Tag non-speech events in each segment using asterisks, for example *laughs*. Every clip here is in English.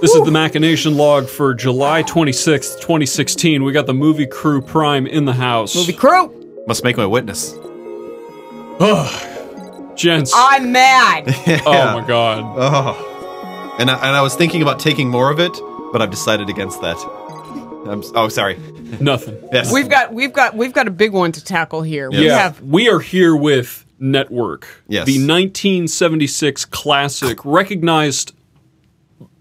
This is the Machination log for July 26th, 2016. We got the movie crew prime in the house. Movie crew. Must make my witness. Ugh. Gents. I'm mad. *laughs* Oh my god. Oh. And I, and I was thinking about taking more of it, but I've decided against that. I'm, oh, sorry. Nothing. Yes. we've got we've got we've got a big one to tackle here. We Yeah. have We are here with Network. Yes. The 1976 classic, recognized.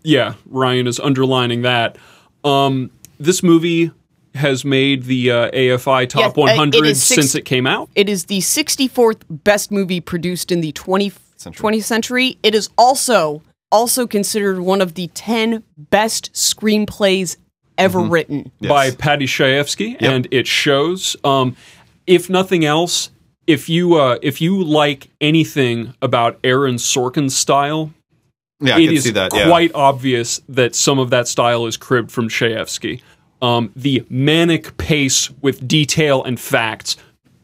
Yeah, Ryan is underlining that. Um, this movie has made the uh, AFI Top Yes, uh, it 100 six- since it came out. it is the 64th best movie produced in the 20th Century. 20th century. It is also also considered one of the 10 best screenplays ever written. Yes. by Paddy Chayefsky, and it shows. Um, if nothing else, if you uh, if you like anything about Aaron Sorkin's style, yeah, I can see that. Yeah. quite obvious that some of that style is cribbed from Chayefsky. Um, the manic pace with detail and facts,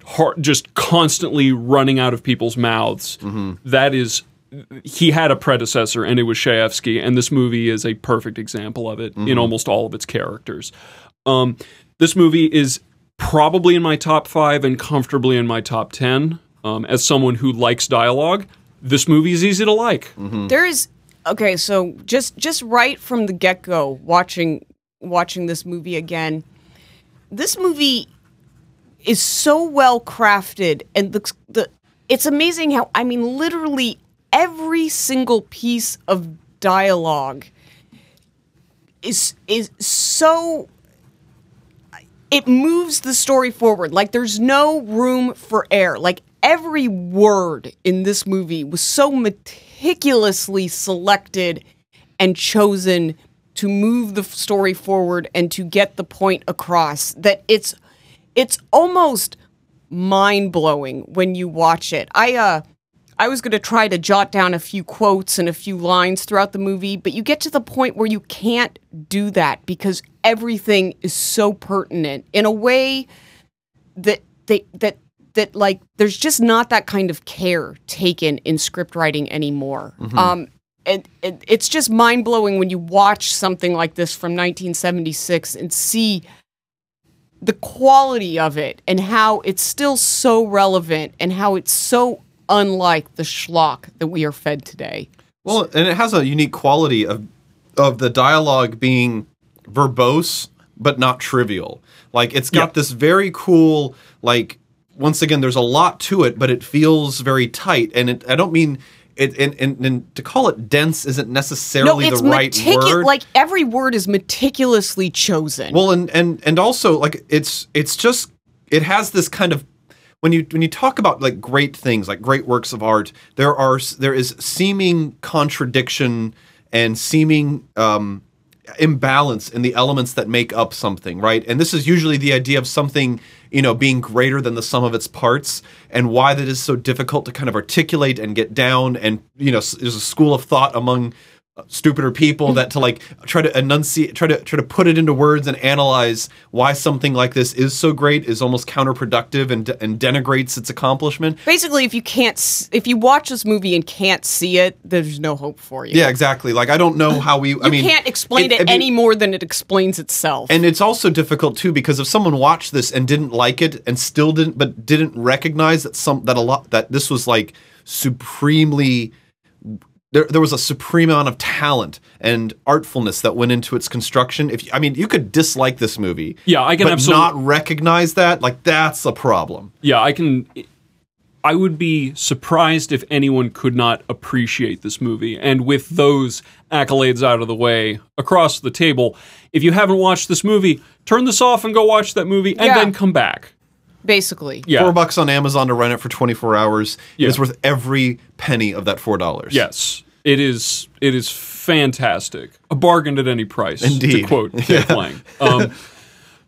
har just constantly running out of people's mouths. Mm-hmm. that is. He had a predecessor, and it was Chayefsky, and this movie is a perfect example of it in Mm-hmm. almost all of its characters. Um, this movie is probably in my top five and comfortably in my top ten. Um, as someone who likes dialogue, this movie is easy to like. There is okay, so just just right from the get go, watching watching this movie again, this movie is so well crafted, and the the it's amazing how I mean literally every single piece of dialogue is is so it moves the story forward. Like there's no room for error. Like every word in this movie was so meticulously selected and chosen to move the story forward and to get the point across that it's it's almost mind-blowing when you watch it. I uh I was going to try to jot down a few quotes and a few lines throughout the movie, but you get to the point where you can't do that because everything is so pertinent in a way that they that that like there's just not that kind of care taken in script writing anymore. Um it, it, it's just mind blowing when you watch something like this from 1976 and see the quality of it and how it's still so relevant and how it's so unlike the schlock that we are fed today. Well, and it has a unique quality of of the dialogue being verbose but not trivial. Like it's got Yeah. this very cool like once again there's a lot to it but it feels very tight and it, I don't mean it and, and, and to call it dense isn't No, necessarily it's the right meticu- word. like every word is meticulously chosen. Well, and and and also like it's it's just it has this kind of when you when you talk about like great things like great works of art, there are there is seeming contradiction and seeming um, imbalance in the elements that make up something, right? And this is usually the idea of something you know being greater than the sum of its parts, and why that is so difficult to kind of articulate and get down. And you know, there's a school of thought among stupider people that to like try to enunciate try to try to put it into words and analyze why something like this is so great is almost counterproductive and and denigrates its accomplishment Basically, if you can't, if you watch this movie and can't see it, there's no hope for you. yeah exactly like i don't know how we i you mean can't explain it, I mean, any more than it explains itself. and it's also difficult too because if someone watched this and didn't like it and still didn't but didn't recognize that some that a lot that this was like supremely there, there was a supreme amount of talent and artfulness that went into its construction. If I mean, you could dislike this movie, Yeah, I can but absolutely- not recognize that. Like that's a problem. Yeah, I can. I would be surprised if anyone could not appreciate this movie. And with those accolades out of the way across the table, if you haven't watched this movie, turn this off and go watch that movie and Yeah. then come back. Basically, Yeah. Four bucks on Amazon to rent it for twenty four hours. Yeah. It's worth every penny of that four dollars. Yes. It is it is fantastic. A bargain at any price. Indeed. To Indeed. quote *laughs* Dave Lang. Um,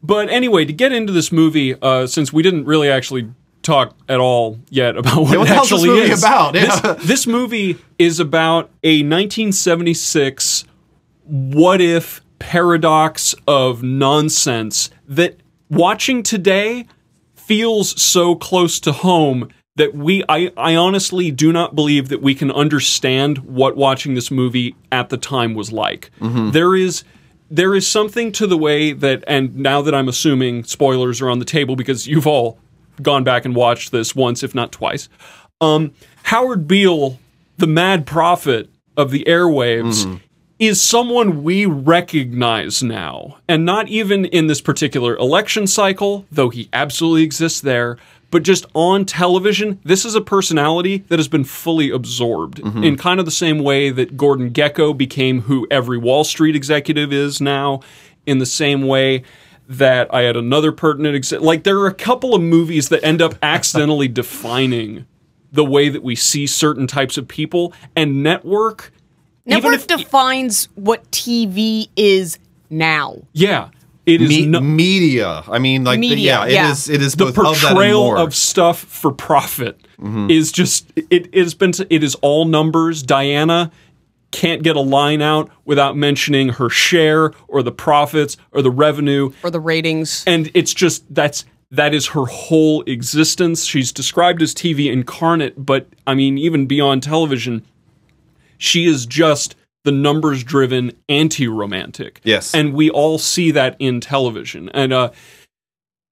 but anyway, to get into this movie, uh, since we didn't really actually talk at all yet about what, Yeah, what it the hell's this actually movie is. about? Yeah. This, *laughs* this movie is about a 1976 what if paradox of nonsense that watching today feels so close to home that we I, I honestly do not believe that we can understand what watching this movie at the time was like. There is there is something to the way that and now that I'm assuming spoilers are on the table because you've all gone back and watched this once if not twice. Um, Howard Beale, the mad prophet of the airwaves, is someone we recognize now. And not even in this particular election cycle, though he absolutely exists there, but just on television, this is a personality that has been fully absorbed mm-hmm. in kind of the same way that Gordon Gekko became who every Wall Street executive is now, in the same way that I had another pertinent example. Like, there are a couple of movies that end up accidentally *laughs* defining the way that we see certain types of people, and Network. Even Network if, defines what TV is now. yeah, it is Me- no- media. I mean, like, the- yeah, it yeah. is. It is the both of that and portrayal more. of stuff for profit Mm-hmm. is just it, it has been it is all numbers diana can't get a line out without mentioning her share or the profits or the revenue or the ratings. and it's just that's that is her whole existence she's described as tv incarnate but i mean even beyond television she is just the numbers driven anti romantic Yes. and we all see that in television and uh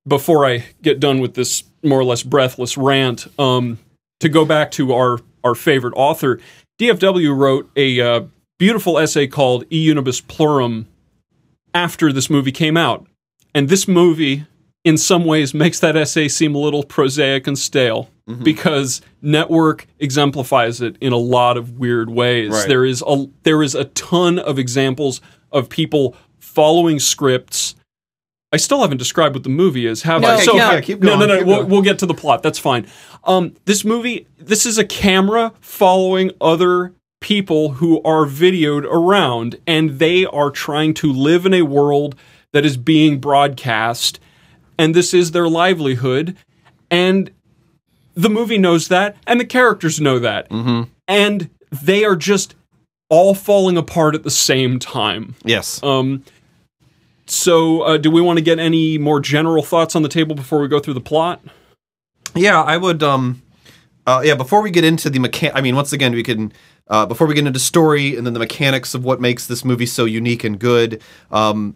before I get done with this more or less breathless rant, um, to go back to our our favorite author, DFW wrote a uh, beautiful essay called E Unibus Pluram after this movie came out, and this movie, in some ways, makes that essay seem a little prosaic and stale. Because network exemplifies it in a lot of weird ways. Right. There is a there is a ton of examples of people following scripts I still haven't described what the movie is. Have No, I? Okay, So, keep- yeah, keep no, no, no. We'll, we'll get to the plot. That's fine. Um, this movie, this is a camera following other people who are videoed around, and they are trying to live in a world that is being broadcast, and this is their livelihood. And the movie knows that, and the characters know that, Mm-hmm. and they are just all falling apart at the same time. yes. Um, so, uh, do we want to get any more general thoughts on the table before we go through the plot? Yeah, I would. Um, uh, yeah, before we get into the mechan, I mean, once again, we can. Uh, before we get into story and then the mechanics of what makes this movie so unique and good, um,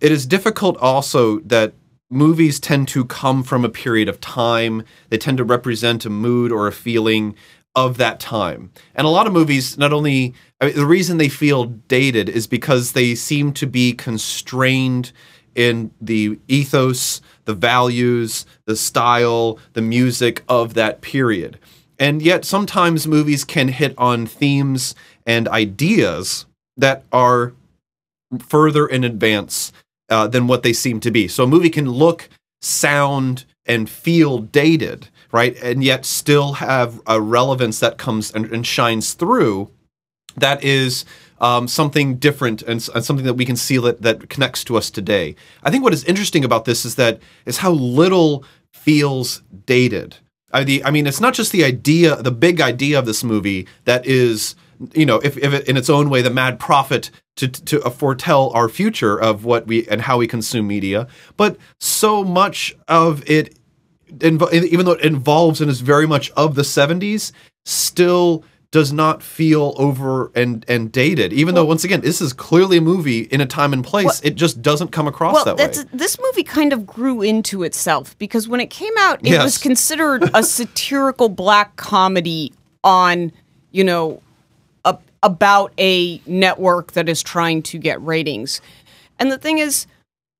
it is difficult also that movies tend to come from a period of time. They tend to represent a mood or a feeling of that time. And a lot of movies, not only I mean, the reason they feel dated is because they seem to be constrained in the ethos, the values, the style, the music of that period. And yet sometimes movies can hit on themes and ideas that are further in advance uh, than what they seem to be. So a movie can look, sound, and feel dated, right? And yet still have a relevance that comes and, and shines through that is um, something different and, and something that we can see that, that connects to us today. I think what is interesting about this is that is how little feels dated. I, the, I mean, it's not just the idea, the big idea of this movie that is, you know, if, if it, in its own way, the mad prophet to, to uh, foretell our future of what we and how we consume media, but so much of it even though it involves and is very much of the 70s, still does not feel over and and dated. Even though once again, this is clearly a movie in a time and place, it just doesn't come across Well, that way. this movie kind of grew into itself because when it came out, it Yes. was considered a *laughs* satirical black comedy on, you know, about a network that is trying to get ratings. And the thing is,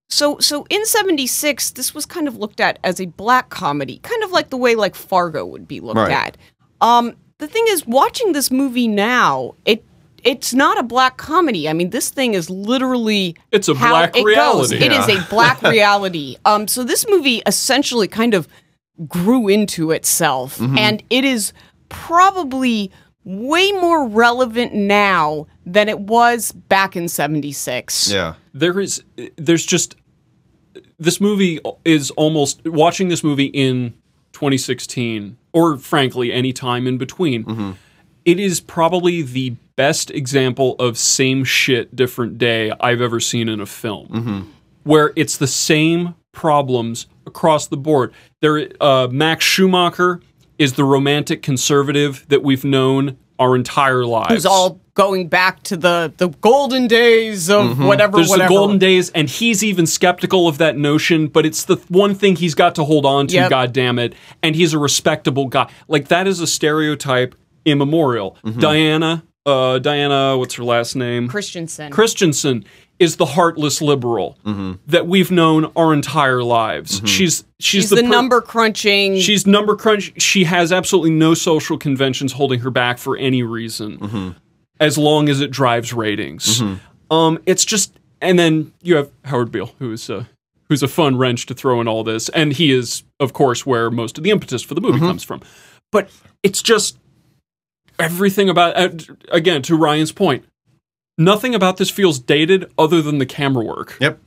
so so in 76 this was kind of looked at as a black comedy, kind of like the way like Fargo would be looked Right. at. Um the thing is watching this movie now, it it's not a black comedy. I mean, this thing is literally It's a how black it reality. Goes. It is a black *laughs* reality. Um so this movie essentially kind of grew into itself Mm-hmm. and it is probably way more relevant now than it was back in 76. yeah. There is, there's just this movie is almost watching this movie in 2016, or frankly, any time in between. it is probably the best example of same shit, different day I've ever seen in a film. Where it's the same problems across the board. There, uh, Max Schumacher is the romantic conservative that we've known our entire lives. Who's all going back to the the golden days of whatever, There's whatever. the golden days, and he's even skeptical of that notion, but it's the one thing he's got to hold on to, Yep. God damn it. And he's a respectable guy. Like, that is a stereotype immemorial. Diana, uh, Diana, what's her last name? Christensen. Christensen is the heartless liberal that we've known our entire lives. She's, she's, She's the, per- number crunching. She's number crunch. She has absolutely no social conventions holding her back for any reason, as long as it drives ratings. Um, it's just, and then you have Howard Beale, who's a who's a fun wrench to throw in all this, and he is, of course, where most of the impetus for the movie comes from. But it's just everything about. Uh, again, to Ryan's point, nothing about this feels dated other than the camera work Yep.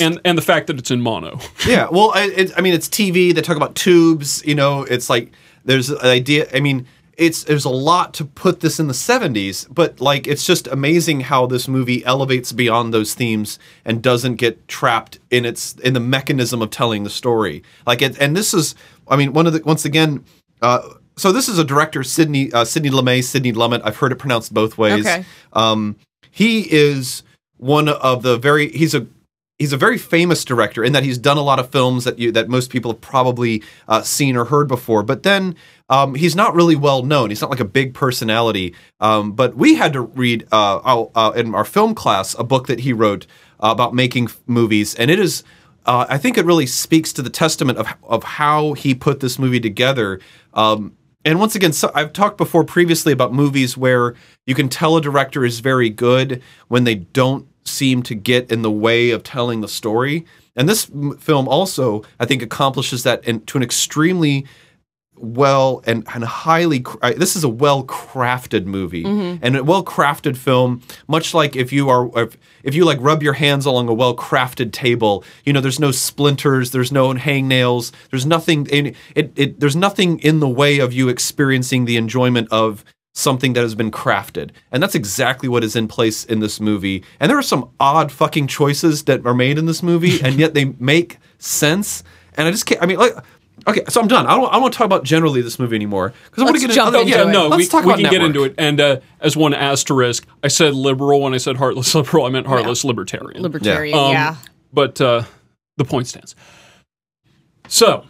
and and the fact that it's in mono. *laughs* Yeah, well, I, it, I mean, it's TV. They talk about tubes. You know, it's like there's an idea. I mean, it's there's a lot to put this in the '70s, but like it's just amazing how this movie elevates beyond those themes and doesn't get trapped in its in the mechanism of telling the story. Like, it, and this is, I mean, one of the once again. Uh, so this is a director, Sidney uh, Sidney Lumet, Sidney Lumet. I've heard it pronounced both ways. Okay. Um, he is one of the very. He's a he's a very famous director in that he's done a lot of films that you that most people have probably uh, seen or heard before. But then um, he's not really well known. He's not like a big personality. Um, but we had to read uh, uh, uh, in our film class a book that he wrote uh, about making f- movies, and it is. Uh, I think it really speaks to the testament of of how he put this movie together. Um, and once again, so I've talked before previously about movies where you can tell a director is very good when they don't seem to get in the way of telling the story. And this film also, I think, accomplishes that in, to an extremely well and, and highly this is a well crafted movie mm-hmm. and a well crafted film much like if you are if, if you like rub your hands along a well crafted table you know there's no splinters there's no hangnails there's nothing in it, it there's nothing in the way of you experiencing the enjoyment of something that has been crafted. And that's exactly what is in place in this movie. And there are some odd fucking choices that are made in this movie and yet they *laughs* make sense. And i just can't i mean like Okay, so I'm done. I don't. I don't want to talk about generally this movie anymore because I want to get jump oh, into yeah, it. no, let's we, talk we about can get into it. And uh, as one asterisk, I said liberal when I said heartless *laughs* liberal. I meant heartless libertarian. libertarian. Um, yeah. But uh, the point stands. So,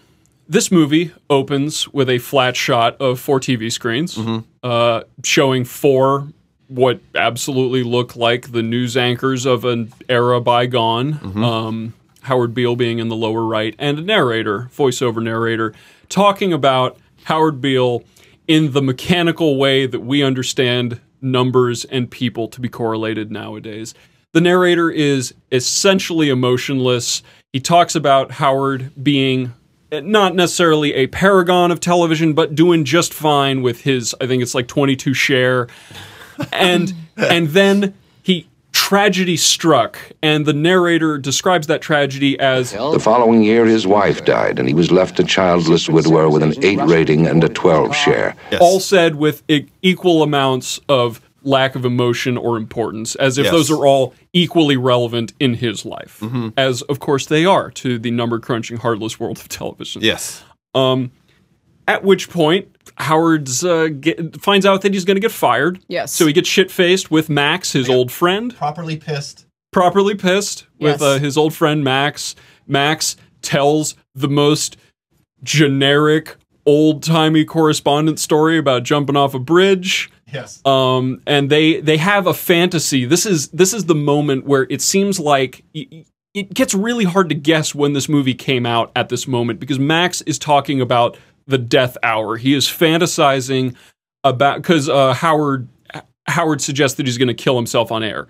this movie opens with a flat shot of four TV screens uh, showing four what absolutely look like the news anchors of an era bygone. Um, Howard Beale being in the lower right, and a narrator, voiceover narrator, talking about Howard Beale in the mechanical way that we understand numbers and people to be correlated nowadays. The narrator is essentially emotionless. He talks about Howard being not necessarily a paragon of television, but doing just fine with his, I think it's like 22 share. And and then he tragedy struck, and the narrator describes that tragedy as The following year, his wife died, and he was left a childless widower with an 8 rating and a 12 share. all said with equal amounts of lack of emotion or importance, as if Yes. those are all equally relevant in his life, mm-hmm. as of course they are to the number crunching, heartless world of television. Yes. Um, at which point, Howard's uh, get, finds out that he's going to get fired. Yes. So he gets shit faced with Max, his old friend, Properly pissed. properly pissed with Yes. uh, his old friend Max. Max tells the most generic, old timey correspondence story about jumping off a bridge. Yes. Um, and they they have a fantasy. This is this is the moment where it seems like y- y- it gets really hard to guess when this movie came out at this moment because Max is talking about the death hour. He is fantasizing about because uh, Howard Howard suggests that he's going to kill himself on air,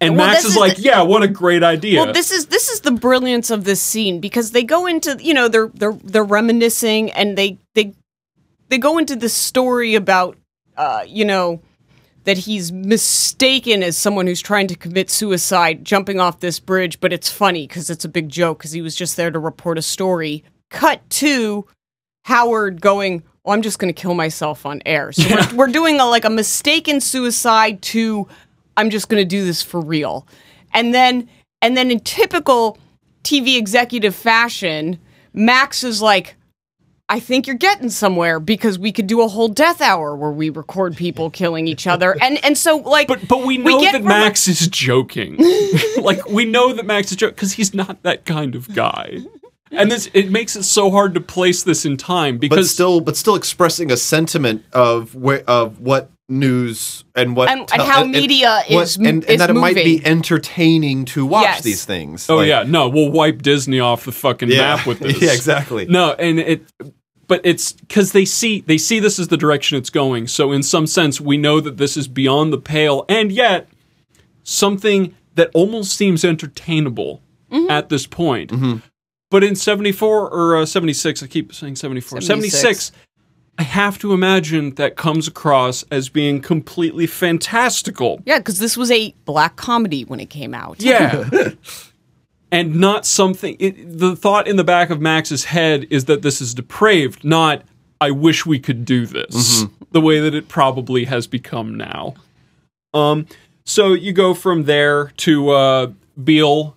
and Well, Max is is like, the- "Yeah, what a great idea." Well, this is this is the brilliance of this scene because they go into you know they're they're they're reminiscing and they they they go into this story about uh, you know that he's mistaken as someone who's trying to commit suicide jumping off this bridge, but it's funny because it's a big joke because he was just there to report a story. Cut to Howard going, well, I'm just going to kill myself on air. So we're, we're doing a, like a mistaken suicide to I'm just going to do this for real. And then and then in typical TV executive fashion, Max is like, I think you're getting somewhere because we could do a whole death hour where we record people killing each other. And and so like But but we know get that Max is joking. *laughs* like we know that Max is joking because he's not that kind of guy. And this it makes it so hard to place this in time but because still, but still expressing a sentiment of where of what news and what And- and how media is m- and, and is that it might be entertaining to watch Yes. these things. Oh Like, yeah, no, we'll wipe Disney off the fucking Yeah. map with *laughs* this. Yeah, exactly. No, and it but it's cuz they see they see this as the direction it's going. So in some sense we know that this is beyond the pale and yet something that almost seems entertainable Mm-hmm. at this point. But in 74 or uh, 76, I keep saying 74. 76. 76 I have to imagine that comes across as being completely fantastical. Yeah, because this was a black comedy when it came out. Yeah. *laughs* and not something. It, the thought in the back of Max's head is that this is depraved, not, I wish we could do this, the way that it probably has become now. Um, so you go from there to uh, Beale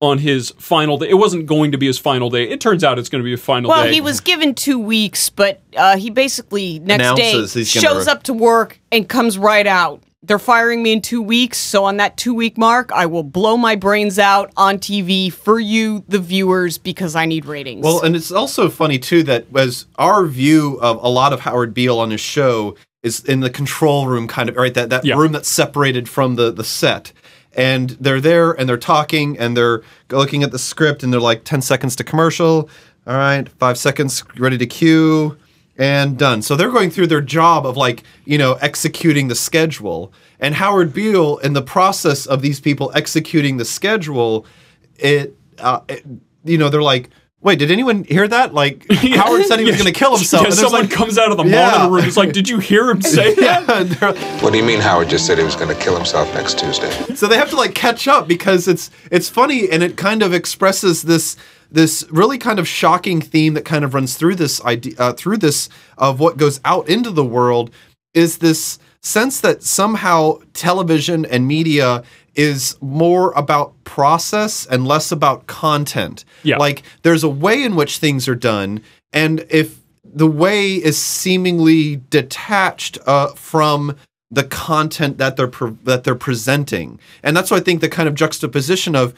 on his final day. It wasn't going to be his final day. It turns out it's going to be a final Well, day. Well, he was given two weeks, but uh, he basically next Announces day shows re- up to work and comes right out. They're firing me in two weeks, so on that two week mark, I will blow my brains out on TV for you, the viewers, because I need ratings. Well, and it's also funny too that as our view of a lot of Howard Beale on his show is in the control room, kind of right that that Yeah. room that's separated from the the set. And they're there and they're talking and they're looking at the script and they're like 10 seconds to commercial. All right, five seconds, ready to cue, and done. So they're going through their job of like, you know, executing the schedule. And Howard Beale, in the process of these people executing the schedule, it, uh, it you know, they're like, wait, did anyone hear that? Like, *laughs* Howard said he was Yeah. going to kill himself. Yeah, and someone like, comes out of the Yeah. monitor room. It's like, did you hear him say *laughs* that? yeah, and they're like- What do you mean Howard just said he was going to kill himself next Tuesday? so they have to like catch up because it's it's funny and it kind of expresses this this really kind of shocking theme that kind of runs through this idea uh, through this of what goes out into the world is this sense that somehow television and media is more about process and less about content. Yeah. Like there's a way in which things are done and if the way is seemingly detached uh, from the content that they're pre- that they're presenting, and that's why I think the kind of juxtaposition of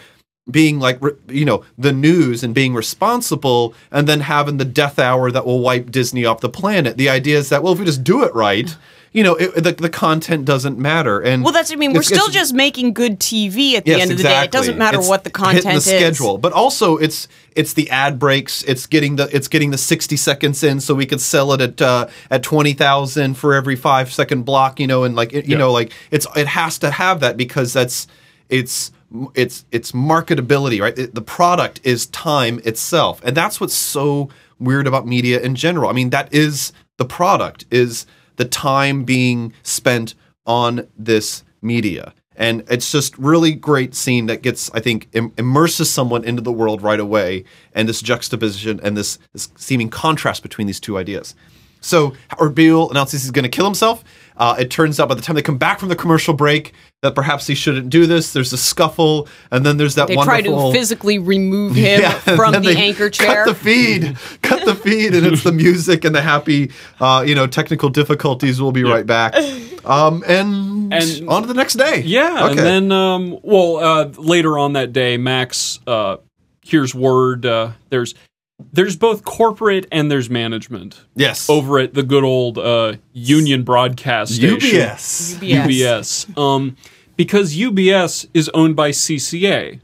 being like you know the news and being responsible, and then having the death hour that will wipe Disney off the planet. The idea is that well, if we just do it right, you know, it, the the content doesn't matter. And well, that's I mean, we're it's- it's- still just making good TV at the Yes, end of the day. It doesn't matter It's what the hitting content the is. schedule, but also it's it's the ad breaks. It's getting the it's getting the sixty seconds in, so we could sell it at uh, at twenty thousand for every five second block. You know, and like it, you Yeah. know, like it's it has to have that because that's it's it's it's marketability, right? It- the product is time itself, and that's what's so weird about media in general. I mean, that is the product is the time being spent on this media. And it's just really great scene that gets, I think, Im- immerses someone into the world right away, and this juxtaposition and this, this seeming contrast between these two ideas. So Howard announces he's going to kill himself. Uh, it turns out by the time they come back from the commercial break that perhaps he shouldn't do this. There's a scuffle, and then there's that They try wonderful to physically remove him Yeah, from the anchor chair. Cut the feed. cut the feed, and it's the music and the happy, uh, you know, technical difficulties. We'll be right back. Um, and, And- on to the next day. Yeah, Okay. and then um, well, uh, later on that day, Max uh, hears word. Uh, there's there's both corporate and there's management yes. over at the good old uh, Union Broadcast Station. UBS. UBS. UBS. Um, because UBS is owned by CCA,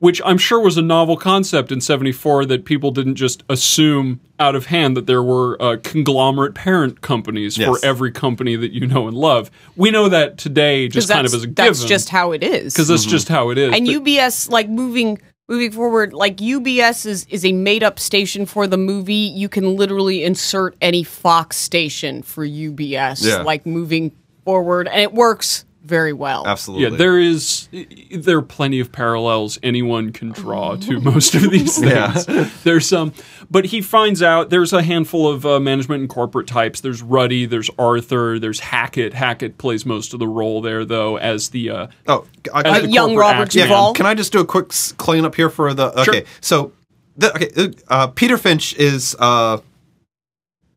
which I'm sure was a novel concept in 74 that people didn't just assume out of hand that there were uh, conglomerate parent companies Yes. for every company that you know and love. We know that today just kind of as a given. that's just how it is. because that's just how it is. and But- UBS like moving moving forward like UBS is is a made up station for the movie you can literally insert any Fox station for UBS Yeah. like moving forward and it works very well. Absolutely. Yeah, there is there are plenty of parallels anyone can draw to most of these *laughs* things. Yeah. There's some, but he finds out there's a handful of uh, management and corporate types. There's Ruddy, there's Arthur, there's Hackett. Hackett plays most of the role there though as the uh, Oh, I, as I- the young corporate Robert axeman. Duvall. Can I just do a quick s- cleanup here for the? Okay, Sure. so the, okay, uh, Peter Finch is uh,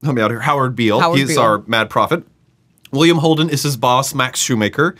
help me out here. Howard Beale. Howard He's Beale. our Mad Prophet. William Holden is his boss, Max Schumacher.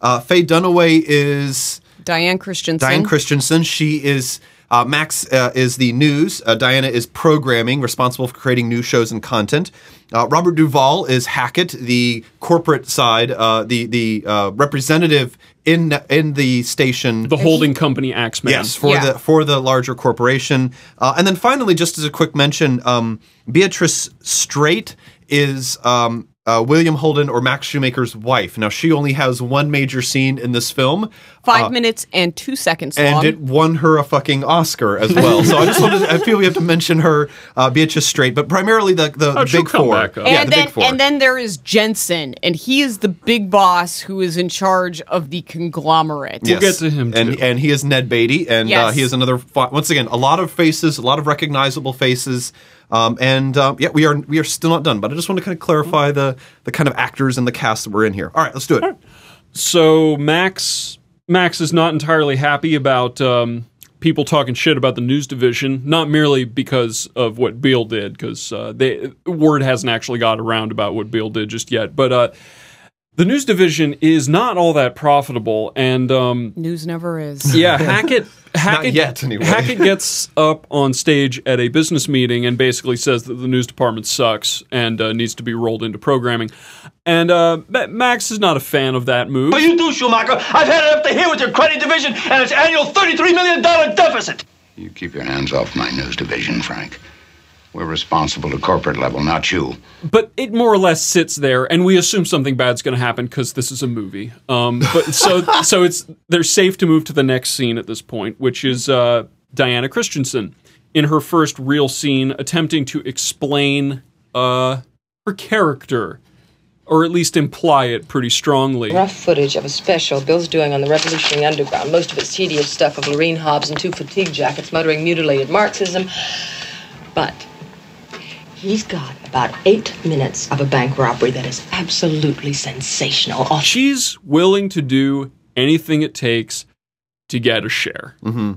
Uh, Faye Dunaway is Diane Christensen. Diane Christensen. She is uh, Max uh, is the news. Uh, Diana is programming, responsible for creating new shows and content. Uh, Robert Duvall is Hackett, the corporate side, uh, the the uh, representative in in the station. the holding company Axeman. Yes, for Yeah. the for the larger corporation, uh, and then finally, just as a quick mention, um, Beatrice Straight is um, uh, William Holden or Max Schumacher's wife. Now, she only has one major scene in this film, Five minutes and two seconds long. and it won her a fucking Oscar as well. so I just wanted, to, I feel we have to mention her, uh, Beatrice Straight, but primarily the the, the Oh, she'll big four. back up. Yeah, and the then big four. and then there is Jensen, and he is the big boss who is in charge of the conglomerate. Yes. We'll get to him, and too. and he is Ned Beatty, and uh, he is another. Once again, a lot of faces, a lot of recognizable faces, um, and um, yeah, we are we are still not done. But I just want to kind of clarify the the kind of actors and the cast that we're in here. All right, let's do it. So Max Max is not entirely happy about um, people talking shit about the news division, not merely because of what Beale did, because uh, they word hasn't actually got around about what Beale did just yet, but. Uh, the news division is not all that profitable, and um, News never is. yeah, *laughs* Hackett. Hackett yet, anyway. Hackett gets up on stage at a business meeting and basically says that the news department sucks and uh, needs to be rolled into programming. And uh, Max is not a fan of that move. What you do, Schumacher? I've had it up to here with your credit division and its annual $33 million deficit. You keep your hands off my news division, Frank. We're responsible to corporate level, not you. but it more or less sits there, and we assume something bad's going to happen because this is a movie. Um, but *laughs* so so it's they're safe to move to the next scene at this point, which is uh, Diana Christensen in her first real scene, attempting to explain uh, her character, or at least imply it pretty strongly. Rough footage of a special Bill's doing on the Revolutionary Underground. Most of it's tedious stuff of Laureen Hobbs and two fatigue jackets muttering mutilated Marxism. But he's got about eight minutes of a bank robbery that is absolutely sensational. She's willing to do anything it takes to get a share. Mm-hmm.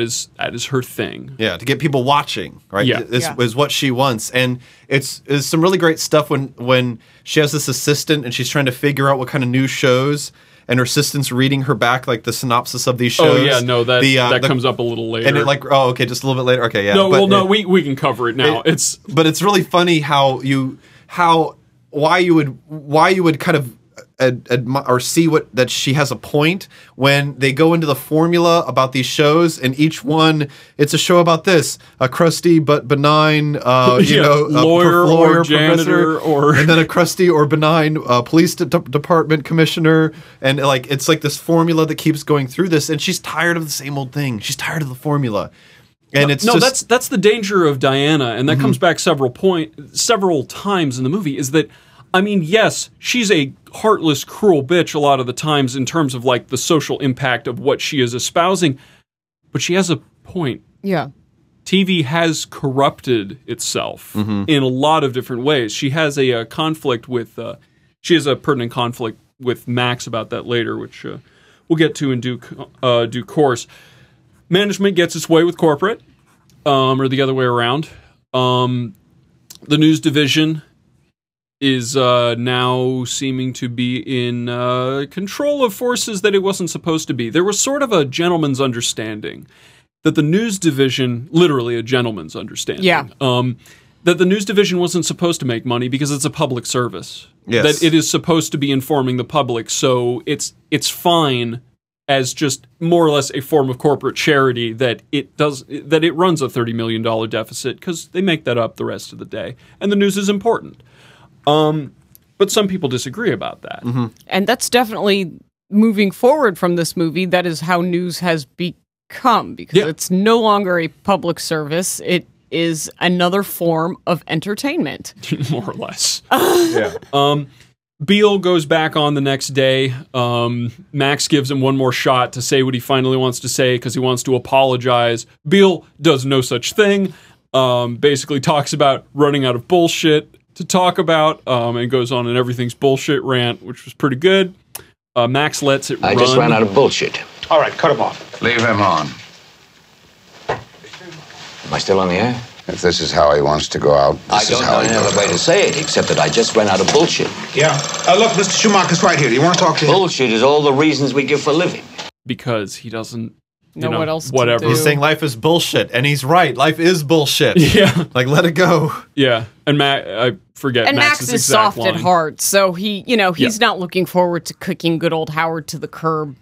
is that is her thing. Yeah, to get people watching, right? Yeah. is, Yeah. is what she wants, and it's it's some really great stuff when when she has this assistant and she's trying to figure out what kind of new shows, and her assistant's reading her back like the synopsis of these shows. Oh yeah, no, that The, uh, that the- comes up a little later. and it like oh okay, just a little bit later. Okay, yeah. no, but well, no, it- we we can cover it now. it- it's but it's really funny how you how why you would why you would kind of ad, admi- or see what that she has a point when they go into the formula about these shows and each one it's a show about this a crusty but benign uh *laughs* you Yeah, know a lawyer prof- or janitor or- and then a crusty or benign uh, police de- department commissioner. And like it's like this formula that keeps going through this and she's tired of the same old thing. She's tired of the formula. And it's no, just, that's that's the danger of Diana, and that comes back several point several times in the movie. Is that I mean, yes, she's a heartless, cruel bitch a lot of the times in terms of like the social impact of what she is espousing, but she has a point. Yeah. TV has corrupted itself Mm-hmm. in a lot of different ways. She has a, uh conflict with, uh, she has a pertinent conflict with Max about that later, which uh, we'll get to in due co- uh, due course. Management gets its way with corporate, um, or the other way around. Um, the news division is uh, now seeming to be in uh, control of forces that it wasn't supposed to be. There was sort of a gentleman's understanding that the news division, literally a gentleman's understanding, Yeah. um, that the news division wasn't supposed to make money because it's a public service. Yes. That it is supposed to be informing the public, so it's it's fine as just more or less a form of corporate charity that it does that it runs a thirty million dollar deficit because they make that up the rest of the day, and the news is important. Um, but some people disagree about that. And that's definitely moving forward from this movie. That is how news has become because Yeah. it's no longer a public service. It is another form of entertainment. *laughs* more or less. *laughs* yeah. Beale goes back on the next day. Um, Max gives him one more shot to say what he finally wants to say because he wants to apologize. Beale does no such thing. Um, basically, talks about running out of bullshit to talk about um, and goes on an everything's bullshit rant, which was pretty good. Uh, Max lets it I run. just ran out of bullshit. All right, cut him off. Leave him on. Am I still on the air? If this is how he wants to go out, I this don't know how any other way to say it except that I just ran out of bullshit. Yeah. Uh, look, Mr. Schumacher's right here. Do you want to talk to him? Bullshit is all the reasons we give for living. because he doesn't you Know know, what else to whatever. do. He's saying life is bullshit, and he's right. Life is bullshit. *laughs* Yeah, Like, let it go. yeah. And Max, I forget. and Max is exact soft at heart, so he, you know, he's Yeah. not looking forward to kicking good old Howard to the curb,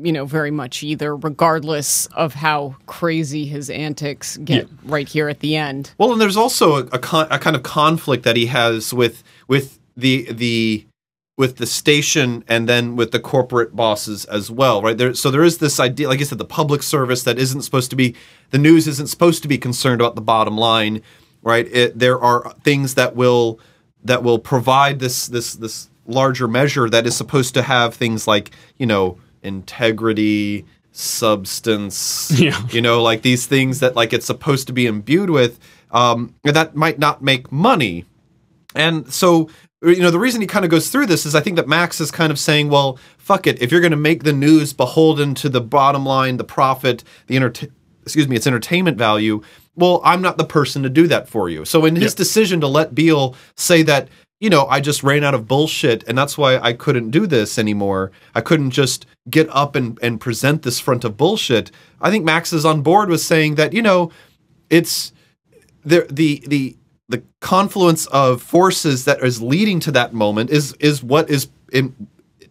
you know, very much either, regardless of how crazy his antics get right here at the end. Well, and there's also a, a, con- a kind of conflict that he has with with the the with the station and then with the corporate bosses as well, right? There, so there is this idea, like I said, the public service that isn't supposed to be the news isn't supposed to be concerned about the bottom line, right? It, there are things that will that will provide this this this larger measure that is supposed to have things like you know integrity substance *laughs* Yeah. you know like these things that like it's supposed to be imbued with um and that might not make money and so, you know, the reason he kind of goes through this is I think that Max is kind of saying, well, fuck it. If you're going to make the news beholden to the bottom line, the profit, the enter- excuse me, its entertainment value, well, I'm not the person to do that for you. So in his decision to let Beale say that, you know, I just ran out of bullshit and that's why I couldn't do this anymore. I couldn't just get up and, and present this front of bullshit. I think Max is on board with saying that, you know, it's the the the the confluence of forces that is leading to that moment is is what is in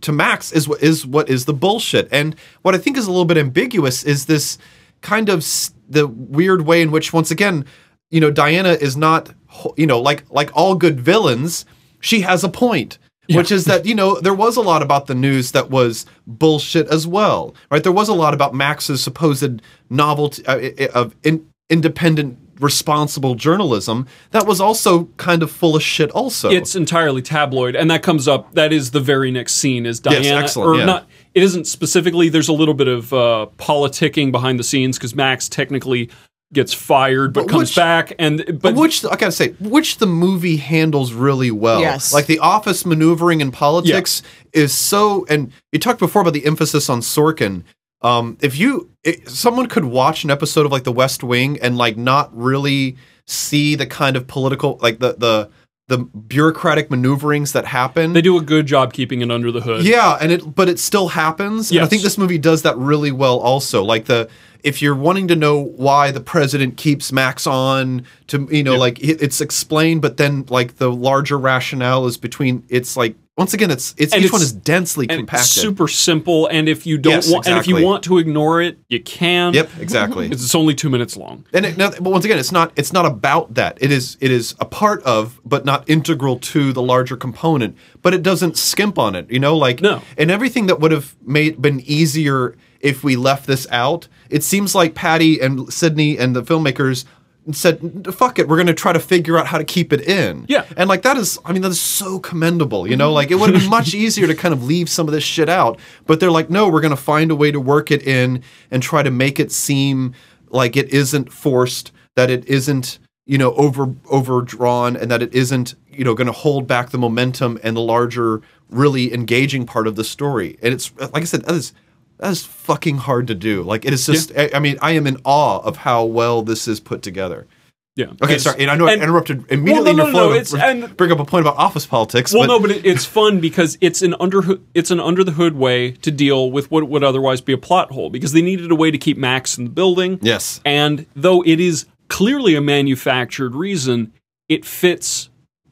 to Max is what is what is the bullshit. And what I think is a little bit ambiguous is this kind of s- the weird way in which once again, you know, Diana is not you know, like like all good villains, she has a point. Which is that you know there was a lot about the news that was bullshit as well, right? There was a lot about Max's supposed novelty uh, of in, independent, responsible journalism that was also kind of full of shit. Also, It's entirely tabloid, and that comes up. That is the very next scene. Is diana Yes, excellent, or yeah. not? It isn't specifically. There's a little bit of uh, politicking behind the scenes because Max technically gets fired but, But comes which- back, and but, but which I gotta say, which the movie handles really well. Yes. like the office maneuvering in politics is so. And you talked before about the emphasis on Sorkin. Um, if you, it, someone could watch an episode of like The West Wing and like not really see the kind of political, like the the the bureaucratic maneuverings that happen. they do a good job keeping it under the hood. Yeah, and it but it still happens. And I think this movie does that really well also. Like the if you're wanting to know why the president keeps Max on to you know like it, it's explained but then like the larger rationale is between it's like once again it's it's And each it's- one is densely and compacted. super simple. And if you don't Yes, want, and if you want to ignore it, you can. Yep, exactly. It's, it's only two minutes long. And it, now, but once again, it's not it's not about that. It is it is a part of, but not integral to the larger component. But it doesn't skimp on it. You know, like No. And everything that would have made been easier if we left this out. It seems like Patty and Sidney and the filmmakers said, "Fuck it, we're going to try to figure out how to keep it in." Yeah. and like that is, I mean, that is so commendable. You know, like it would have been *laughs* much easier to kind of leave some of this shit out. But they're like, no, we're going to find a way to work it in and try to make it seem like it isn't forced, that it isn't you know over overdrawn, and that it isn't you know going to hold back the momentum and the larger, really engaging part of the story. And it's like I said, that is that is fucking hard to do. Like it is just. I, I mean, I am in awe of how well this is put together. Yeah. Okay, It's- sorry, and I know I interrupted immediately Well, in no, your no, flow no, it's- and- bring up a point about office politics. Well, but, no, but it, it's fun because it's an under it's an under the hood way to deal with what would otherwise be a plot hole because they needed a way to keep Max in the building. Yes. and though it is clearly a manufactured reason, it fits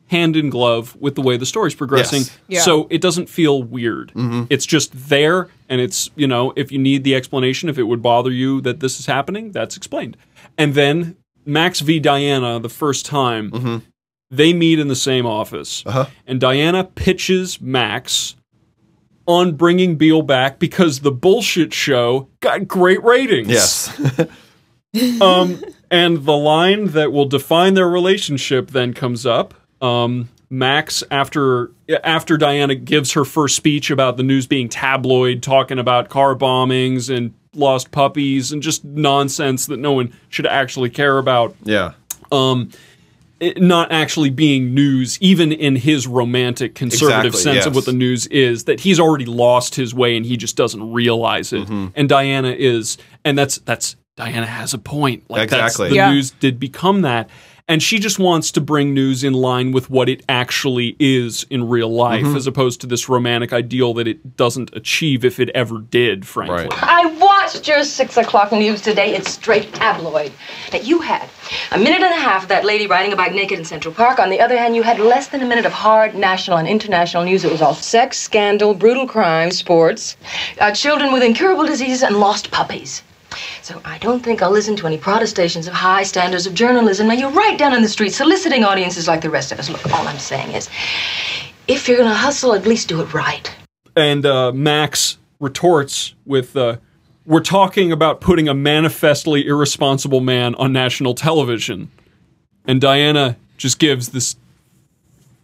hand in glove with the way the story's progressing. Yes. Yeah. So it doesn't feel weird. Mm-hmm. It's just there, and it's you know if you need the explanation, if it would bother you that this is happening, that's explained. And then Max v Diana the first time mm-hmm. they meet in the same office, uh-huh. and Diana pitches Max on bringing Beale back because the bullshit show got great ratings. yes, *laughs* Um, and the line that will define their relationship then comes up. Um, Max after after Diana gives her first speech about the news being tabloid, talking about car bombings and lost puppies and just nonsense that no one should actually care about Yeah. it not actually being news, even in his romantic conservative Exactly, sense of what the news is, that he's already lost his way and he just doesn't realize it. Mm-hmm. And Diana is, and that's that's Diana has a point. Like that's- Exactly. the Yeah. news did become that. And she just wants to bring news in line with what it actually is in real life, Mm-hmm. as opposed to this romantic ideal that it doesn't achieve if it ever did, frankly. Right. I watched your six o'clock news today. It's straight tabloid. that you had a minute and a half of that lady riding a bike naked in Central Park. On the other hand, you had less than a minute of hard national and international news. It was all sex, scandal, brutal crime, sports, uh, children with incurable diseases, and lost puppies. So I don't think I'll listen to any protestations of high standards of journalism. Now, you're right down in the street soliciting audiences like the rest of us. Look, all I'm saying is, if you're gonna hustle, at least do it right. And uh, Max retorts with, uh, "We're talking about putting a manifestly irresponsible man on national television," and Diana just gives this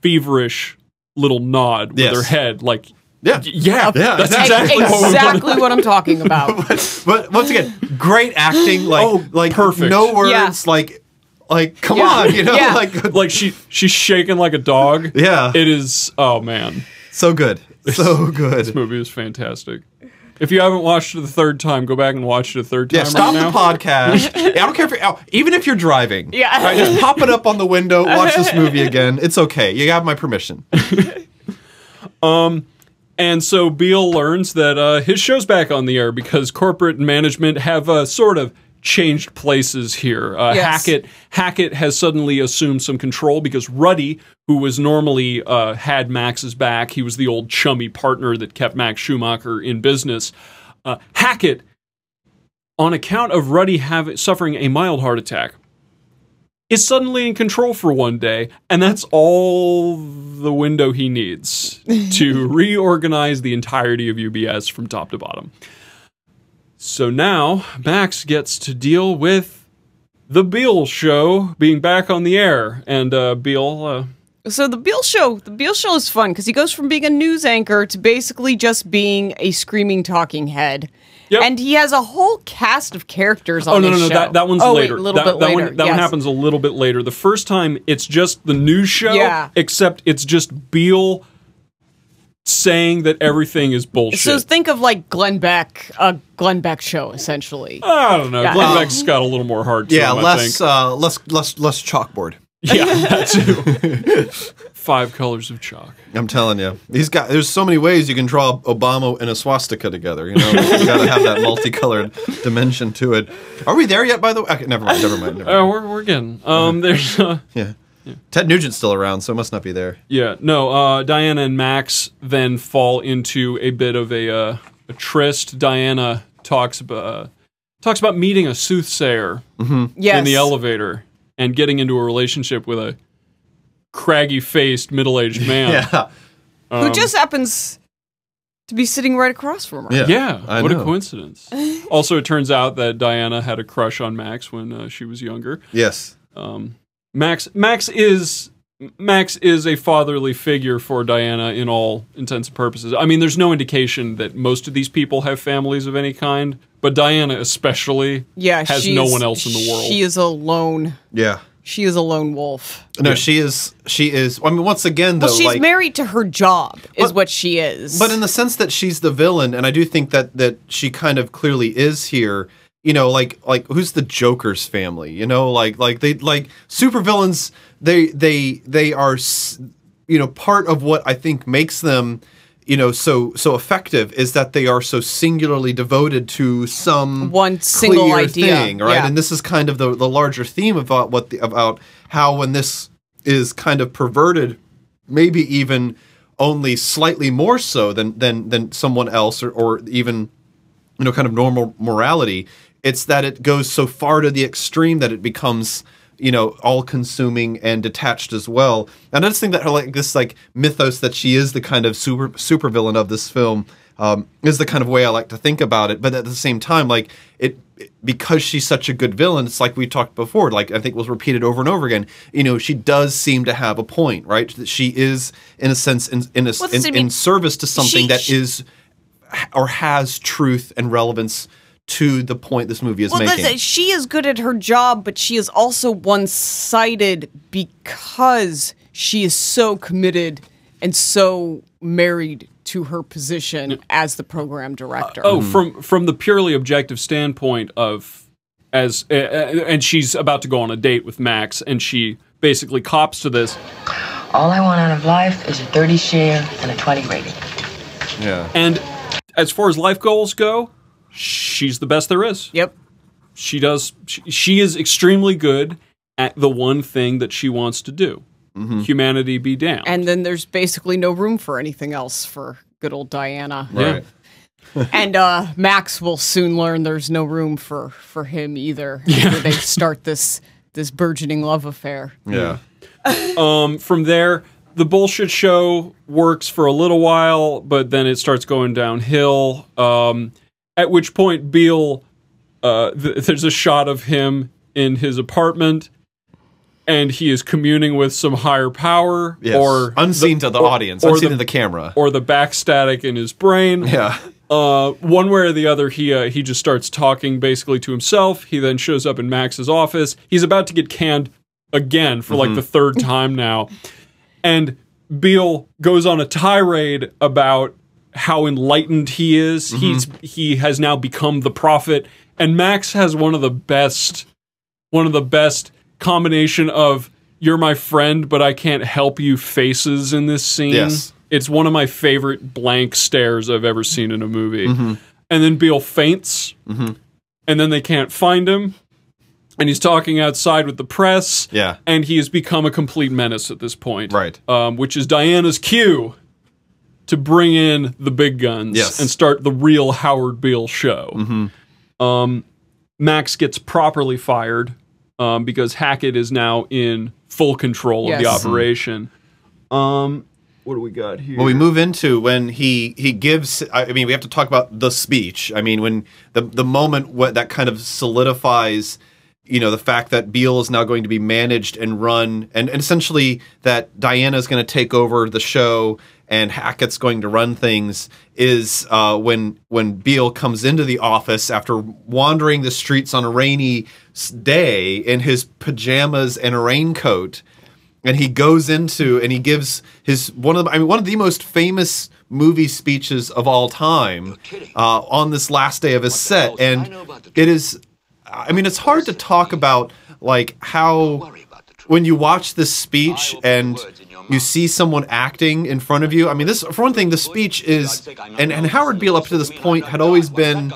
feverish little nod with Yes. her head, like, Yeah. "Yeah, Yeah, that's exactly. exactly, what exactly what I'm talking about. *laughs* But once again, great acting. *gasps* Like, Oh, like perfect. No words. Yeah. Like, like come Yeah. on, you know, Yeah. like *laughs* Like she she's shaking like a dog. Yeah. it is. Oh man, so good, so good. this movie is fantastic. If you haven't watched it the third time, go back and watch it a third time. Yeah, stop right now. the podcast. *laughs* I don't care if you're, even if you're driving. Yeah. right, just pop it up on the window. Watch this movie again. It's okay. You have my permission. Um, And so Beale learns that uh, his show's back on the air because corporate management have uh, sort of changed places here. Uh, Yes. Hackett Hackett has suddenly assumed some control because Ruddy, who was normally uh, had Max's back, he was the old chummy partner that kept Max Schumacher in business. Uh, Hackett, on account of Ruddy having suffering a mild heart attack, is suddenly in control for one day, and that's all the window he needs *laughs* to reorganize the entirety of UBS from top to bottom. So now Max gets to deal with the Beale show being back on the air, and uh, Beale. Uh, So the Beale show, the Beale show is fun because he goes from being a news anchor to basically just being a screaming talking head. Yep. And he has a whole cast of characters on oh no no no that that, that one's oh, later. Wait, a little that, bit that later. One, that one happens a little bit later. The first time it's just the news show, Yeah. except it's just Beale saying that everything is bullshit. So think of like Glenn Beck, a Glenn Beck show essentially. I don't know. Yeah. Glenn Um, Beck's got a little more heart to Yeah, him, I less, think. uh, less, less, less chalkboard. Yeah, that too. *laughs* Five colors of chalk. I'm telling you, he's got. There's so many ways you can draw Obama and a swastika together. You know, you got to have that *laughs* multicolored dimension to it. Are we there yet? By the way, okay, never mind. Never mind. Never mind. Oh, we're we're getting. Um, there's. Uh, *laughs* Yeah. Ted Nugent's still around, so it must not be there. yeah, no. Uh, Diana and Max then fall into a bit of a uh, a tryst. Diana talks about uh, talks about meeting a soothsayer yes. in the elevator and getting into a relationship with a craggy faced middle aged *laughs* man. Yeah. Who just happens to be sitting right across from her. Yeah. Yeah, I what know. a coincidence. *laughs* also, it turns out that Diana had a crush on Max when uh, she was younger. Yes. Max Max is Max is a fatherly figure for Diana in all intents and purposes. I mean, there's no indication that most of these people have families of any kind, but Diana especially Yeah, has no one else in the world. She is alone. Yeah. She is a lone wolf. No, she is. She is. I mean, once again, though, Well, she's like, married to her job, is But- what she is. but in the sense that she's the villain, and I do think that that she kind of clearly is here. You know, like like who's the Joker's family? You know, like like they like supervillains. They they they are. You know, part of what I think makes them. You know, so so effective is that they are so singularly devoted to some One single clear idea, thing, right? yeah. And this is kind of the the larger theme about what the, about how when this is kind of perverted, maybe even only slightly more so than than than someone else or, or even you know kind of normal morality it's that it goes so far to the extreme that it becomes you know all consuming and detached as well and i just think that her like this like mythos that she is the kind of super super villain of this film Um, is the kind of way I like to think about it. But at the same time, like it, because she's such a good villain, it's like we talked before. Like I think was repeated over and over again. You know, she does seem to have a point, right? That she is, in a sense, in in, a, Well, in, in service to something she- that is or has truth and relevance to the point this movie is Well, making. that's, she is good at her job, but she is also one sided because she is so committed and so married to her position as the program director. Oh, from from the purely objective standpoint of as uh, uh, and she's about to go on a date with Max, and she basically cops to this. All I want out of life is a 30 share and a 20 rating. yeah. And as far as life goals go, she's the best there is. Yep. She does. She, she is extremely good at the one thing that she wants to do. Humanity be damned. And then there's basically no room for anything else for good old Diana. yeah. Right. *laughs* And uh, Max will soon learn there's no room for for him either. *laughs* After they start this this burgeoning love affair. Yeah. *laughs* Um, from there, the bullshit show works for a little while, but then it starts going downhill. Um, at which point, Beale, uh, th- there's a shot of him in his apartment, and he is communing with some higher power, Yes. or unseen to the or- audience, or unseen the, to the camera. or the back static in his brain. yeah. Uh, one way or the other, he uh, he just starts talking basically to himself. He then shows up in Max's office. He's about to get canned again for like the third time now, and Beale goes on a tirade about how enlightened he is. He's he has now become the prophet, and Max has one of the best one of the best combination of you're my friend, but I can't help you faces in this scene. Yes. It's one of my favorite blank stares I've ever seen in a movie. Mm-hmm. And then Beale faints, and then they can't find him. And he's talking outside with the press. Yeah. And he has become a complete menace at this point. Right. Um, which is Diana's cue to bring in the big guns Yes. and start the real Howard Beale show. Um, Max gets properly fired um, because Hackett is now in full control of the Yes. operation. Um, what do we got here? Well, we move into when he he gives. I I mean, we have to talk about the speech. I mean, when the the moment what that kind of solidifies, you know, the fact that Beale is now going to be managed and run, and, and essentially that Diana is going to take over the show and Hackett's going to run things. Is uh, when when Beale comes into the office after wandering the streets on a rainy day in his pajamas and a raincoat and he goes into and he gives his one of the, I mean one of the most famous movie speeches of all time uh, on this last day of his set, and it is. I mean, it's hard to talk about like how when you watch this speech and you see someone acting in front of you. I mean, this for one thing, the speech is and and Howard Beale up to this point had always been,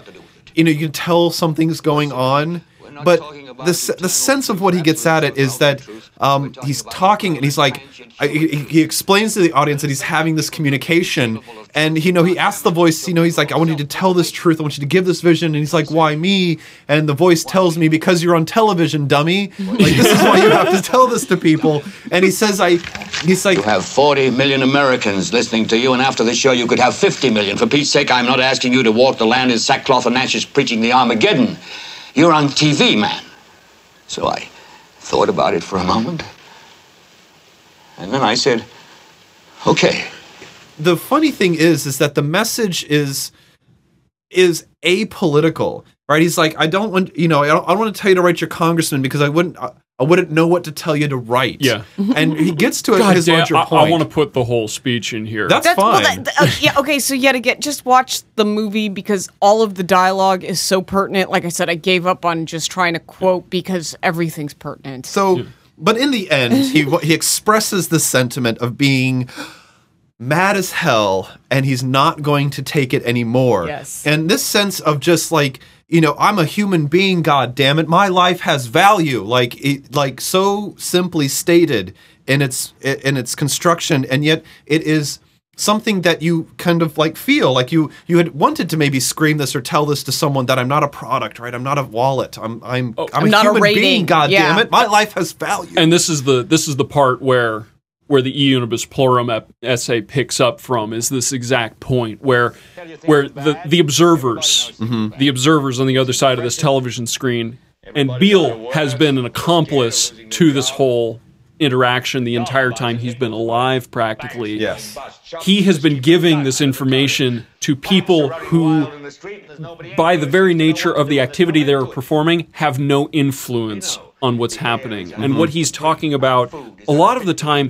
you know, you can tell something's going on. But the, the sense of what he gets at it is that um, he's talking and he's like, he, he explains to the audience that he's having this communication. And, you know, he asks the voice, you know, he's like, I want you to tell this truth. I want you to give this vision. And he's like, why me? And the voice tells me, because you're on television, dummy. *laughs* Like, this is why you have to tell this to people. And he says, I, he's like, You have 40 million Americans listening to you, and after the show, you could have 50 million. For Pete's sake, I'm not asking you to walk the land in sackcloth and ashes preaching the Armageddon. You're on TV, man. So I thought about it for a moment. And then I said, okay. the funny thing is is that the message is is apolitical right he's like i don't want you know i don't, I don't want to tell you to write your congressman because i wouldn't I, I wouldn't know what to tell you to write Yeah. *laughs* and he gets to God his damn, larger I, point I want to put the whole speech in here. that's, That's fine well, that, th- uh, yeah. Okay, so yet again, just watch the movie because all of the dialogue is so pertinent. Like I said, I gave up on just trying to quote because everything's pertinent. so but in the end he *laughs* he expresses the sentiment of being mad as hell and he's not going to take it anymore Yes. and this sense of just like you know i'm a human being god damn it my life has value. Like it like so simply stated in its in its construction and yet it is something that you kind of like feel. Like you you had wanted to maybe scream this or tell this to someone that i'm not a product right? I'm not a wallet. I'm i'm oh, i'm, I'm a not a human being rating. god damn it my life has value. And this is the this is the part where where the E Unibus Pluram ep- essay picks up from is this exact point where where the the observers mm-hmm. the observers on the other side of this television screen and Beale has been an accomplice to this whole interaction the entire time he's been alive practically. Yes. he has been giving this information to people who by the very nature of the activity they're performing have no influence on what's happening. and what he's talking about a lot of the time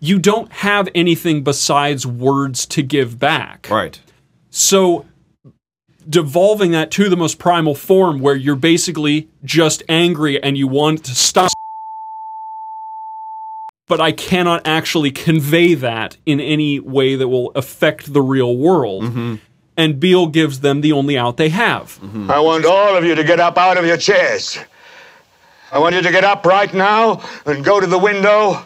you don't have anything besides words to give back Right. So devolving that to the most primal form where you're basically just angry and you want to stop but I cannot actually convey that in any way that will affect the real world. Mm-hmm. And Beale gives them the only out they have. Mm-hmm. I want all of you to get up out of your chairs. I want you to get up right now and go to the window,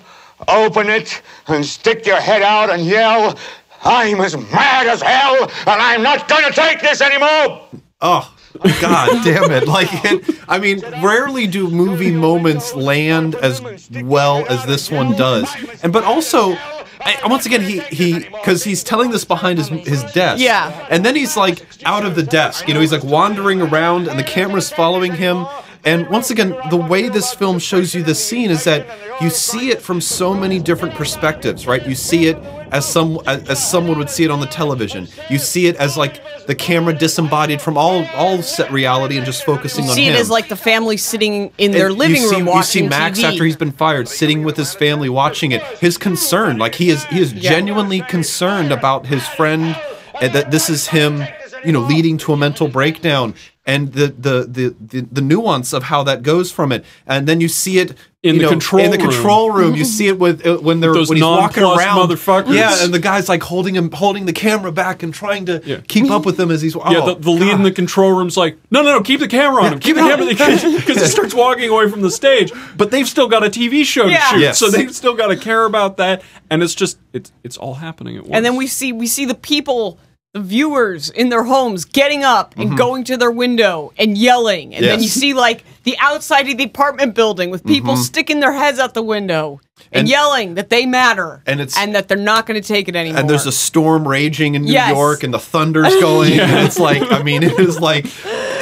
open it, and stick your head out and yell, I'm as mad as hell, and I'm not going to take this anymore! Oh, God *laughs* damn it. Like, it, I mean, rarely do movie moments land as well as this one does. And, but also, I, once again, he, he, because he's telling this behind his, his desk. Yeah. And then he's like out of the desk. You know, he's like wandering around and the camera's following him. And once again, the way this film shows you this scene is that you see it from so many different perspectives, right? You see it as some as, someone would see it on the television. You see it as like the camera disembodied from all all set reality and just focusing on See it as like the family sitting in And their living you see, room You see Max TV. after he's been fired, sitting with his family watching it. His concern, like he is, he is genuinely concerned about his friend, and that this is him, you know, leading to a mental breakdown, and the the the the, the nuance of how that goes from it, and then you see it. In you the know, control in the room. control room, you see it with uh, when they're Those when he's walking around, motherfuckers. yeah, and the guy's like holding him, holding the camera back and trying to Yeah. keep up with him as he's. Oh, yeah, the, the lead in the control room's like, no, no, no, keep the camera on him. Keep the camera on him *laughs* because he starts walking away from the stage. But they've still got a TV show to shoot, Yes. so they've still got to care about that. And it's just, it's it's all happening at once. and then we see we see the people the viewers in their homes getting up and going to their window and yelling and then Mm-hmm. You see like the outside of the apartment building with people sticking their heads out the window and, And- yelling that they matter And it's- and that they're not going to take it anymore and there's a storm raging in New Yes. York, and the thunder's *laughs* going, and it's like, I mean, it is like,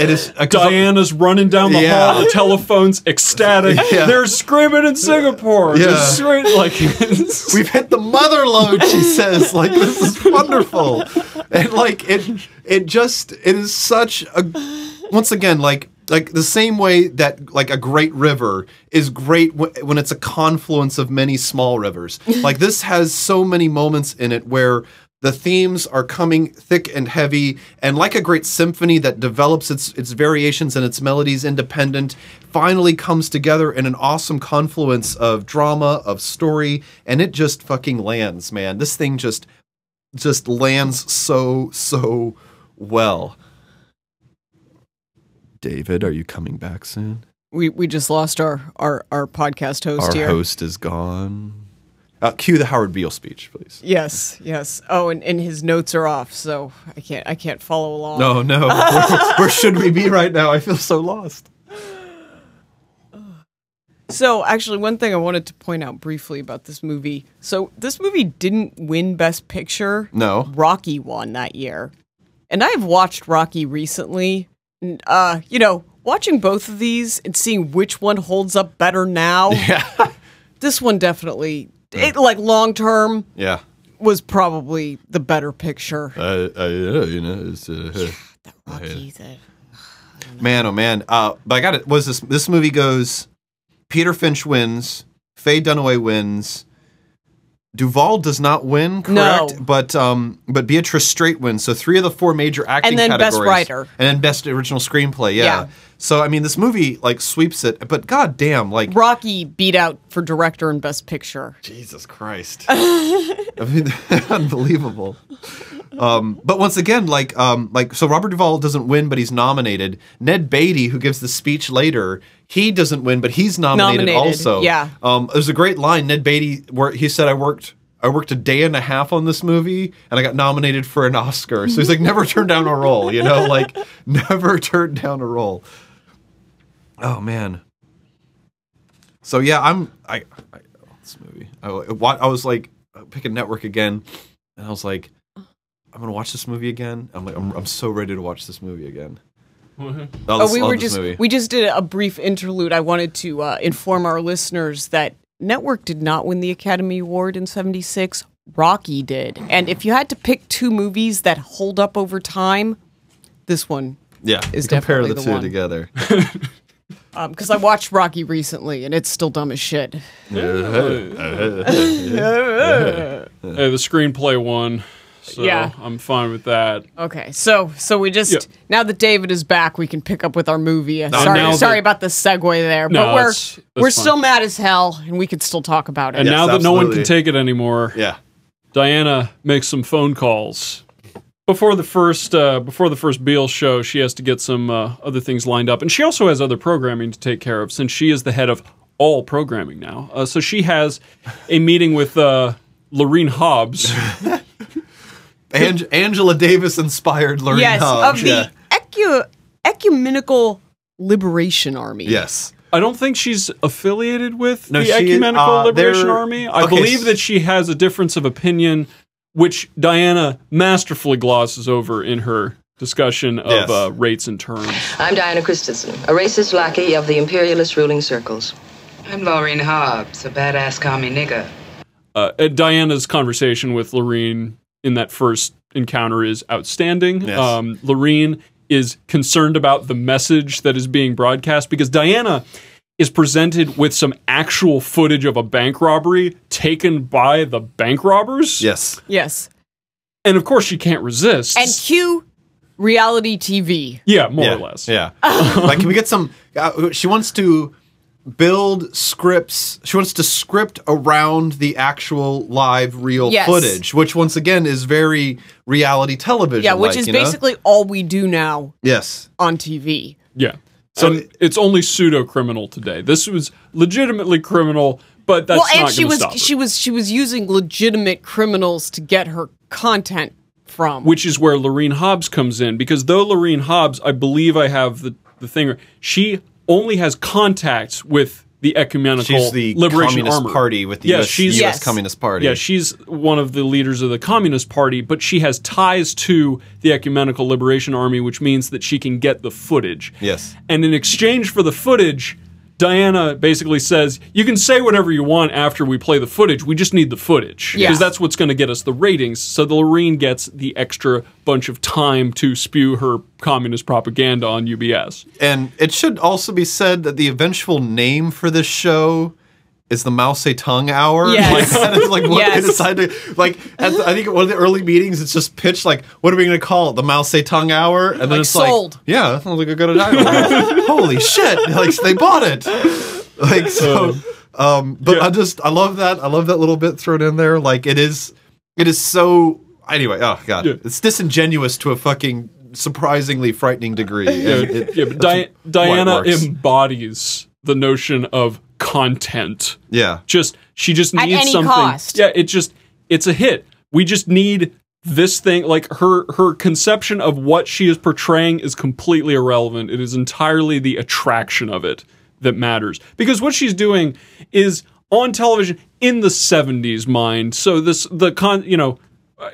it is. uh, 'cause- Diana's running down the Yeah. hall. The telephone's ecstatic. *laughs* Yeah. They're screaming in Singapore. Yeah. They're screaming- like *laughs* We've hit the mother lode, she says. Like this is wonderful, and like it, it just it is such a. Once again, like like the same way that like a great river is great w- when it's a confluence of many small rivers. *laughs* like this has so many moments in it where the themes are coming thick and heavy and like a great symphony that develops its its variations and its melodies independent finally comes together in an awesome confluence of drama of story and it just fucking lands man this thing just just lands so so well david are you coming back soon we we just lost our our, our podcast host our here host is gone uh, cue the howard beale speech please yes yes oh and, and his notes are off so i can't i can't follow along no no where, *laughs* where should we be right now i feel so lost *sighs* So, actually, one thing I wanted to point out briefly about this movie. So, this movie didn't win Best Picture. No. Rocky won that year. And I've watched Rocky recently. Uh, you know, watching both of these and seeing which one holds up better now. *laughs* Yeah. this one definitely, it, like long term, yeah was probably the better picture. uh, uh, you know it's uh, *sighs* Rocky, the- *sighs* Man, oh man. Uh, but I got it. Was this this movie goes? Peter Finch wins. Faye Dunaway wins. Duvall does not win, correct? No. But um, but Beatrice Straight wins. So three of the four major acting and then Best. Writer. and then best original screenplay. Yeah. Yeah. So I mean, this movie like sweeps it. But god damn, like Rocky beat out for director and best picture. Jesus Christ. *laughs* I mean, *laughs* unbelievable. Um, but once again, like, um, like, so Robert Duvall doesn't win, but he's nominated. Ned Beatty, who gives the speech later, he doesn't win, but he's nominated, Nominated, also. yeah. Um, there's a great line. Ned Beatty, where he said, "I worked." I worked a day and a half on this movie and I got nominated for an Oscar. So he's like, never turned down a role, you know, *laughs* like never turned down a role. Oh man. So yeah, I'm I, I this movie. I, I was like picking a network again, and I was like, I'm gonna watch this movie again. I'm like, I'm, I'm so ready to watch this movie again. Oh, this- we were just movie. we just did a brief interlude. I wanted to uh, inform our listeners that Network did not win the Academy Award in '76. Rocky did, and if you had to pick two movies that hold up over time, this one. yeah, is you compare definitely the, the two one. together. *laughs* Because I watched Rocky recently, and it's still dumb as shit. Hey, *laughs* the screenplay won. So Yeah. I'm fine with that. Okay, so so we just Yeah. now that David is back, we can pick up with our movie. Uh, now sorry, that- sorry about the segue there, No, but we're that's- that's we're fine. still mad as hell, and we can still talk about it. And Yes, now that no one can take it anymore, yeah, Diana makes some phone calls. Before the first uh, before the first Beale show, she has to get some uh, other things lined up, and she also has other programming to take care of since she is the head of all programming now. Uh, so she has a meeting with uh, Laureen Hobbs. *laughs* Ang- Angela Davis inspired Lorraine yes, Hobbs. of the yeah. ecu- ecumenical liberation army. yes. I don't think she's affiliated with No, the she- Ecumenical uh, Liberation they're- Army. I okay, believe s- that she has a difference of opinion, which Diana masterfully glosses over in her discussion of Yes. uh, rates and terms. I'm Diana Christensen, a racist lackey of the imperialist ruling circles. I'm Laureen Hobbs, a badass commie nigger. Uh, uh, Diana's conversation with Laureen in that first encounter is outstanding. Yes. Um, Laureen is concerned about the message that is being broadcast because Diana is presented with some actual footage of a bank robbery taken by the bank robbers. Yes. Yes, And of course, she can't resist. and cue reality TV. yeah, more yeah. or less. Yeah. *laughs* like, can we get some? Uh, she wants to build scripts. She wants to script around the actual live, real Yes. footage, which once again is very reality television. Yeah, which is you know? basically all we do now yes. on TV. Yeah. So- So it's only pseudo criminal today. This was legitimately criminal, but that's well, and not she was stop her. she was she was using legitimate criminals to get her content from. which is where Laureen Hobbs comes in because though Laureen Hobbs, I believe I have the the thing, she only has contacts with the ecumenical She's the liberation Communist armor Party with the yeah, US, she's US Yes. Communist Party. Yeah, she's one of the leaders of the Communist Party, but she has ties to the Ecumenical Liberation Army, which means that she can get the footage. Yes. And in exchange for the footage, Diana basically says, You can say whatever you want after we play the footage. We just need the footage. Yeah. Because that's what's going to get us the ratings. So the Laureen gets the extra bunch of time to spew her communist propaganda on UBS. And it should also be said that the eventual name for this show is the Mao Zedong Hour. *laughs* Yes. Like that is like what Yes. they decided. Like at the, I think one of the early meetings, it's just pitched like, "What are we going to call it? The Mao Zedong Hour?" And then Like it's sold. like, "Yeah, that sounds like a good title." *laughs* Holy shit! Like they bought it. Like so. Um, but Yeah. I just I love that I love that little bit thrown in there. Like it is it is so anyway. Oh god, Yeah. it's disingenuous to a fucking surprisingly frightening degree. And it- Yeah, but Di- Diana embodies the notion of content. yeah. just she just At needs any something. cost. Yeah, it just it's a hit. We just need this thing like her her conception of what she is portraying is completely irrelevant. It is entirely the attraction of it that matters. Because what she's doing is on television in the 70s mind. So this the con, you know,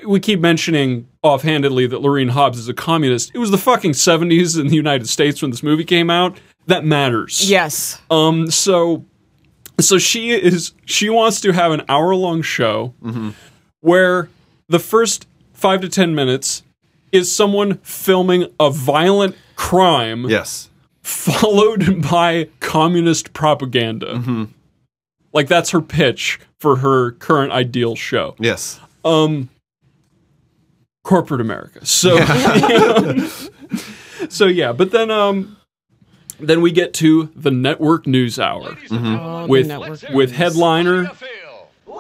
we keep mentioning offhandedly that Laureen Hobbs is a communist. It was the fucking 70s in the United States when this movie came out. That matters. yes. Um. So, so she is. She wants to have an hour long show where the first five to ten minutes is someone filming a violent crime, Yes. followed by communist propaganda. Like that's her pitch for her current ideal show. Yes. Um corporate America. So, *laughs* so yeah, but then um, Then we get to the network news hour the with network with headliner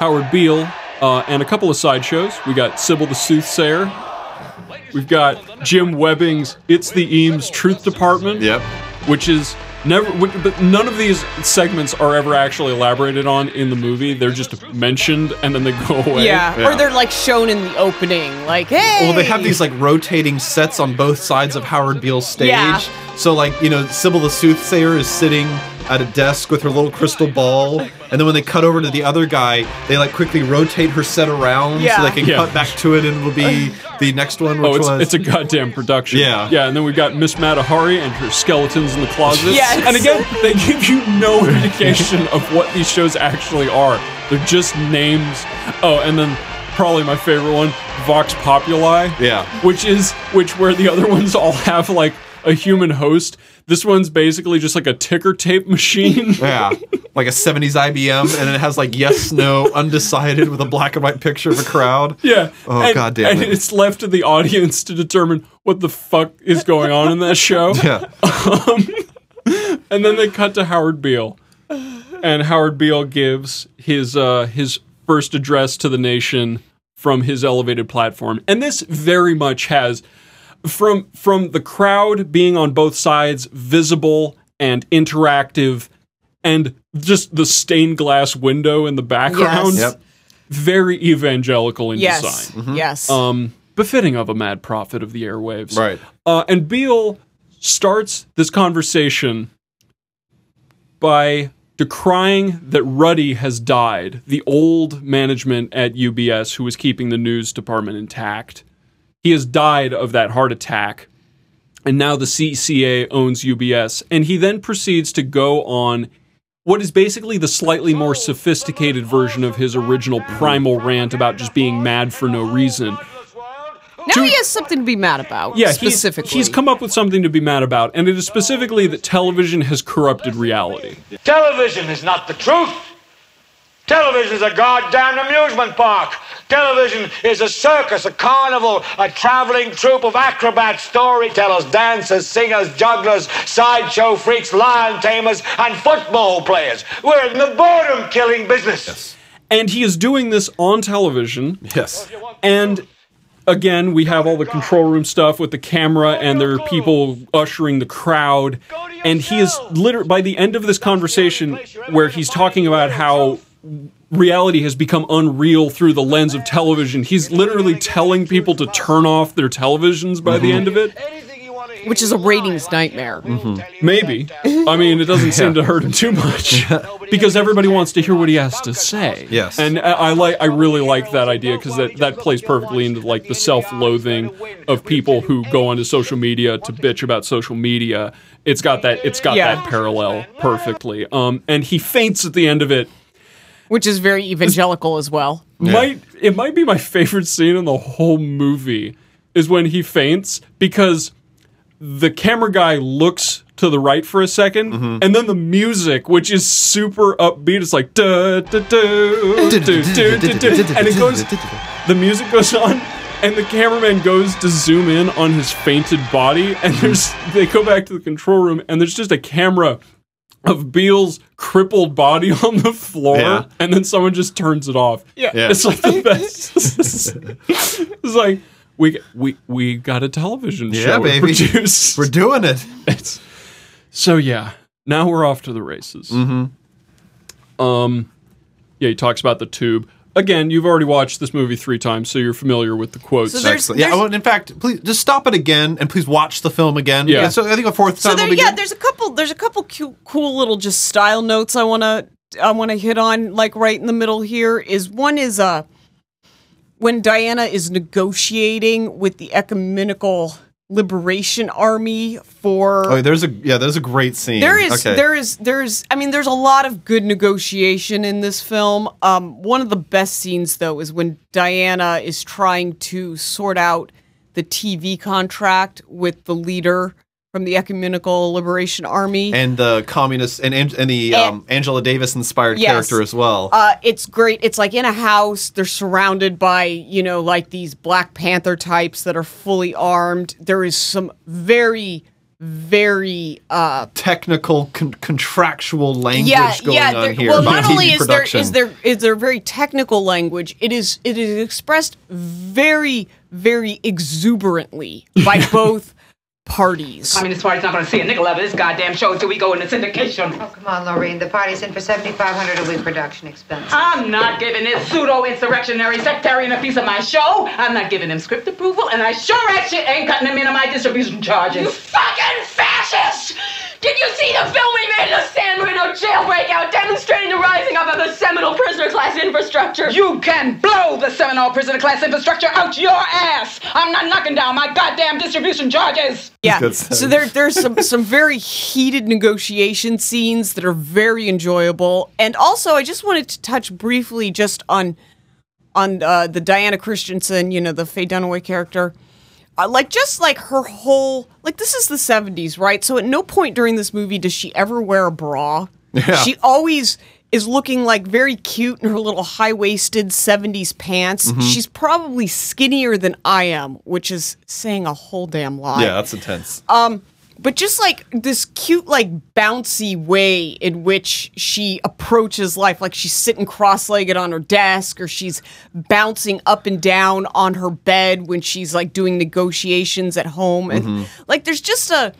Howard Beale uh, and a couple of sideshows. We got Sybil the Soothsayer. We've got Jim Webbing's It's the Emes Truth Department. Yep. Which is never, but none of these segments are ever actually elaborated on in the movie. They're just mentioned and then they go away. Yeah. or they're like shown in the opening, like, hey. Well, they have these like rotating sets on both sides of Howard Beale's stage. Yeah. So like you know, Sybil the soothsayer is sitting at a desk with her little crystal ball, and then when they cut over to the other guy, they like quickly rotate her set around Yeah. so they can Yeah. cut back to it, and it'll be the next one, which Oh, it's, was it's a goddamn production. Yeah. Yeah, and then we've got Miss Mata Hari and her skeletons in the closet. Yes. And again, they give you no *laughs* indication of what these shows actually are. They're just names. Oh, and then probably my favorite one, Vox Populi. Yeah. Which is which where the other *laughs* ones all have like a human host. This one's basically just like a ticker tape machine. *laughs* yeah, like a '70s IBM, and it has like yes, no, undecided with a black and white picture of a crowd. Yeah. Oh, and, God damn And it. it's left to the audience to determine what the fuck is going on in that show. *laughs* Yeah. And then they cut to Howard Beale. And Howard Beale gives his uh, his first address to the nation from his elevated platform. And this very much has from from the crowd being on both sides visible and interactive and just the stained glass window in the background. Yes. Yep. Very evangelical in Yes. design Yes. um, befitting of a mad prophet of the airwaves. Right. Uh, and Beale starts this conversation by decrying that Ruddy has died, the old management at UBS who was keeping the news department intact. He has died of that heart attack. And now the CCA owns UBS. And he then proceeds to go on what is basically the slightly more sophisticated version of his original primal rant about just being mad for no reason. now he has something to be mad about. Yeah, he's, specifically. he's come up with something to be mad about, and it is specifically that television has corrupted reality. Television is not the truth. Television is a goddamn amusement park. Television is a circus, a carnival, a traveling troupe of acrobats, storytellers, dancers, singers, jugglers, sideshow freaks, lion tamers, and football players. We're in the boredom killing business. Yes. And he is doing this on television. Yes. And again, we have all the control room stuff with the camera, and there are people ushering the crowd. And he is literally, by the end of this conversation, where he's talking about how reality has become unreal through the lens of television, he's literally telling people to turn off their televisions by the end of it. which is a ratings nightmare. Maybe. I mean, it doesn't seem to hurt him too much *laughs* because everybody wants to hear what he has to say. Yes. and I, I like. I really like that idea because that that plays perfectly into like the self-loathing of people who go onto social media to bitch about social media. It's got that. It's got Yeah. that parallel perfectly. Um, and he faints at the end of it. Which is very evangelical as well. Might it might be my favorite scene in the whole movie is when he faints because the camera guy looks to the right for a 2nd mm-hmm. and then the music, which is super upbeat, is like da da da da da da da, and it goes. The music goes *laughs* on. And the cameraman goes to zoom in on his fainted body, and there's they go back to the control room, and there's just a camera of Beale's crippled body *laughs* on the floor, Yeah. and then someone just turns it off. Yeah, Yeah. it's like the *laughs* best. *laughs* it's like we we we got a television show to baby. produce. We're doing it. It's, so yeah, now we're off to the races. Mm-hmm. Um, yeah, he talks about the tube. Again, you've already watched this movie three times, so you're familiar with the quotes. So there's- Excellent. Yeah. there's- Well, in fact, please just stop it again, and please watch the film again. Yeah. So I think a fourth So time there, will be yeah, good. there's a couple. There's a couple cu- cool little just style notes I wanna I wanna hit on. Like right in the middle here is one is uh when Diana is negotiating with the ecumenical liberation army for Oh, there's a yeah, there's a great scene. There is, Okay. there is, there's. I mean, there's a lot of good negotiation in this film. Um, one of the best scenes, though, is when Diana is trying to sort out the TV contract with the leader from the Ecumenical Liberation Army. and the communist and and, the And- um, Angela Davis inspired Yes. character as well. uh, it's great. It's like in a house. They're surrounded by, you know, like these Black Panther types that are fully armed. There is some very very uh Technical con- contractual language yeah going yeah on here. well not only is there production. is there is there very technical language it is it is expressed very very exuberantly by *laughs* both parties Communist Party's not gonna see a nickel of this goddamn show until we go into syndication. Oh, come on, Lorraine. The party's in for 7500 a week production expense. I'm not giving this pseudo-insurrectionary sectarian a piece of my show. I'm not giving him script approval, and I sure as shit ain't cutting him into my distribution charges. You fucking fascist! Did you see the film we made of the San Marino jailbreak out demonstrating the rising up of the Seminole prisoner class infrastructure? You can blow the Seminole prisoner class infrastructure out your ass! I'm not knocking down my goddamn distribution charges! Yeah. So sense. there there's some some very heated negotiation scenes that are very enjoyable. And also I just wanted to touch briefly just on on uh, the Diana Christensen, you know, the Faye Dunaway character. Uh, like just like her whole like this is the 70s, right? So at no point during this movie does she ever wear a bra. Yeah. She always is looking like very cute in her little high-waisted 70s pants. Mm-hmm. She's probably skinnier than I am, which is saying a whole damn lot yeah, that's intense. But just like this cute like bouncy way in which she approaches life like she's sitting cross-legged on her desk or she's bouncing up and down on her bed when she's like doing negotiations at home. And mm-hmm. like there's just a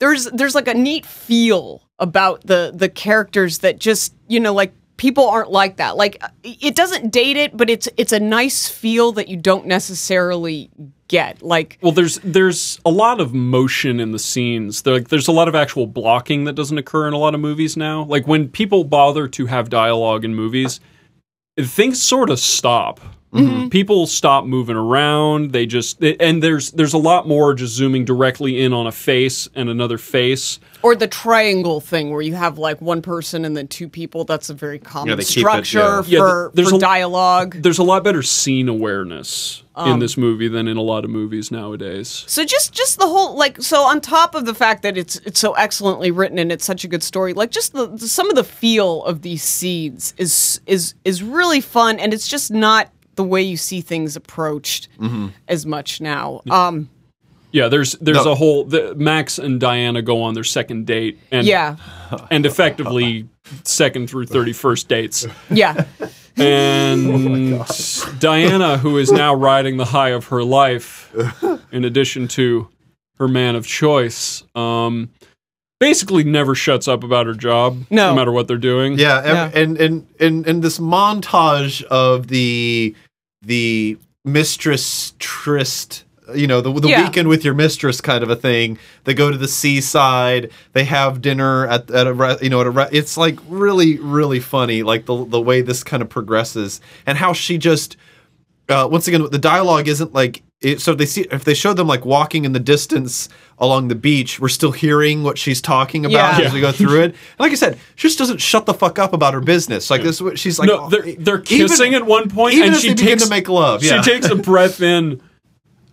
there's there's like a neat feel about the the characters that just you know like people aren't like that. Like uh, it doesn't date it but it's it's a nice feel that you don't necessarily get like Well, there's there's a lot of motion in the scenes. There, like, there's a lot of actual blocking that doesn't occur in a lot of movies now. Like when people bother to have dialogue in movies, things sort of stop. Mm-hmm. Mm-hmm. People stop moving around. They just and there's there's a lot more just zooming directly in on a face and another face. or the triangle thing where you have like one person and then two people that's a very common Yeah, they keep it, structure yeah. for, Yeah, there's for a- dialogue There's a lot better scene awareness in um. this movie than in a lot of movies nowadays. so just just the whole like so on top of the fact that it's it's so excellently written and it's such a good story like just the, the some of the feel of these scenes is is is really fun and it's just not the way you see things approached Mm-hmm. as much now um Yeah, there's there's No. a whole the, Max and Diana go on their second date and yeah and effectively second through 31st dates. yeah And *laughs* Diana, who is now riding the high of her life, in addition to her man of choice, um, basically never shuts up about her job, No. matter what they're doing. Yeah, ev- Yeah. and and and and this montage of the the mistress tryst, you know, the the Yeah. weekend with your mistress kind of a thing. They go to the seaside. They have dinner at at a you know at a re- it's like really really funny, like the the way this kind of progresses and how she just uh, once again, the dialogue isn't like it, so. They see if they show them like walking in the distance along the beach, we're still hearing what she's talking about Yeah. as we go through it. *laughs* And like I said, she just doesn't shut the fuck up about her business. Like this, is she's like. No, they're, they're even- kissing at one point, even and as she they begin takes to make love. Yeah. She takes a breath in,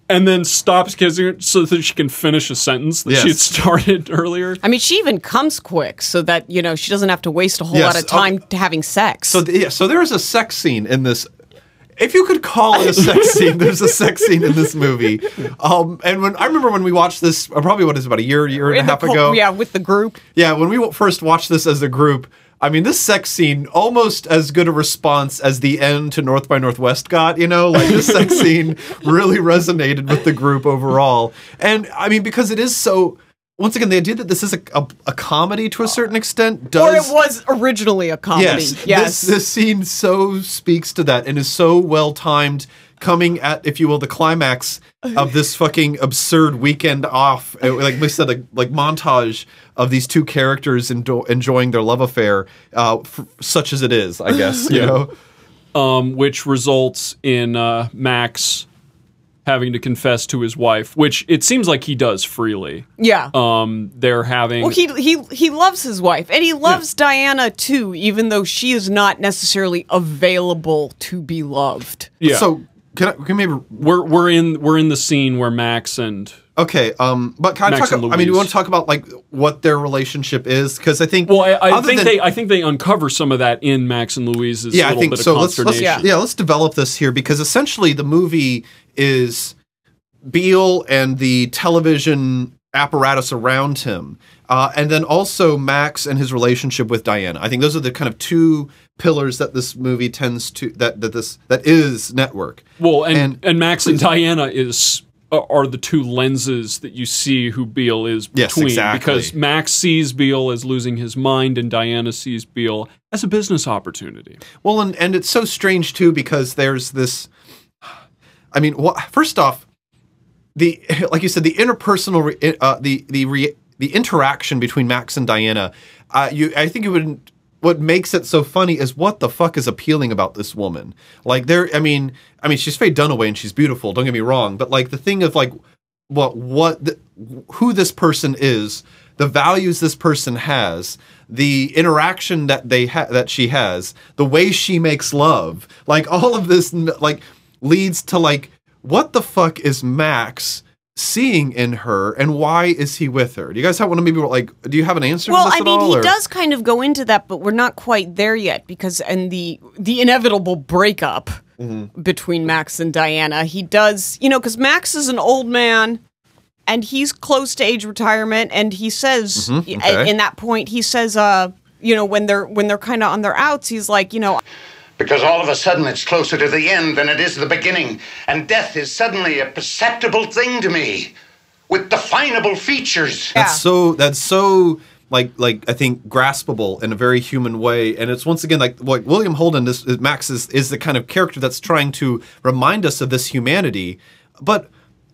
and then stops kissing her so that she can finish a sentence that she had Yes. started earlier. i mean she even comes quick so that you know she doesn't have to waste a whole Yes, lot of time oh. to having sex So th- yeah, so there is a sex scene in this. If you could call it a sex *laughs* scene, there's a sex scene in this movie. Um, and when I remember when we watched this, uh, probably what is it, about a year, year and a In half ago. yeah with the group Yeah, when we w- first watched this as a group, I mean, this sex scene almost as good a response as the end to North by Northwest got. You know, like this sex scene *laughs* really resonated with the group overall, and I mean because it is so. Once again, the idea that this is a, a, a comedy to a certain extent does or it was originally a comedy. Yes, Yes. This, this scene so speaks to that and is so well timed, coming at, if you will, the climax of this *laughs* fucking absurd weekend off. Like we said, a, like montage of these two characters endo- enjoying their love affair, uh, f- such as it is, I guess. You *laughs* Yeah. know, um, which results in uh, Max having to confess to his wife, which it seems like he does freely. yeah. Um, they're having well, he he he loves his wife, and he loves Diana too, even though she is not necessarily available to be loved. yeah. So can I, can we maybe we're we're in we're in the scene where Max and okay? Um, but can I talk? and I mean, we want to talk about like what their relationship is because I think. well, I, I think than- they I think they uncover some of that in Max and Louise's yeah, I think bit so. Let's, let's consternation. yeah, let's develop this here because essentially the movie is Beale and the television apparatus around him, uh, and then also Max and his relationship with Diana. I think those are the kind of two pillars that this movie tends to that that this that is network. Well, and and, Max and Diana is uh, are the two lenses that you see who Beale is Yes, between exactly. because Max sees Beale as losing his mind and Diana sees Beale as a business opportunity. Well, and and it's so strange too because there's this. I mean, wha first off, the *laughs* like you said, the interpersonal, uh, the the re, the interaction between Max and Diana. Uh, you, I think it would. What makes it so funny is what the fuck is appealing about this woman? Like there, I mean, I mean, she's Faye Dunaway and she's beautiful. Don't get me wrong, but like the thing of like what what the, who this person is, the values this person has, the interaction that they ha- that she has, the way she makes love, like all of this, like leads to like what the fuck is Max seeing in her, and why is he with her? Do you guys have one of maybe like? Do you have an answer? Well, to this I mean, all, he or- does kind of go into that, but we're not quite there yet because, and the the inevitable breakup Mm-hmm. between Max and Diana, he does, you know, because Max is an old man and he's close to age retirement, and he says Mhm, okay. in that point, he says, uh, you know, when they're when they're kind of on their outs, he's like, you know, Because all of a sudden it's closer to the end than it is the beginning, and death is suddenly a perceptible thing to me, with definable features. That's so. That's so. Like, like I think graspable in a very human way, and it's once again like like William Holden. This Max is is the kind of character that's trying to remind us of this humanity. But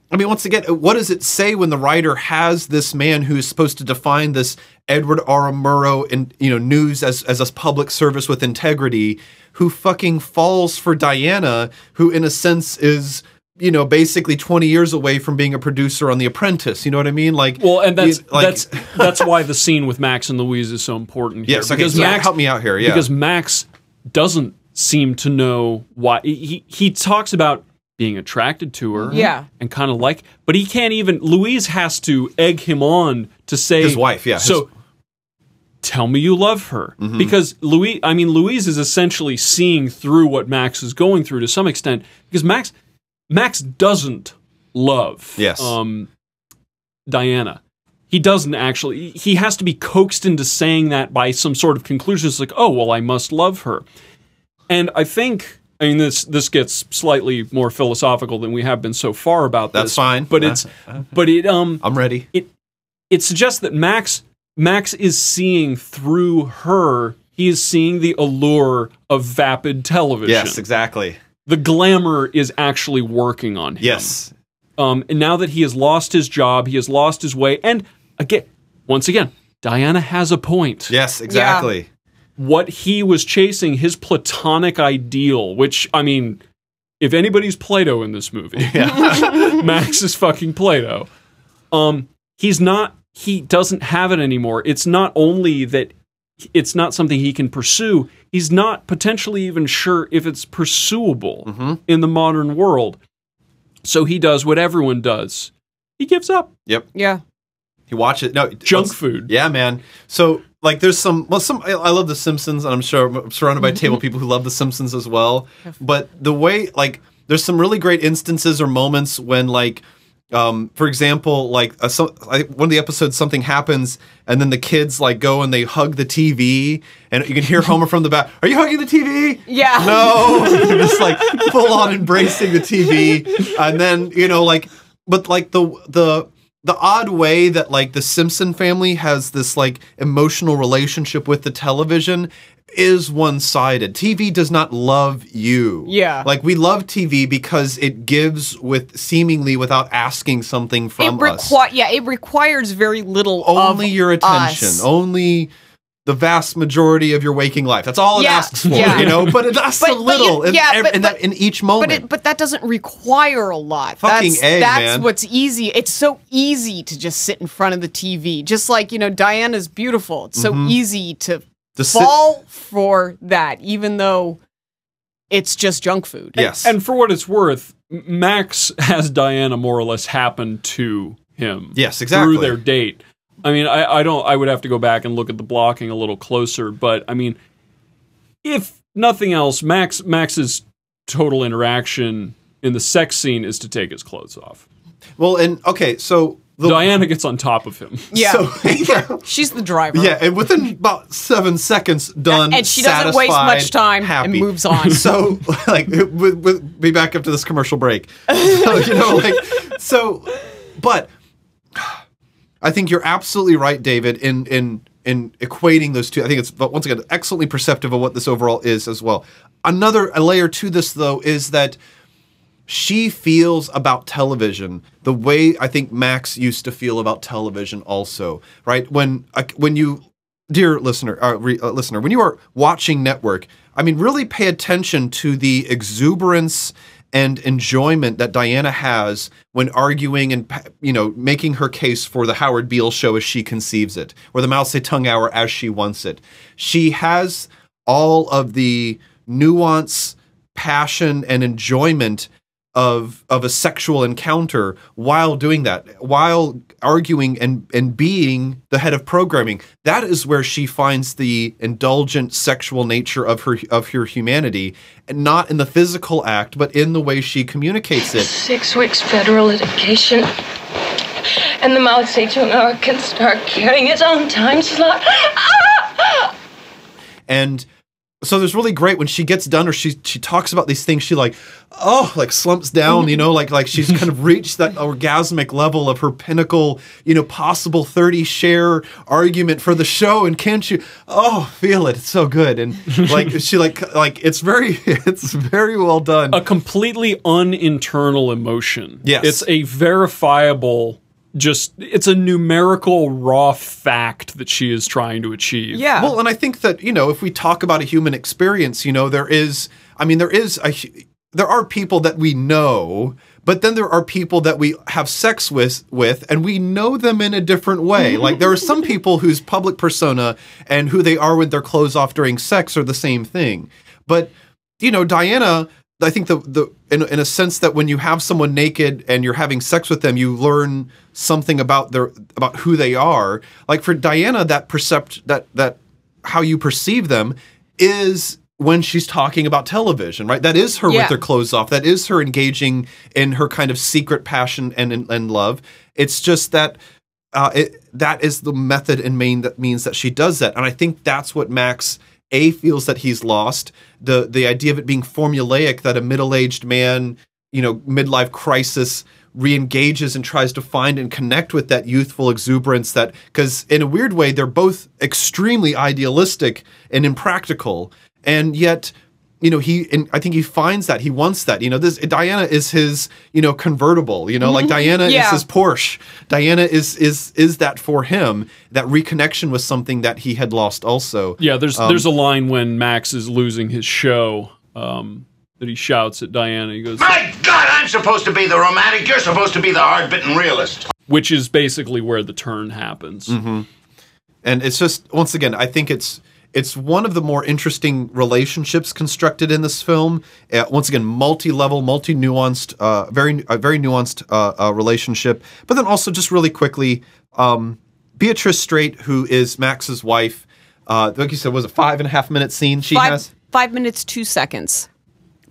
I mean, once again, what does it say when the writer has this man who's supposed to define this Edward R. Murrow in you know news as as a public service with integrity, who fucking falls for Diana, who in a sense is you know basically 20 years away from being a producer on The Apprentice. You know what I mean? Like, Well, and that's like- that's that's why the scene with Max and Louise is so important. Here, Yes, okay, so help me out here, yeah. because Max doesn't seem to know why he he talks about being attracted to her, Yeah. and kind of like, but he can't even. Louise has to egg him on to say His wife, yeah, his- So tell me you love her Mhm. because Louise. I mean, Louise is essentially seeing through what Max is going through to some extent because Max Max doesn't love Yes. um, Diana. He doesn't actually. He has to be coaxed into saying that by some sort of conclusion. It's like, oh well, I must love her. And I think, I mean, this this gets slightly more philosophical than we have been so far about this. That's fine. but it's, but it, um, I'm ready. It it suggests that Max Max is seeing through her. He is seeing the allure of vapid television. Yes, exactly. The glamour is actually working on him. Yes. Um, and now that he has lost his job, he has lost his way. And again, once again, Diana has a point. Yes, exactly. What he was chasing, his platonic ideal, which, I mean, if anybody's Plato in this movie, *laughs* *laughs* Max is fucking Plato. Um, he's not, he doesn't have it anymore. It's not only that it's not something he can pursue, he's not potentially even sure if it's pursuable in the modern world. So he does what everyone does. He gives up. Yep. Yeah. He watches. No Junk food. Yeah, man. So like, there's some. Well, some. I, I love The Simpsons, and I'm sure I'm surrounded by table people who love The Simpsons as well. But the way, like, there's some really great instances or moments when, like, um, for example, like a, so, I, one of the episodes, something happens, and then the kids like go and they hug the TV, and you can hear Homer from the back. Are you hugging the TV? Yeah. No, *laughs* just like full on embracing the TV, and then you know, like, but like the the the odd way that like the Simpson family has this like emotional relationship with the television is one-sided. TV does not love you. Yeah. Like we love TV because it gives with seemingly without asking something from it us. yeah, it requires very little Only your attention. us. Only the vast majority of your waking life. That's all it Yeah, asks for, yeah. you know. But it *laughs* asks But- a but you- little in, yeah, ev- but- in, that, in each moment. But it, but that doesn't require a lot. Fucking that's A, that's man. what's easy. It's so easy to just sit in front of the TV. Just like, you know, Diana's beautiful. It's so Mhm. easy to, To sit- fall for that, even though it's just junk food. Yes. And for what it's worth, Max has Diana more or less happen to him. Yes, exactly. Through their date. I mean, I, I don't. I would have to go back and look at the blocking a little closer, but I mean, if nothing else, Max Max's total interaction in the sex scene is to take his clothes off. Well, and okay, so the, Diana gets on top of him. Yeah. So, *laughs* yeah. She's the driver. Yeah, and within about seven seconds, done. And she doesn't waste much time and moves on. So, *laughs* like, we, we, be back up to this commercial break. *laughs* So, you know, like, so, but I think you're absolutely right, David, in in in equating those two. I think it's but once again excellently perceptive of what this overall is as well. Another layer to this though is that she feels about television the way I think Max used to feel about television also, right? When uh, when you dear listener uh, re, uh, listener, when you are watching network, I mean really pay attention to the exuberance and enjoyment that Diana has when arguing and you know making her case for the Howard Beale show as she conceives it, or the Mao Zedong hour as she wants it. She has all of the nuance, passion, and enjoyment of of a sexual encounter while doing that, while arguing and and being the head of programming. That is where she finds the indulgent sexual nature of her of her humanity, and not in the physical act, but in the way she communicates it. Six weeks federal litigation. And the Mao Zedong hour can start carrying its own time slot. Ah! and so there's really great when she gets done or she she talks about these things she like oh like slumps down you know like like she's kind of reached that orgasmic level of her pinnacle you know possible 30 share argument for the show and can't you oh feel it it's so good and like she like like it's very *laughs* it's very well done A completely uninternal emotion. Yes. It's a verifiable just it's a numerical raw fact that she is trying to achieve. Yeah. Well, and I think that, you know, if we talk about a human experience, you know, there is, I mean, there is a, there are people that we know, but then there are people that we have sex with, with, and we know them in a different way. Mm-hmm. like there are some people whose public persona and who they are with their clothes off during sex are the same thing. But, you know, Diana, I think the the in, in a sense that when you have someone naked and you're having sex with them, you learn something about their about who they are. Like for Diana, that percept that that how you perceive them is when she's talking about television, right? That is her Yeah. with her clothes off. That is her engaging in her kind of secret passion and and, and love. It's just that uh, it, that is the method and main that means that she does that, and I think that's what Max a feels that he's lost the the idea of it being formulaic that a middle aged man, you know, midlife crisis re-engages and tries to find and connect with that youthful exuberance that because in a weird way they're both extremely idealistic and impractical. And yet you know he and i think he finds that he wants that. You know this diana is his you know convertible you know like diana Yeah. is his porsche. Diana is is is that for him that reconnection with something that he had lost also. Yeah, there's Um, there's a line when Max is losing his show um, that he shouts at Diana. He goes, My God, I'm supposed to be the romantic. You're supposed to be the hard-bitten realist. which is basically where the turn happens. Mm-hmm. and it's just once again i think it's it's one of the more interesting relationships constructed in this film uh, once again multi-level multi-nuanced uh, very a very nuanced uh, uh, relationship but then also just really quickly um, beatrice straight who is max's wife uh, like you said was a five and a half minute scene she five, has five minutes, two seconds.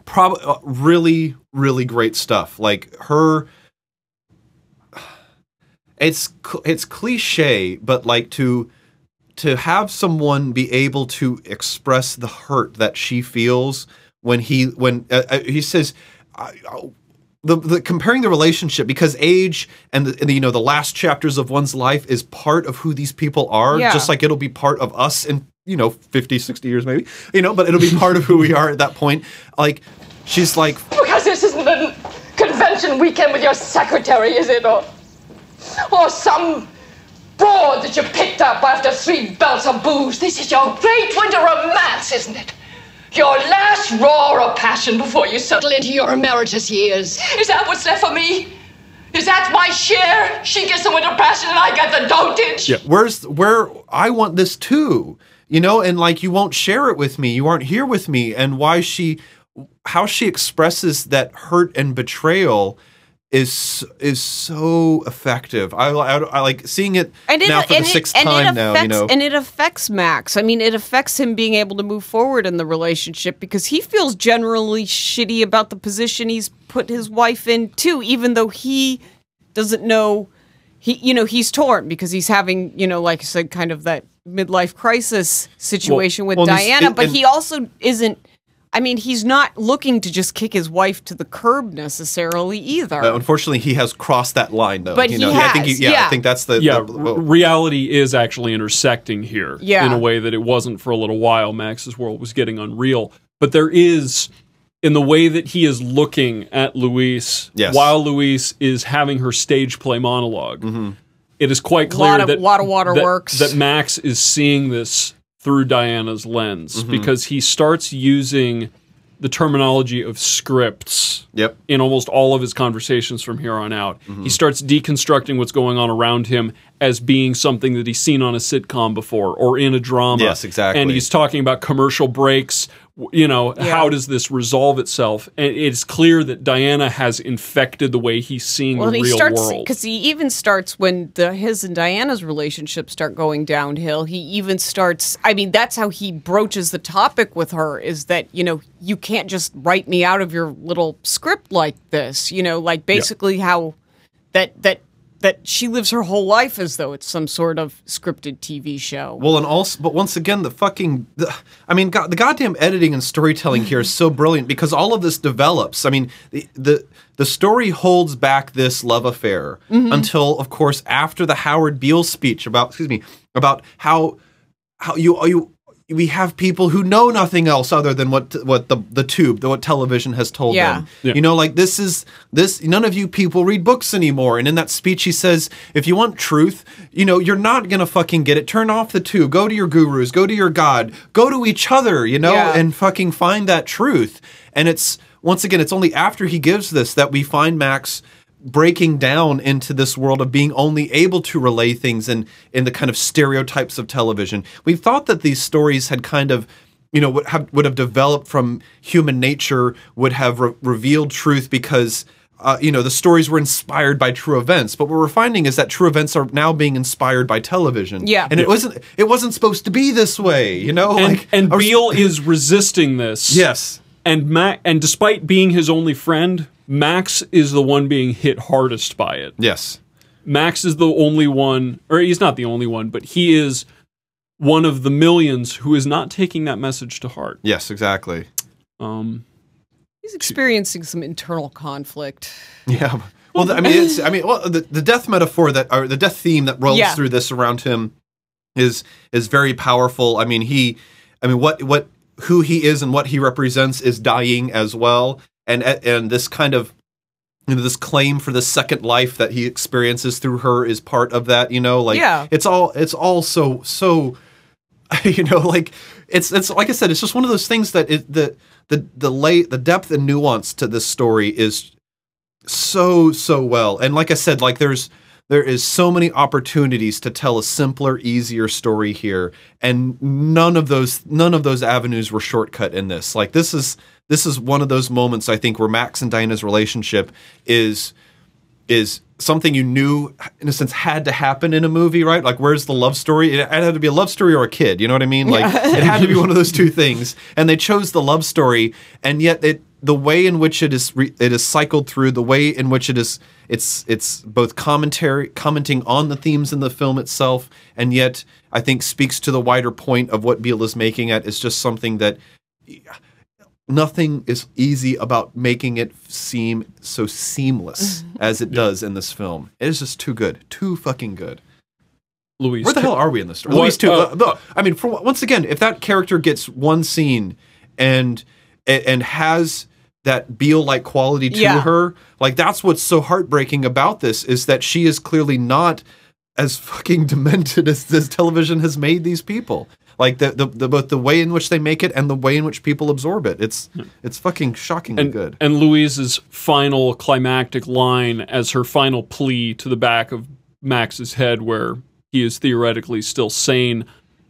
probably uh, really really great stuff like her it's it's cliche but like to to have someone be able to express the hurt that she feels when he when uh, uh, he says I, I- the, the comparing the relationship because age and the, and the you know the last chapters of one's life is part of who these people are Yeah. just like it'll be part of us in you know 50 60 years maybe you know but it'll be part of who we are at that point like she's like Because this isn't a convention weekend with your secretary, is it? Or, or some broad that you picked up after three belts of booze. This is your great winter romance, isn't it? Your last roar of passion before you settle into your emeritus years. Is that what's left for me? Is that my share? She gets the winter passion and I get the dotage? Yeah. Where's where I want this too, you know, and like you won't share it with me. You aren't here with me, and why she, how she expresses that hurt and betrayal is is so effective. I, I, I like seeing it And it, now for the it- sixth it time now. affects, You know, and it affects Max. I mean, it affects him being able to move forward in the relationship because he feels generally shitty about the position he's put his wife in too, even though he doesn't know he you know he's torn because he's having you know like I said kind of that midlife crisis situation with well, Diana, but he also isn't. I mean, he's not looking to just kick his wife to the curb necessarily either. Uh, unfortunately, he has crossed that line, though. But you he know, I think has, yeah, I think that's the yeah, the- r- reality is actually intersecting here Yeah. in a way that it wasn't for a little while. Max's world was getting unreal, but there is in the way that he is looking at Louise Yes. while Louise is having her stage play monolog Mm-hmm. It is quite Lot clear of- that lot of waterworks. that, that Max is seeing this through Diana's lens Mhm. because he starts using the terminology of scripts Yep. in almost all of his conversations from here on out. Mm-hmm. He starts deconstructing what's going on around him as being something that he's seen on a sitcom before or in a drama. Yes, exactly. And he's talking about commercial breaks. You know, Yeah. how does this resolve itself? And it's clear that Diana has infected the way he's seeing well, the he real starts world. because he even starts when the his and Diana's relationship start going downhill. He even starts. I mean, that's how he broaches the topic with her. Is that you know you can't just write me out of your little script like this. You know, like basically how that that that she lives her whole life as though it's some sort of scripted TV show. Well, and also, but once again, the fucking, the, I mean, God, the goddamn editing and storytelling here is so *laughs* brilliant because all of this develops. I mean, the the, the story holds back this love affair Mhm. until, of course, after the Howard Beale speech about, excuse me, about how how you are you we have people who know nothing else other than what what the the tube, what television has told Yeah. them. Yeah. You know, like this is this. None of you people read books anymore. And in that speech, he says, if you want truth, you know, you're not gonna fucking get it. Turn off the tube. Go to your gurus. Go to your God. Go to each other. You know, Yeah. and fucking find that truth. And it's once again, it's only after he gives this that we find Max breaking down into this world of being only able to relay things in in the kind of stereotypes of television. We thought that these stories had kind of you know would have would have developed from human nature, would have re- revealed truth because uh, you know the stories were inspired by true events. But what we're finding is that true events are now being inspired by television. Yeah. and it wasn't it wasn't supposed to be this way. You know, and, like and I was- Beale is resisting this. Yes. And Ma- and despite being his only friend, Max is the one being hit hardest by it. Yes. Max is the only one, or he's not the only one, but he is one of the millions who is not taking that message to heart. Yes, exactly. Um, He's experiencing some internal conflict. Yeah. Well, I mean, it's, I mean, well, the, the death metaphor that, or the death theme that rolls Yeah. through this around him is is very powerful. I mean, he, I mean, what what who he is and what he represents is dying as well, and and this kind of you know, this claim for the second life that he experiences through her is part of that. You know, like Yeah. it's all it's all so so *laughs* you know like it's it's like i said it's just one of those things that it, the the the late the depth and nuance to this story is so so well and like i said like there's there is so many opportunities to tell a simpler easier story here and none of those none of those avenues were shortcut in this. Like this is this is one of those moments i think where max and diana's relationship is is something you knew in a sense had to happen in a movie right? Like where's the love story? It had to be a love story or a kid you know what i mean? Like it had to be *laughs* one of those two things. And they chose the love story and yet it the way in which it is re, it is cycled through the way in which it is it's it's both commentary commenting on the themes in the film itself and yet i think speaks to the wider point of what beale is making at is just something that nothing is easy about making it seem so seamless as it does in this film. It is just too good, too fucking good. Louise, Where the hell are we in this story? What- Louise too. uh, uh, I mean, for once again, if that character gets one scene and and has that Beale like quality to Yeah. her, like that's what's so heartbreaking about this is that she is clearly not as fucking *laughs* demented as this television has made these people. Like the, the, the both the way in which they make it and the way in which people absorb it. It's hmm. it's fucking shockingly and, good. and Louise's final climactic line as her final plea to the back of Max's head, where he is theoretically still sane,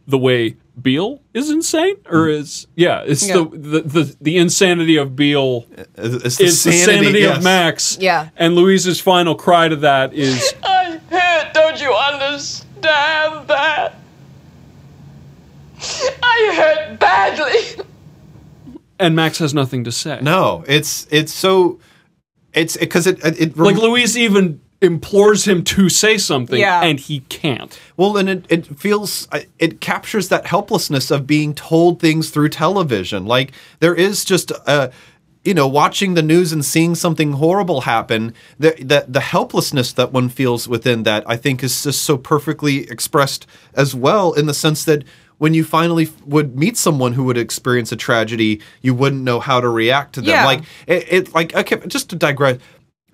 the way Beale is insane, or hmm. is yeah, it's Yeah. The, the the the insanity of Beale It's is the sanity yes. of Max. Yeah. and Louise's final cry to that is *laughs* I hurt. Don't you understand that? I hurt badly. and Max has nothing to say. No, it's it's so it's because it it, it like Louise even implores him to say something, Yeah. and he can't. Well, and it, it feels, it captures that helplessness of being told things through television. Like, there is just, uh, you know, watching the news and seeing something horrible happen, the, the, the helplessness that one feels within that, I think, is just so perfectly expressed as well, in the sense that when you finally would meet someone who would experience a tragedy, you wouldn't know how to react to them. Yeah. Like, it, it like, okay, just to digress,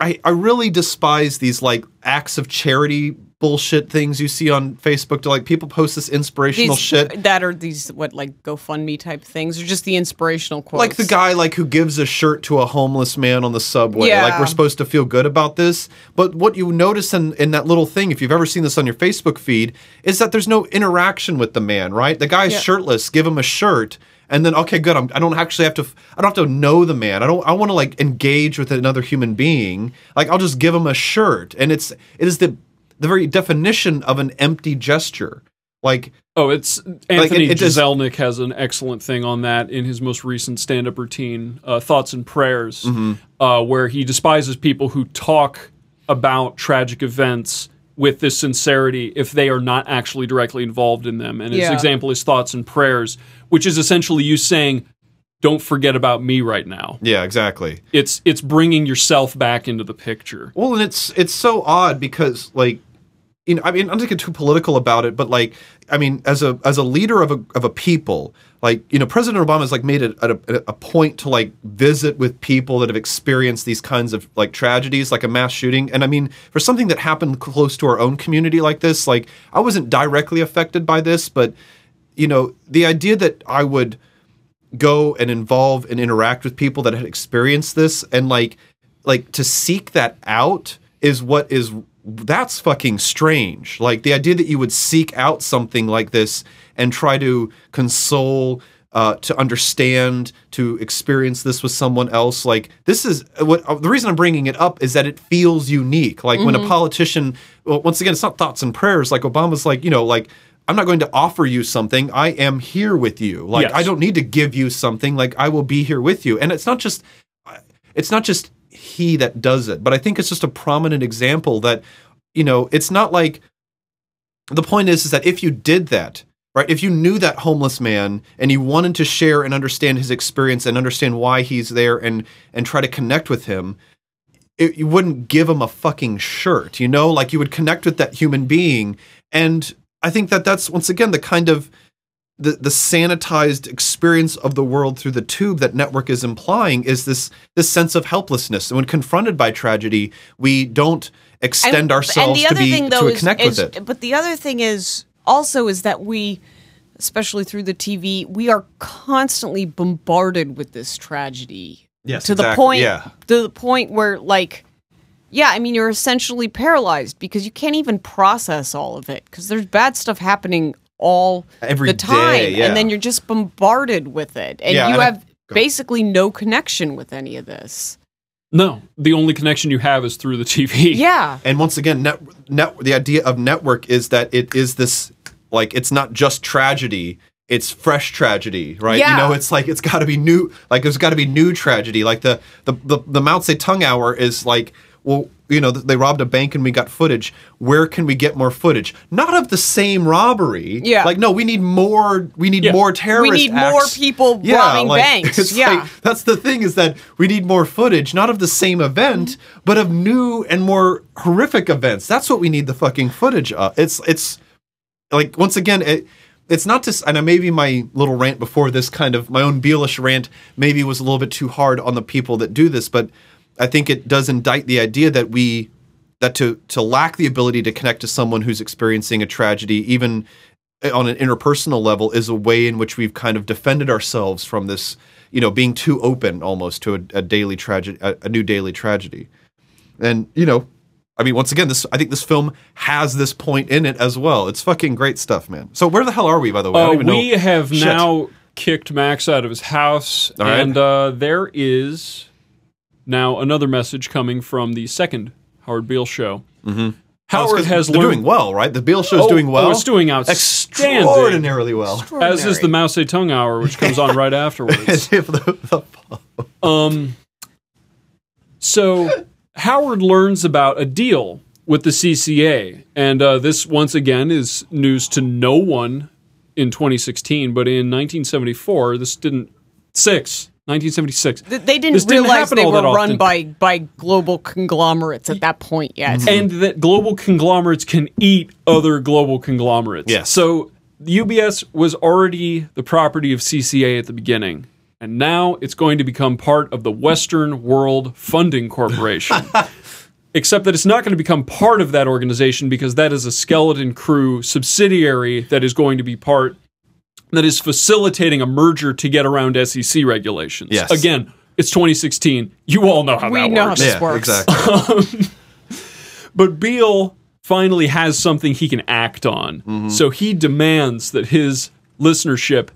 I, I really despise these like acts of charity bullshit things you see on Facebook to like people post this inspirational These shit. that are these what like GoFundMe type things, or just the inspirational quotes. Like the guy like who gives a shirt to a homeless man on the subway. Yeah. Like we're supposed to feel good about this. But what you notice in, in that little thing, if you've ever seen this on your Facebook feed, is that there's no interaction with the man, right? The guy's Yeah. shirtless, give him a shirt. And then okay, good. I'm, I don't actually have to. I don't have to know the man. I don't. I want to like engage with another human being. Like I'll just give him a shirt, and it's it is the the very definition of an empty gesture. Like Oh, it's Anthony it- it Jeselnik has an excellent thing on that in his most recent stand-up routine, uh, "Thoughts and Prayers," Mm-hmm. uh, where he despises people who talk about tragic events with this sincerity if they are not actually directly involved in them. And his Yeah. example is "Thoughts and Prayers," which is essentially you saying, "Don't forget about me right now." yeah, exactly. It's it's bringing yourself back into the picture. Well, and it's it's so odd because like you know, I mean, I'm not getting too political about it, but like, I mean, as a as a leader of a of a people, like you know, President Obama has like made it a, a, a point to like visit with people that have experienced these kinds of like tragedies, like a mass shooting. And I mean, for something that happened close to our own community like this, like I wasn't directly affected by this, but you know, the idea that I would go and involve and interact with people that had experienced this and like like to seek that out is what is that's fucking strange. Like the idea that you would seek out something like this and try to console uh, to understand to experience this with someone else like this is what uh, the reason i'm bringing it up is that it feels unique. Like when a politician well, once again it's not thoughts and prayers. Like obama's like you know like i'm not going to offer you something. I am here with you. Like Yes. i don't need to give you something. Like i will be here with you. And it's not just it's not just he that does it. But i think it's just a prominent example that you know it's not like the point is is that if you did that right if you knew that homeless man and you wanted to share and understand his experience and understand why he's there and and try to connect with him it, you wouldn't give him a fucking shirt you know? Like you would connect with that human being. And i think that that's once again the kind of the, the sanitized experience of the world through the tube that network is implying is this this sense of helplessness and when confronted by tragedy we don't extend ourselves to be to connect is- with it But the other thing is also is that we, especially through the TV, we are constantly bombarded with this tragedy. Yes, to the point yeah. to the point where like yeah, I mean you're essentially paralyzed because you can't even process all of it because there's bad stuff happening all Every the time day, yeah. and then you're just bombarded with it and Yeah, you and have go. basically no connection with any of this. No, the only connection you have is through the TV. Yeah. And once again, net, net, the idea of network is that it is this like it's not just tragedy; it's fresh tragedy, right? Yeah. You know, it's like it's got to be new. Like there's got to be new tragedy. Like the the the, the Mao Zedong hour is like, well, you know, they robbed a bank and we got footage. Where can we get more footage? Not of the same robbery. Yeah. Like no, we need more. We need Yeah. more terrorist. We need more acts. people robbing banks. it's Yeah. like- that's the thing is that we need more footage, not of the same event, but of new and more horrific events. That's what we need the fucking footage of. It's it's like once again it. It's not just, and maybe my little rant before this kind of my own Bealish rant maybe was a little bit too hard on the people that do this, but I think it does indict the idea that we that to to lack the ability to connect to someone who's experiencing a tragedy, even on an interpersonal level, is a way in which we've kind of defended ourselves from this, you know, being too open almost to a, a daily tragedy, a, a new daily tragedy. And you know, I mean, once again, this I think this film has this point in it as well. It's fucking great stuff, man. So where the hell are we, by the way? Uh, we know. have Shit. now kicked Max out of his house, right. and uh, there is now another message coming from the second Howard Beale show. Mm-hmm. Howard has they're learned doing well, right? The Beale show's Oh, doing well. oh, it's doing outstanding. extraordinarily well. as is the Mao Zedong hour, which comes on right *laughs* afterwards. As if the, the *laughs* Um, so Howard learns about a deal with the CCA. And uh, this, once again, is news to no one in 2016, but in 1974, this didn't. Six. 1976. They didn't This didn't realize they all were that run often. by by global conglomerates at that point yet. Mm-hmm. and that global conglomerates can eat other global conglomerates. Yes. So UBS was already the property of CCA at the beginning, and now it's going to become part of the Western World Funding Corporation. *laughs* Except that it's not going to become part of that organization because that is a skeleton crew subsidiary that is going to be part that is facilitating a merger to get around SEC regulations. Yes. Again, it's 2016. You all know how We that know how works. this yeah, works. exactly. *laughs* But Beale finally has something he can act on. Mm-hmm. So he demands that his listenership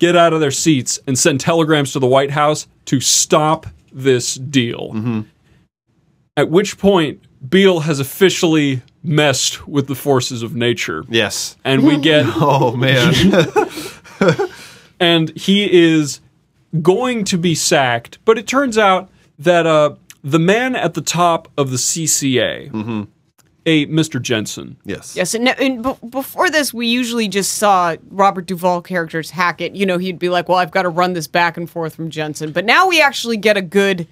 get out of their seats and send telegrams to the White House to stop this deal. Mm-hmm. At which point, Beale has officially messed with the forces of nature. yes. And we get *laughs* Oh man. *laughs* and he is going to be sacked. But it turns out that uh, the man at the top of the CCA, a Mr. Jensen, yes. Yes, and, and b- before this, we usually just saw Robert Duvall characters hack it. You know, he'd be like, "Well, I've got to run this back and forth from Jensen," but now we actually get a good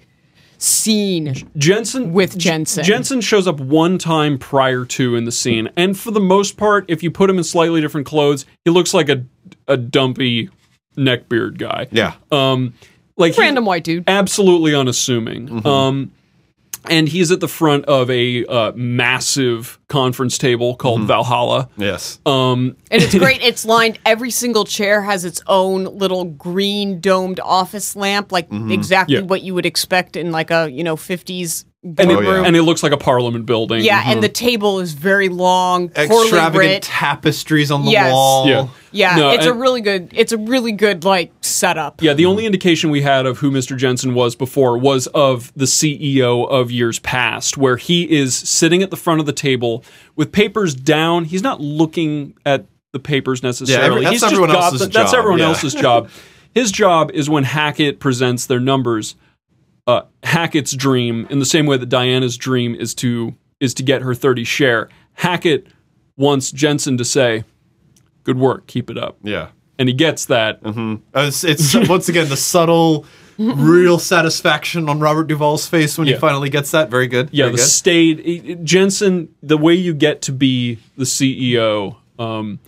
scene. Jensen With Jensen. Jensen shows up one time prior to in the scene, and for the most part, if you put him in slightly different clothes, he looks like a a dumpy neckbeard guy. Yeah. Um, like he- Random white dude. absolutely unassuming. Mm-hmm. Um, and he's at the front of a uh, massive conference table called Mm-hmm. Valhalla. Yes. Um, And it's great. *laughs* It's lined. Every single chair has its own little green domed office lamp, like exactly Yeah. what you would expect in like a you know fifties and, it, oh, boardroom. and it looks like a parliament building. yeah, and mm-hmm. the table is very long, Extravagant lit. tapestries on the Yes. wall. Yeah. yeah, No, it's a really good. It's a really good like setup. Yeah, the only indication we had of who Mr. Jensen was before was of the CEO of years past, where he is sitting at the front of the table with papers down. He's not looking at the papers necessarily. Yeah, that's He's just everyone got else's the- That's job, everyone yeah. else's job. *laughs* His job is when Hackett presents their numbers. Uh, Hackett's dream, in the same way that Diana's dream is to is to get her thirty share. Hackett wants Jensen to say, "Good work, keep it up," Yeah. and he gets that. Uh, it's, it's once again the subtle, *laughs* real satisfaction on Robert Duvall's face when Yeah. he finally gets that. Very good. Yeah, Very the good. state Jensen. The way you get to be the CEO, um,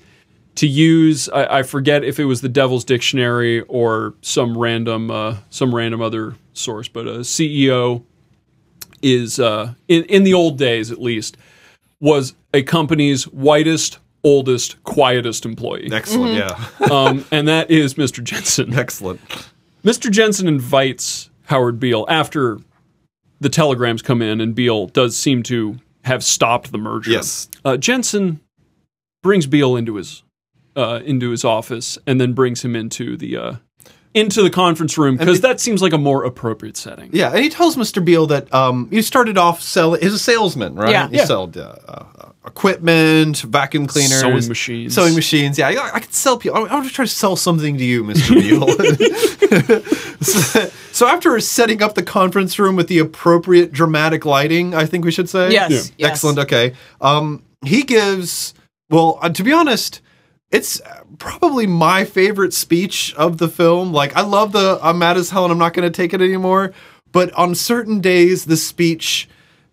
to use I, I forget if it was the Devil's Dictionary or some random uh, some random other source, but a CEO is uh, in in the old days at least was a company's whitest, oldest, quietest employee, Excellent. Mm-hmm. Yeah. um, and that is Mr. Jensen. Excellent. Mr. Jensen invites Howard Beale after the telegrams come in, and Beale does seem to have stopped the merger. Yes. Uh, Jensen brings Beale into his uh, into his office, and then brings him into the uh, into the conference room because that seems like a more appropriate setting. Yeah, and he tells Mr. Beale that um, you started off selling. He's a salesman, right? Yeah. He Yeah. sold uh, uh, equipment, vacuum cleaners, Sewing machines. sewing machines. Yeah, I, I could sell people. I, I want to try to sell something to you, Mr. Beale. so, *laughs* *laughs* so after setting up the conference room with the appropriate dramatic lighting, I think we should say. Yes, Yeah. yes. Excellent. Okay. Um, he gives. Well, uh, to be honest. It's probably my favorite speech of the film. Like, I love the I'm mad as hell and I'm not going to take it anymore. But on certain days, the speech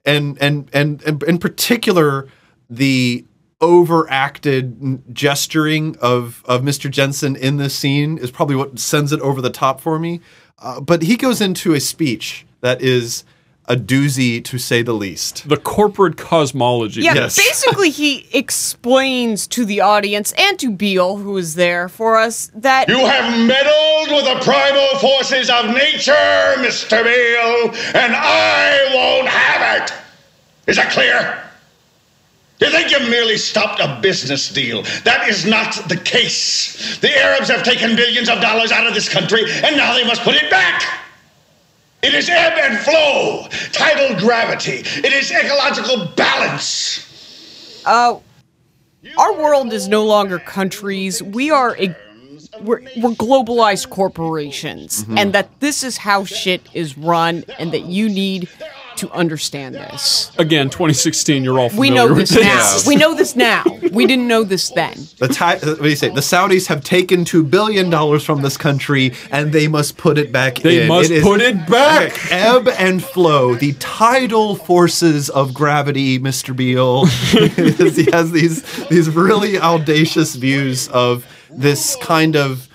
and and and, and in particular the overacted gesturing of of Mr. Jensen in this scene is probably what sends it over the top for me. Uh, but he goes into a speech that is a doozy to say the least. The corporate cosmology. Yeah, Yes. basically he explains to the audience and to Beale, who is there for us, that You have meddled with the primal forces of nature, Mr. Beale, and I won't have it. Is that clear? You think you merely stopped a business deal? That is not the case. The Arabs have taken billions of dollars out of this country, and now they must put it back. It is ebb and flow, tidal gravity. It is ecological balance. uh, our world is no longer countries. We are a, we're, we're globalized corporations, Mm-hmm. and that this is how shit is run, and that you need to understand this. Again, 2016. You're all We familiar know with this now. We know this now. We didn't know this then. The Thai, uh, what do you say? The Saudis have taken two billion dollars from this country, and they must put it back They in. must put it back. Okay, Ebb and flow, the tidal forces of gravity. Mr. Beale, *laughs* he has these these really audacious views of this kind of.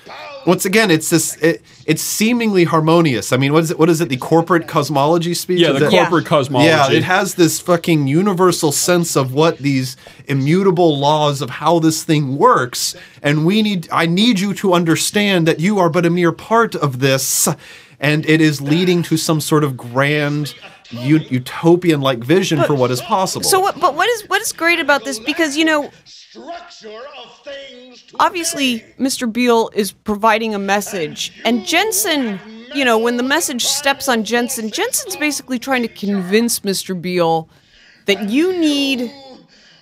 Once again, it's this. It, it's seemingly harmonious. I mean, what is it? What is it? The corporate cosmology speech. Yeah, Is the it- corporate cosmology. Yeah, it has this fucking universal sense of what these immutable laws of how this thing works, and we need. I need you to understand that you are but a mere part of this, and it is leading to some sort of grand. U- Utopian-like vision for what is possible. So what? But what is what is great about this? Because you know, obviously, Mr. Beale is providing a message, and Jensen. You know, when the message steps on Jensen, Jensen's basically trying to convince Mr. Beale that you need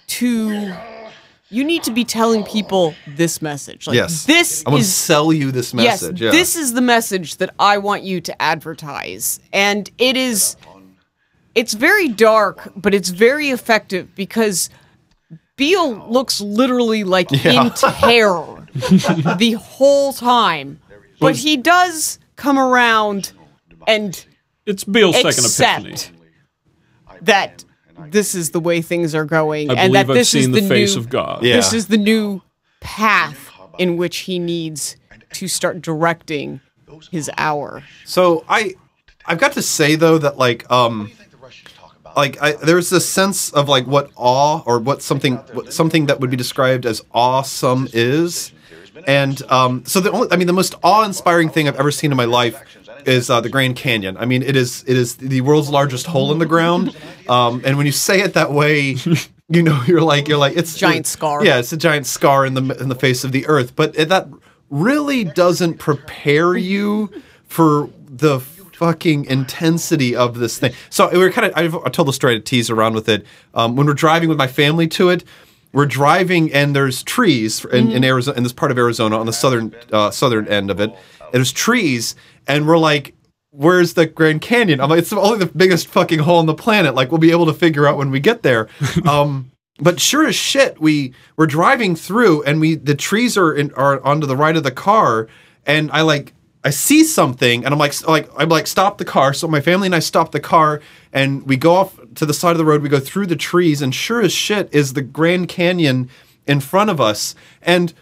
to you need to be telling people this message. Like, yes, this I want to is sell you this message. Yes, yeah. this is the message that I want you to advertise. And it is it's very dark, but it's very effective because Beale looks literally like Yeah. in *laughs* terror the whole time. But he does come around and it's Beale's second epiphany. that this is the way things are going I and that I've this is the, the face new, of God. Yeah. This is the new path in which he needs to start directing his hour. So I, I've got to say though that like um, like I, there's this sense of like what awe or what something what, something that would be described as awesome is, and um, so the only I mean the most awe-inspiring thing I've ever seen in my life is uh, the Grand Canyon. I mean it is it is the world's largest hole in the ground, um, and when you say it that way. *laughs* You know, you're like you're like it's Giant scar. Yeah, it's a giant scar in the in the face of the earth, but it, that really doesn't prepare you for the fucking intensity of this thing. So we were kind of I've, I told the story to tease around with it. Um, when we're driving with my family to it, we're driving and there's trees in, in Arizona in this part of Arizona on the southern uh, southern end of it. And there's trees, and we're like. Where's the Grand Canyon? I'm like, it's only the biggest fucking hole on the planet. Like, we'll be able to figure out when we get there. *laughs* Um, but sure as shit, we we're driving through, and we the trees are in, are onto the right of the car, and I like I see something, and I'm like like I'm like stop the car. So my family and I stop the car, and we go off to the side of the road. We go through the trees, and sure as shit is the Grand Canyon in front of us, and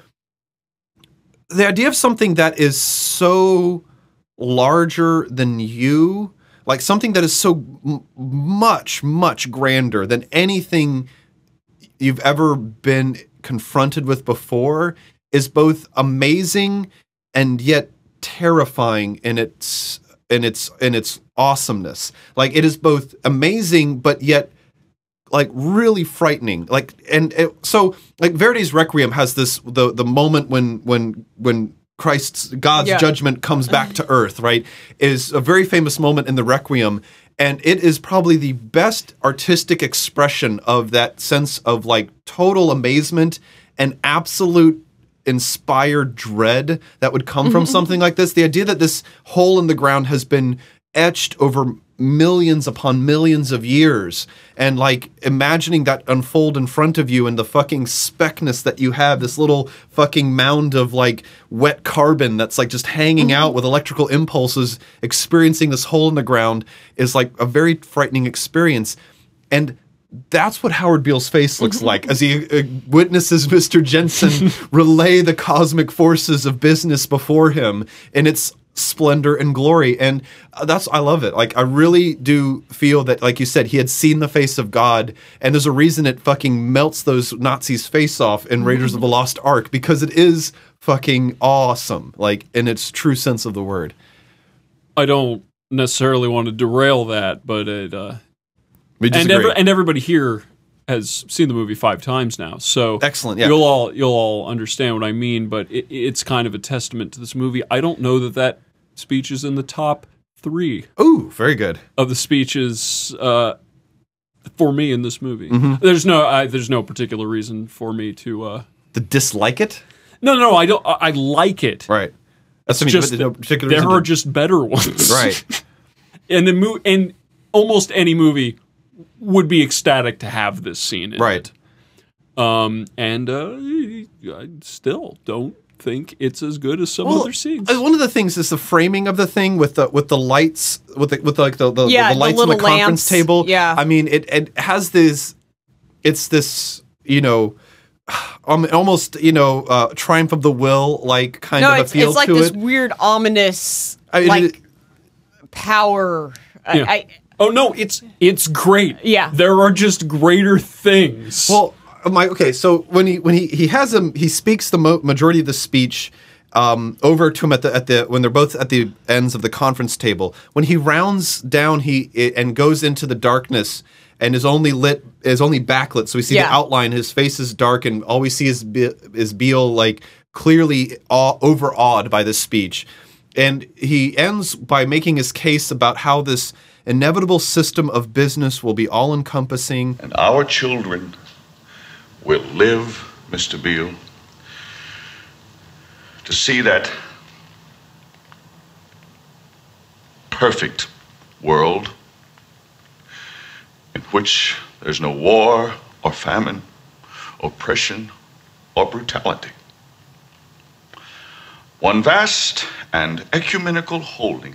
the idea of something that is so larger than you, like something that is so m- much, much grander than anything you've ever been confronted with before, is both amazing and yet terrifying in its in its in its awesomeness. Like it is both amazing but yet like really frightening like and it, so like verdi's requiem has this the the moment when when when christ's god's Yeah. judgment comes back to *laughs* earth right is a very famous moment in the requiem and it is probably the best artistic expression of that sense of like total amazement and absolute inspired dread that would come from mm-hmm. something like this. The idea that this hole in the ground has been etched over millions upon millions of years and like imagining that unfold in front of you and the fucking speckness that you have this little fucking mound of like wet carbon that's like just hanging mm-hmm. out with electrical impulses experiencing this hole in the ground is like a very frightening experience. And that's what Howard Beale's face looks like as he uh, witnesses *laughs* Mr. Jensen *laughs* relay the cosmic forces of business before him in its splendor and glory. And uh, that's, I love it. Like, I really do feel that, like you said, he had seen the face of God, and there's a reason it fucking melts those Nazis' face off in Raiders of the Lost Ark because it is fucking awesome, like, in its true sense of the word. I don't necessarily want to derail that, but it uh, We and disagree. every, and everybody here has seen the movie five times now, so Excellent, yeah. You'll all you'll all understand what I mean, but it, it's kind of a testament to this movie. I don't know that that speech is in the top three Ooh, very good. of the speeches uh, for me in this movie. Mhm. There's no I, there's no particular reason for me to uh, To dislike it? no no I don't I, I like it. Right. That's what I mean, just no particular there reason are to- just better ones. Right. *laughs* and the mo- and almost any movie would be ecstatic to have this scene. In Right. It. Um, and uh, I still don't think it's as good as some other scenes. uh, One of the things is the framing of the thing with the with the lights with the with like the the, Yeah, the the lights on the conference lamps. table. Yeah. I mean it it has this it's this you know um, almost you know uh, triumph of the will like kind no, of a feel it's like to this it. weird ominous I mean, like it- power. I- I, oh no, it's it's great. Yeah. there are just greater things. Well, my okay. So when he when he he has him, he speaks the mo- majority of the speech um, over to him at the at the when they're both at the ends of the conference table. When he rounds down, he i- and goes into the darkness and is only lit is only backlit, so we see Yeah. the outline. His face is dark, and all we see is Be- is Beale like clearly aw- overawed by this speech. And he ends by making his case about how this inevitable system of business will be all encompassing. And our children will live, Mr. Beale, to see that perfect world in which there's no war or famine, oppression or brutality. One vast and ecumenical holding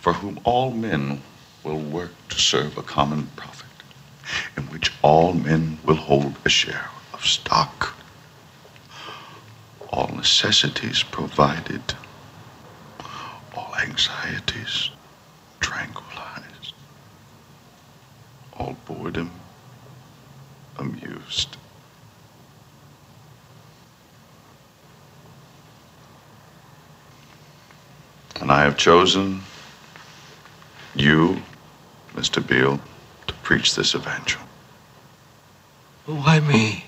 for whom all men will work to serve a common profit, in which all men will hold a share of stock, all necessities provided, all anxieties tranquilized, all boredom amused. And I have chosen you, Mr. Beale, to preach this evangel. Why me?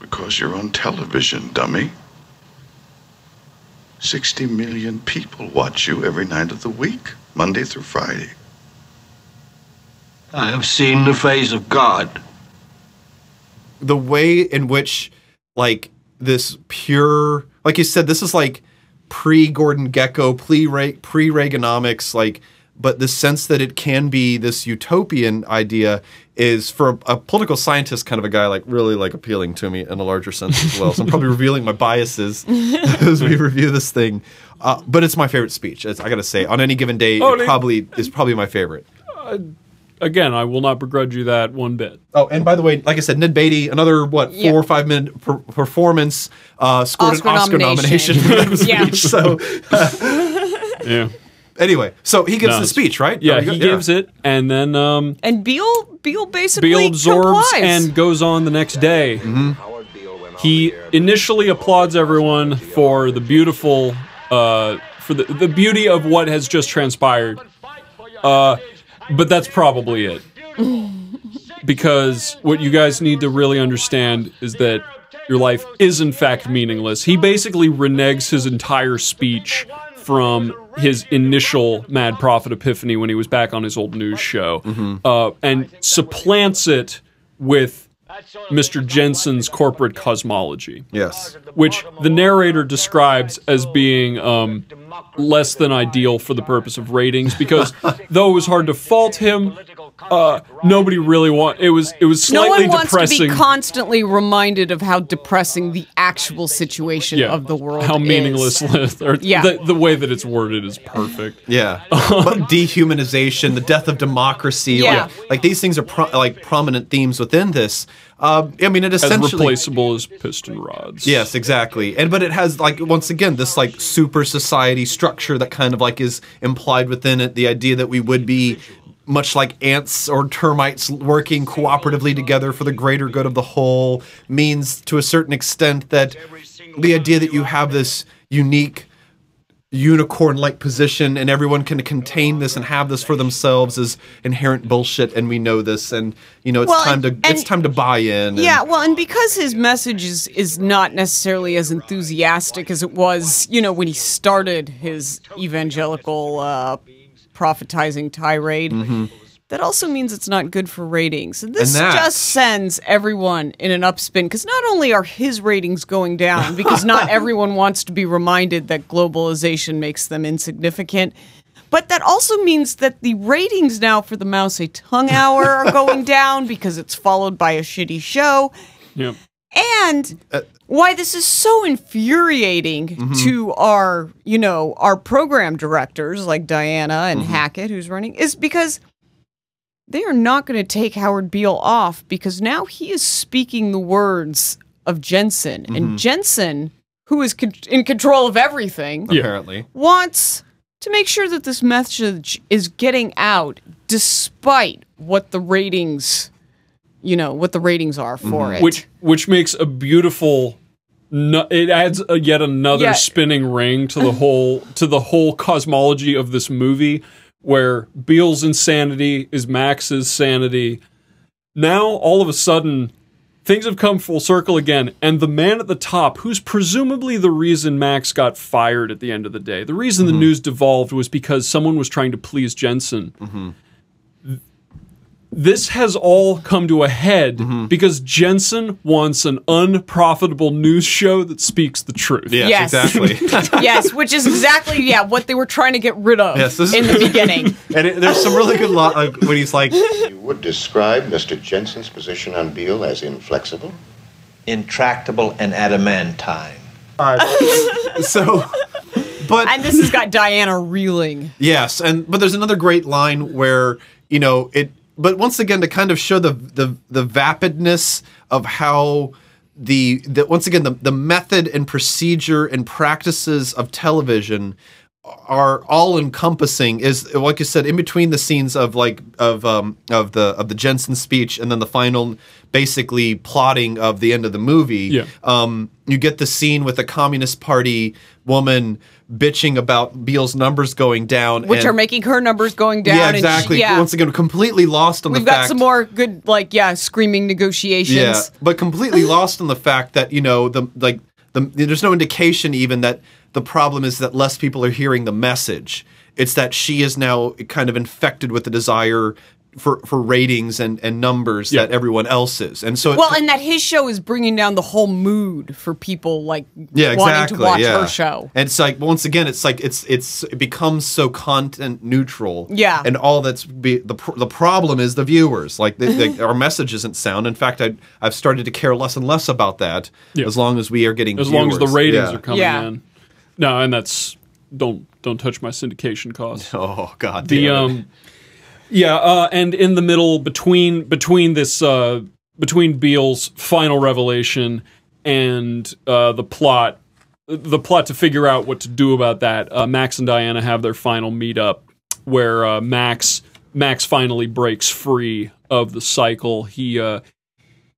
Because you're on television, dummy. 60 million people watch you every night of the week, Monday through Friday. I have seen the face of God. the way in which like this pure like you said this is like pre Gordon Gekko pre Reaganomics like but the sense that it can be this utopian idea is for a, a political scientist kind of a guy like really like appealing to me in a larger sense as well. So I'm probably *laughs* revealing my biases *laughs* as we review this thing. Uh, but it's my favorite speech. I gotta say on any given day Oh, it probably is probably my favorite Again, I will not begrudge you that one bit. Oh, and by the way, like I said, Ned Beatty, another what four Yeah. or five minute per- performance, uh, scored Oscar an Oscar nomination. nomination for that *laughs* Yeah. speech. So *laughs* Yeah, anyway, so he gives No, the speech, right? yeah, he gives it, and then um, and Beale Beale basically Beale absorbs complies. and goes on the next day. Mm-hmm. He initially applauds everyone for the beautiful, uh, for the, the beauty of what has just transpired. Uh, but that's probably it. Because what you guys need to really understand is that your life is in fact meaningless. He basically reneges his entire speech from his initial Mad Prophet epiphany when he was back on his old news show, uh, and supplants it with Mr. Jensen's corporate cosmology Yes. which the narrator describes as being um, less than ideal for the purpose of ratings because *laughs* though it was hard to fault him uh, nobody really want it was it was slightly no slightly one wants depressing to be constantly reminded of how depressing the actual situation yeah, of the world How meaningless *laughs* or Yeah. the, the way that it's worded is perfect Yeah, but dehumanization, the death of democracy, Yeah. like, like these things are pro- like prominent themes within this. Uh, I mean, it essentially as essentially replaceable as piston rods Yes, exactly. And but it has like once again this like super society structure that kind of like is implied within it. The idea that we would be much like ants or termites working cooperatively together for the greater good of the whole means to a certain extent that the idea that you have this unique unicorn like position and everyone can contain this and have this for themselves is inherent bullshit and we know this and you know it's Well, time to and- it's time to buy in and- Yeah, well, and because his message is is not necessarily as enthusiastic as it was, you know, when he started his evangelical uh, prophetizing tirade. That also means it's not good for ratings. And this Mm-hmm. And just sends everyone in an upspin because not only are his ratings going down *laughs* because not everyone wants to be reminded that globalization makes them insignificant, But that also means that the ratings now for the Mao Tse-Tung Hour are going *laughs* down because it's followed by a shitty show. Yep. And why this is so infuriating Mhm. to our, you know, our program directors like Diana and Hackett, who's running, is because they are not going to take Howard Beale off because now he is speaking the words of Jensen. Mhm. And Jensen, who is con- in control of everything, Apparently. wants to make sure that this message is getting out despite what the ratings you know what the ratings are for mm-hmm. it. Which which makes a beautiful no, it adds a, yet another Yeah. spinning ring to the *laughs* whole to the whole cosmology of this movie where Beale's insanity is Max's sanity. Now all of a sudden things have come full circle again and the man at the top who's presumably the reason Max got fired at the end of the day the reason the mm-hmm. news devolved was because someone was trying to please Jensen mm-hmm. This has all come to a head Mm-hmm. because Jensen wants an unprofitable news show that speaks the truth. Yes. Exactly. *laughs* *laughs* Yes which is exactly yeah what they were trying to get rid of Yes, this in the beginning *laughs* and it, there's some really good lo- like when he's like, You would describe Mr. Jensen's position on Beale as inflexible? Intractable and adamantine. so, but and this has got Diana reeling Yes, and but there's another great line where you know it. But once again, to kind of show the the the vapidness of how the, the once again the the method and procedure and practices of television are all encompassing is like you said in between the scenes of like of um of the of the Jensen speech and then the final basically plotting of the end of the movie Yeah. um you get the scene with the communist party woman bitching about Beale's numbers going down which and- are making her numbers going down yeah and she- exactly. yeah. Once again completely lost on we've the We've got fact some more good like yeah screaming negotiations. Yeah, but completely *laughs* lost on the fact that you know the like the there's no indication even that the problem is that less people are hearing the message. It's that she is now kind of infected with the desire for for ratings and and numbers that everyone else is, and so it- well, and that his show is bringing down the whole mood for people like yeah, wanting exactly. to watch yeah. her show. And it's like once again, it's like it's it's it becomes so content neutral. Yeah. And all that's be, the pr- the problem is the viewers. Like the, the, our *laughs* message isn't sound. In fact, I I've started to care less and less about that. As long as we are getting As long as the ratings Yeah. are coming in. No, and that's don't don't touch my syndication costs. *laughs* Oh God. The damn it. um yeah, uh, and in the middle between between this uh between Beale's final revelation and uh the plot the plot to figure out what to do about that, uh, Max and Diana have their final meetup where uh, Max Max finally breaks free of the cycle. He uh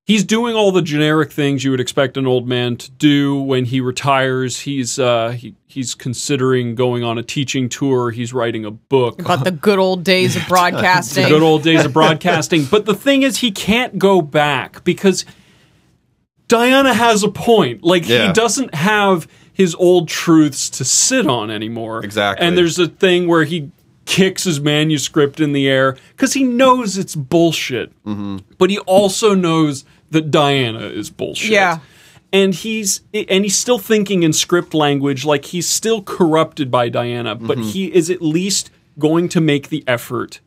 he's doing all the generic things you would expect an old man to do when he retires. He's uh, he, he's considering going on a teaching tour. He's writing a book About the good old days of *laughs* broadcasting. the good old days of broadcasting. But the thing is, he can't go back because Diana has a point. Like Yeah. he doesn't have his old truths to sit on anymore. Exactly. And there's a thing where he kicks his manuscript in the air because he knows it's bullshit. Mm-hmm. But he also knows that Diana is bullshit. Yeah. And he's and he's still thinking in script language, like he's still corrupted by Diana, but Mm-hmm. he is at least going to make the effort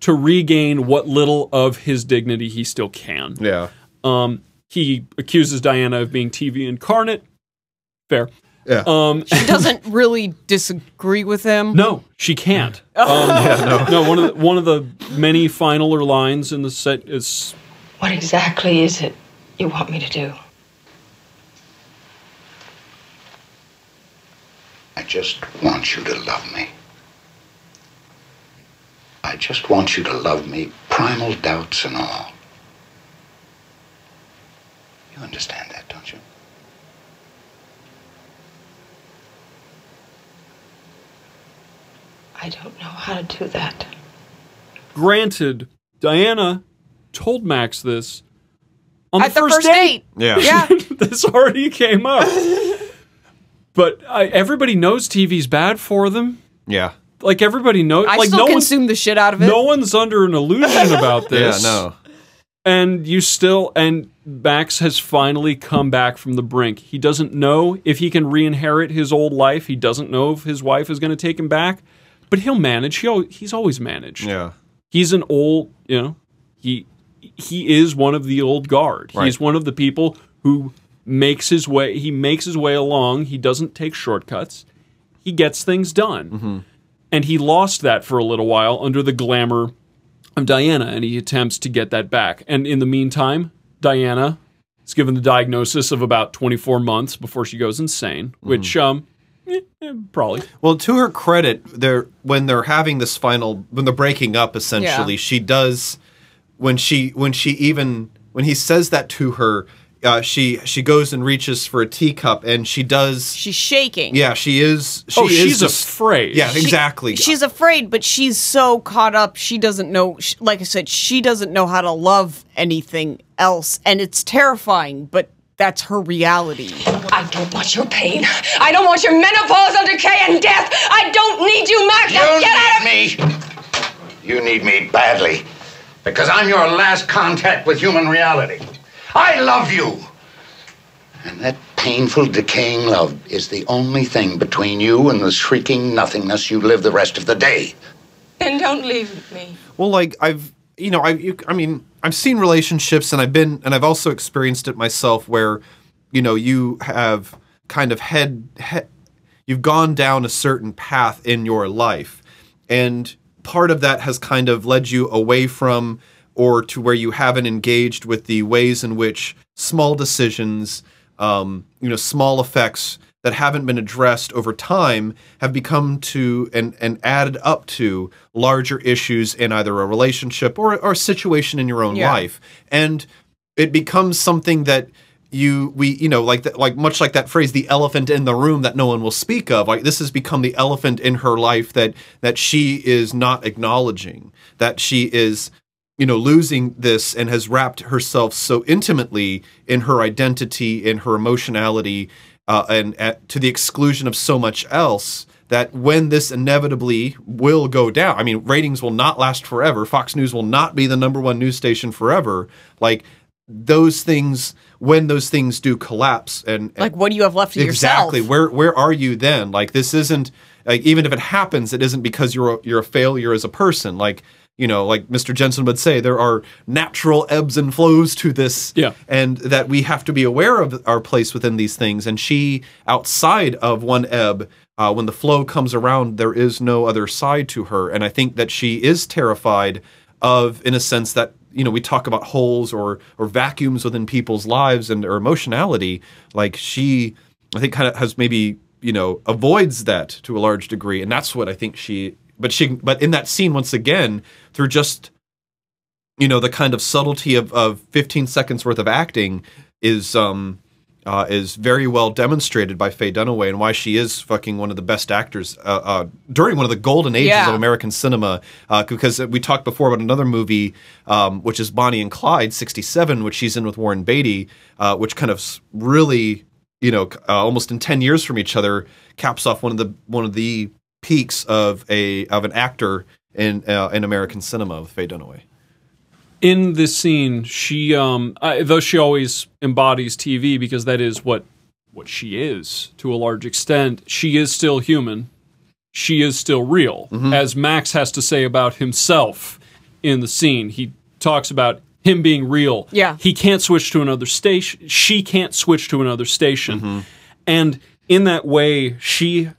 to regain what little of his dignity he still can. Yeah. Um, he accuses Diana of being TV incarnate. Fair. Yeah. Um, She doesn't really disagree with him. no, she can't. *laughs* Um, Yeah, no. One of the, one of the many finaler lines in the set is What exactly is it you want me to do? I just want you to love me. I just want you to love me, primal doubts and all. You understand that, don't you? I don't know how to do that. granted. Diana told Max this on At the the first, first date. date. Yeah. *laughs* this already came up. *laughs* But I, everybody knows TV's bad for them. Yeah. Like everybody knows. I like still no one's consume the shit out of it. no one's under an illusion about *laughs* this. Yeah, no. And you still and Max has finally come back from the brink. He doesn't know if he can re-inherit his old life. He doesn't know if his wife is going to take him back. but he'll manage. He al- he's always managed. Yeah. He's an old, you know, he he is one of the old guard. Right. He's one of the people who makes his way. He makes his way along. He doesn't take shortcuts. He gets things done. Mm-hmm. And he lost that for a little while under the glamour of Diana, and he attempts to get that back. And in the meantime, Diana is given the diagnosis of about 24 months before she goes insane, Mm-hmm. which um, eh, eh, probably. Well, to her credit, they're when they're having this final when they're breaking up essentially, Yeah. she does when she when she even when he says that to her, uh, she she goes and reaches for a teacup and she does She's shaking. Yeah, she is she Oh, is she's just- afraid. Yeah, She- exactly. She's afraid, but she's so caught up. She doesn't know. sh- Like I said, she doesn't know how to love anything else, and it's terrifying. But that's her reality. I don't want your pain. I don't want your menopausal decay and death. I don't need you, Max. Now You get out of need me. You need me badly. Because I'm your last contact with human reality. I love you. And that painful, decaying love is the only thing between you and the shrieking nothingness you live the rest of the day. Then don't leave me. Well, like I've you know I you, I mean I've seen relationships and I've been and I've also experienced it myself where you know you have kind of head, head you've gone down a certain path in your life and part of that has kind of led you away from or to where you haven't engaged with the ways in which small decisions um, you know small effects that haven't been addressed over time have become to and, and added up to larger issues in either a relationship or, or a situation in your own Yeah. life and it becomes something that you we you know like that like much like that phrase the elephant in the room that no one will speak of like this has become the elephant in her life that that she is not acknowledging that she is you know losing this and has wrapped herself so intimately in her identity in her emotionality uh, and at, to the exclusion of so much else that when this inevitably will go down i mean ratings will not last forever. Fox news will not be the number one news station forever. Like those things when those things do collapse and Like, what do you have left of exactly. Yourself? where where are you then? Like this isn't like even if it happens it isn't because you're a, you're a failure as a person. Like you know like mr jensen would say there are natural ebbs and flows to this Yeah. and that we have to be aware of our place within these things. And she outside of one ebb uh, when the flow comes around there is no other side to her. And i think that she is terrified of in a sense that you know we talk about holes or or vacuums within people's lives and their emotionality like she i think kind of has maybe you know avoids that to a large degree. And that's what i think she but she but in that scene once again through just you know the kind of subtlety of, of 15 seconds worth of acting is um uh, is very well demonstrated by Faye Dunaway and why she is fucking one of the best actors uh, uh, during one of the golden ages Yeah. of American cinema. Uh, because we talked before about another movie, um, which is Bonnie and Clyde '67, which she's in with Warren Beatty, uh, which kind of really, you know, uh, almost in ten years from each other, caps off one of the one of the peaks of a of an actor in uh, in American cinema with Faye Dunaway. In this scene, she um, I, though she always embodies TV because that is what what she is to a large extent. She is still human. She is still real, as Max has to say about himself in the scene. He talks about him being real. Yeah. he can't switch to another station. She can't switch to another station, and in that way, she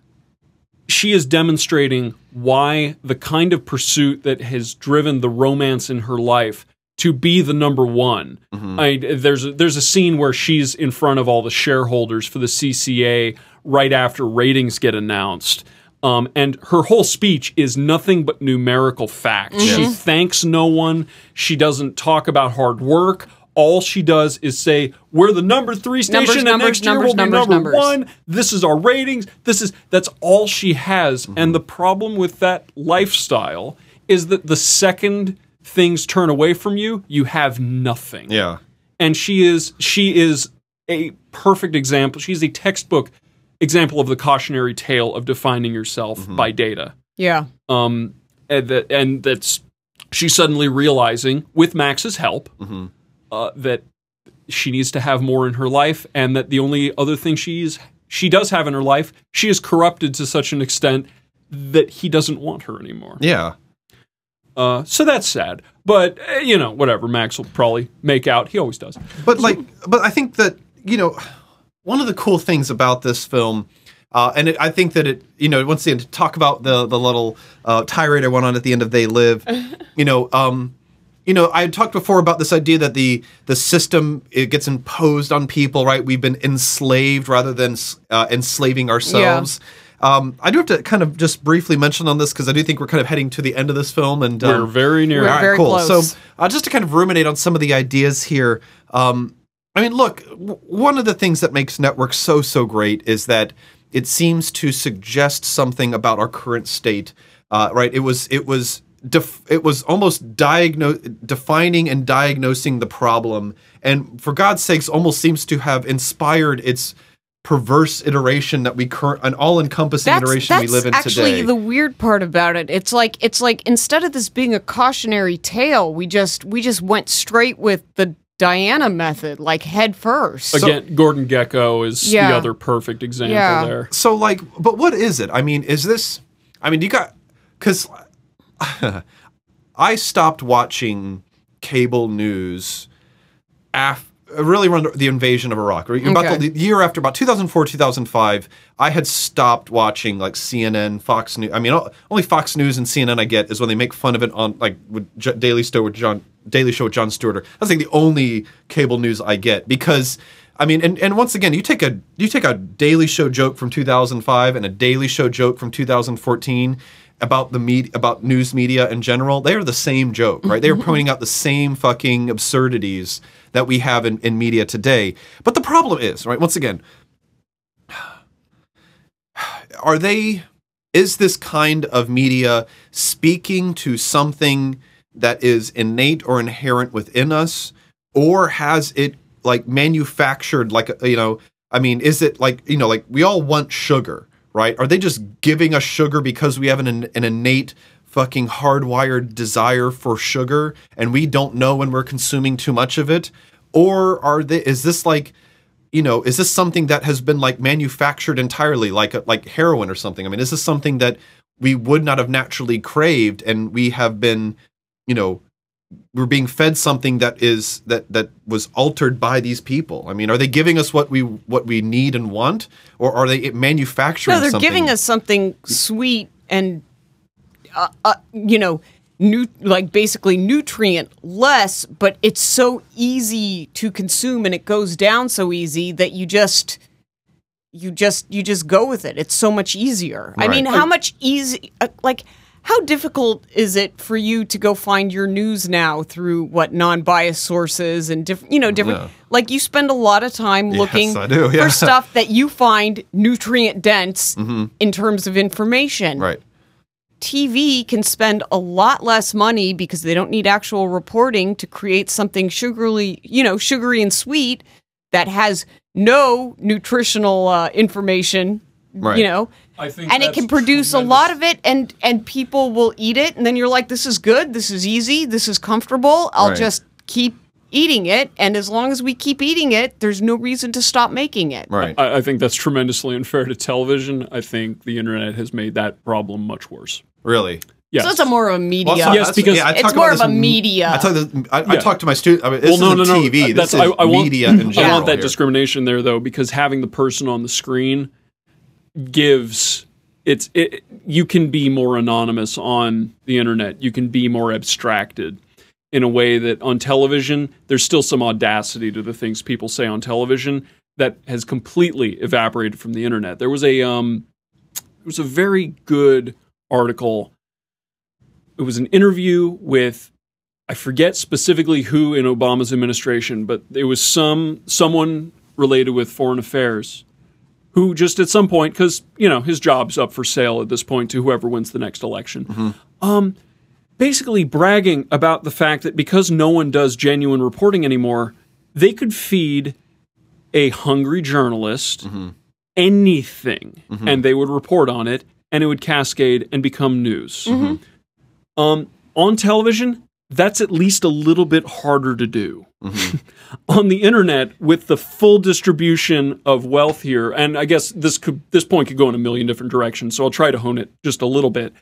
she is demonstrating why the kind of pursuit that has driven the romance in her life to be the number one. I, there's a, there's a scene where she's in front of all the shareholders for the CCA right after ratings get announced. Um, and her whole speech is nothing but numerical facts. She Mhm. thanks no one. She doesn't talk about hard work. All she does is say, "We're the number three station, Numbers, and numbers, next year numbers, we'll be number numbers." one." this is our ratings this is that's all she has mm-hmm. and the problem with that lifestyle is that the second things turn away from you you have nothing Yeah. and she is she is a perfect example she's a textbook example of the cautionary tale of defining yourself mm-hmm. by data Yeah. um and that and that's she's suddenly realizing with max's help mm-hmm. Uh, that she needs to have more in her life and that the only other thing she's she does have in her life she is corrupted to such an extent that he doesn't want her anymore. Yeah. Uh, so that's sad. But uh, you know, whatever. Max will probably make out. He always does. But like, but I think that you know, one of the cool things about this film, uh, and it, I think that it, you know, once again to talk about the the little uh, tirade I went on at the end of They Live, *laughs* you know, um, you know, I had talked before about this idea that the the system it gets imposed on people, right? We've been enslaved rather than uh, enslaving ourselves. Um, I do have to kind of just briefly mention on this because I do think we're kind of heading to the end of this film, and um, We're very near We're it. all right, very cool. close. So, uh, just to kind of ruminate on some of the ideas here. Um, I mean, look, w- one of the things that makes network so so great is that it seems to suggest something about our current state. Uh, right? It was it was def- it was almost diagnose defining and diagnosing the problem, and for God's sakes, almost seems to have inspired its perverse iteration that we current an all encompassing iteration we live in actually today. the weird part about it. It's like it's like instead of this being a cautionary tale, we just we just went straight with the Diana method, like head first. Again, Gordon Gekko is Yeah. the other perfect example Yeah. there. So like, but what is it? I mean, is this? I mean, you got because *laughs* I stopped watching cable news af really around the invasion of Iraq. Right? About Okay. the year after, about 2004, 2005, I had stopped watching like CNN, Fox News. I mean, only Fox News and CNN I get is when they make fun of it on like with Daily Show with John Daily Show with Jon Stewart. That's like the only cable news I get because. I mean, and, and once again, you take a you take a Daily Show joke from 2005 and a Daily Show joke from 2014 about the media about news media in general. They are the same joke, right? They are mm-hmm. pointing out the same fucking absurdities that we have in, in media today. But the problem is, right? Once again, *sighs* are they? Is this kind of media speaking to something that is innate or inherent within us, or has it like manufactured like you know i mean is it like you know like we all want sugar right? Are they just giving us sugar because we have an, an innate fucking hardwired desire for sugar and we don't know when we're consuming too much of it? Or are they is this like you know is this something that has been like manufactured entirely like like heroin or something? I mean is this something that we would not have naturally craved and we have been you know we're being fed something that is that that was altered by these people. I mean, are they giving us what we what we need and want, or are they manufacturing? No, they're something? giving us something sweet and, uh, uh, you know, new like basically nutrient less, but it's so easy to consume and it goes down so easy that you just you just you just go with it. It's so much easier. I mean, how much easy uh, like how difficult is it for you to go find your news now through what non-biased sources and different you know different Yeah. like you spend a lot of time looking I do, yeah. for *laughs* stuff that you find nutrient dense Mhm. in terms of information. Right. TV can spend a lot less money because they don't need actual reporting to create something sugarly, you know, sugary and sweet that has no nutritional uh, information, Right. you know. I think and it can produce a lot of it and and people will eat it and then you're like this is good, this is easy, this is comfortable. I'll Right. just keep eating it and as long as we keep eating it, there's no reason to stop making it. Right. I, I think that's tremendously unfair to television. I think the internet has made that problem much worse. Really? Yes. So it's a more of a media. Well, Yes, because- I it's more of a media. I talk, this, I, I Yeah. talk to my students. I mean, this well, no, no, isn't no. TV. That's this is I, I want, media in general. I want that here. discrimination there, though, because having the person on the screen gives it's it, you can be more anonymous on the internet. You can be more abstracted in a way that on television there's still some audacity to the things people say on television that has completely evaporated from the internet. There was a um there was a very good article. It was an interview with I forget specifically who in Obama's administration, but it was some someone related with foreign affairs who just at some point because you know his job's up for sale at this point to whoever wins the next election. Um, basically bragging about the fact that because no one does genuine reporting anymore, they could feed a hungry journalist anything, and they would report on it, and it would cascade and become news. Um, on television, that's at least a little bit harder to do. Mm-hmm. *laughs* On the internet, with the full distribution of wealth here, and I guess this could this point could go in a million different directions, so I'll try to hone it just a little bit.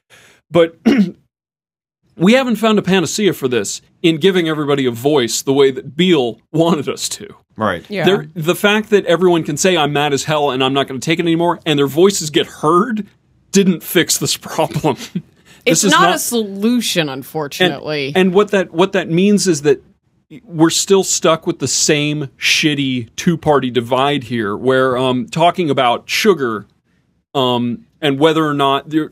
But *clears throat* we haven't found a panacea for this in giving everybody a voice the way that Beale wanted us to. Right. Yeah. There, the fact that everyone can say I'm mad as hell and I'm not going to take it anymore, and their voices get heard, didn't fix this *laughs* problem. It's This is not, a solution, unfortunately. and what that what that means is that we're still stuck with the same shitty two party divide here, where um, talking about sugar um, and whether or not there.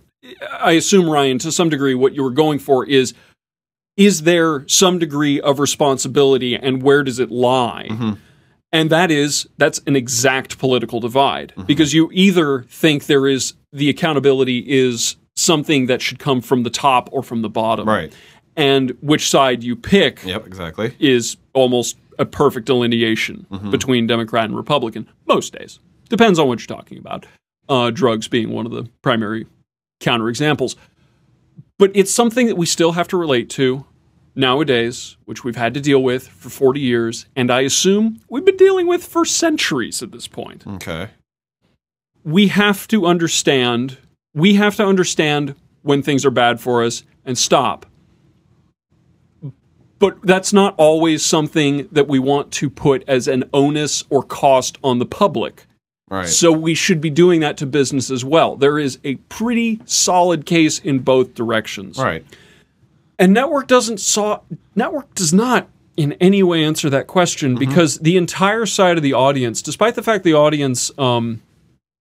I assume Ryan, to some degree, what you were going for is is there some degree of responsibility, and where does it lie? And that is that's an exact political divide because you either think there is the accountability is something that should come from the top or from the bottom. Right. And which side you pick Yep, exactly. is almost a perfect delineation between Democrat and Republican most days. Depends on what you're talking about. Uh, drugs being one of the primary counterexamples. But it's something that we still have to relate to nowadays, which we've had to deal with for 40 years, and I assume we've been dealing with for centuries at this point. Okay. We have to understand, we have to understand when things are bad for us and stop. But that's not always something that we want to put as an onus or cost on the public. Right. So we should be doing that to business as well. There is a pretty solid case in both directions. Right. And network doesn't saw network does not in any way answer that question because the entire side of the audience, despite the fact the audience um,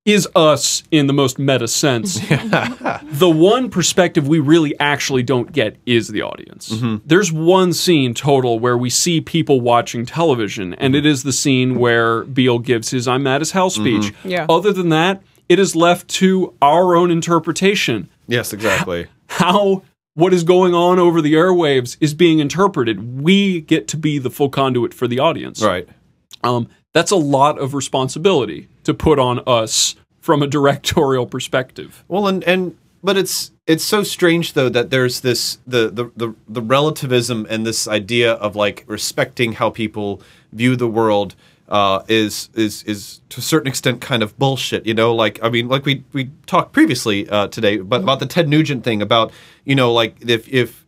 is us in the most meta sense, *laughs* the one perspective we really actually don't get is the audience. Mm-hmm. There's one scene total where we see people watching television, and mm-hmm. it is the scene where Beale gives his I'm mad as hell speech. Yeah. Other than that, it is left to our own interpretation Yes, exactly. how what is going on over the airwaves is being interpreted. We get to be the full conduit for the audience. Right. Um, that's a lot of responsibility to put on us from a directorial perspective. Well, and and but it's it's so strange though that there's this the the the, the relativism and this idea of like respecting how people view the world uh, is is is to a certain extent kind of bullshit. You know, like I mean, like we we talked previously uh, today, but about the Ted Nugent thing about you know like if if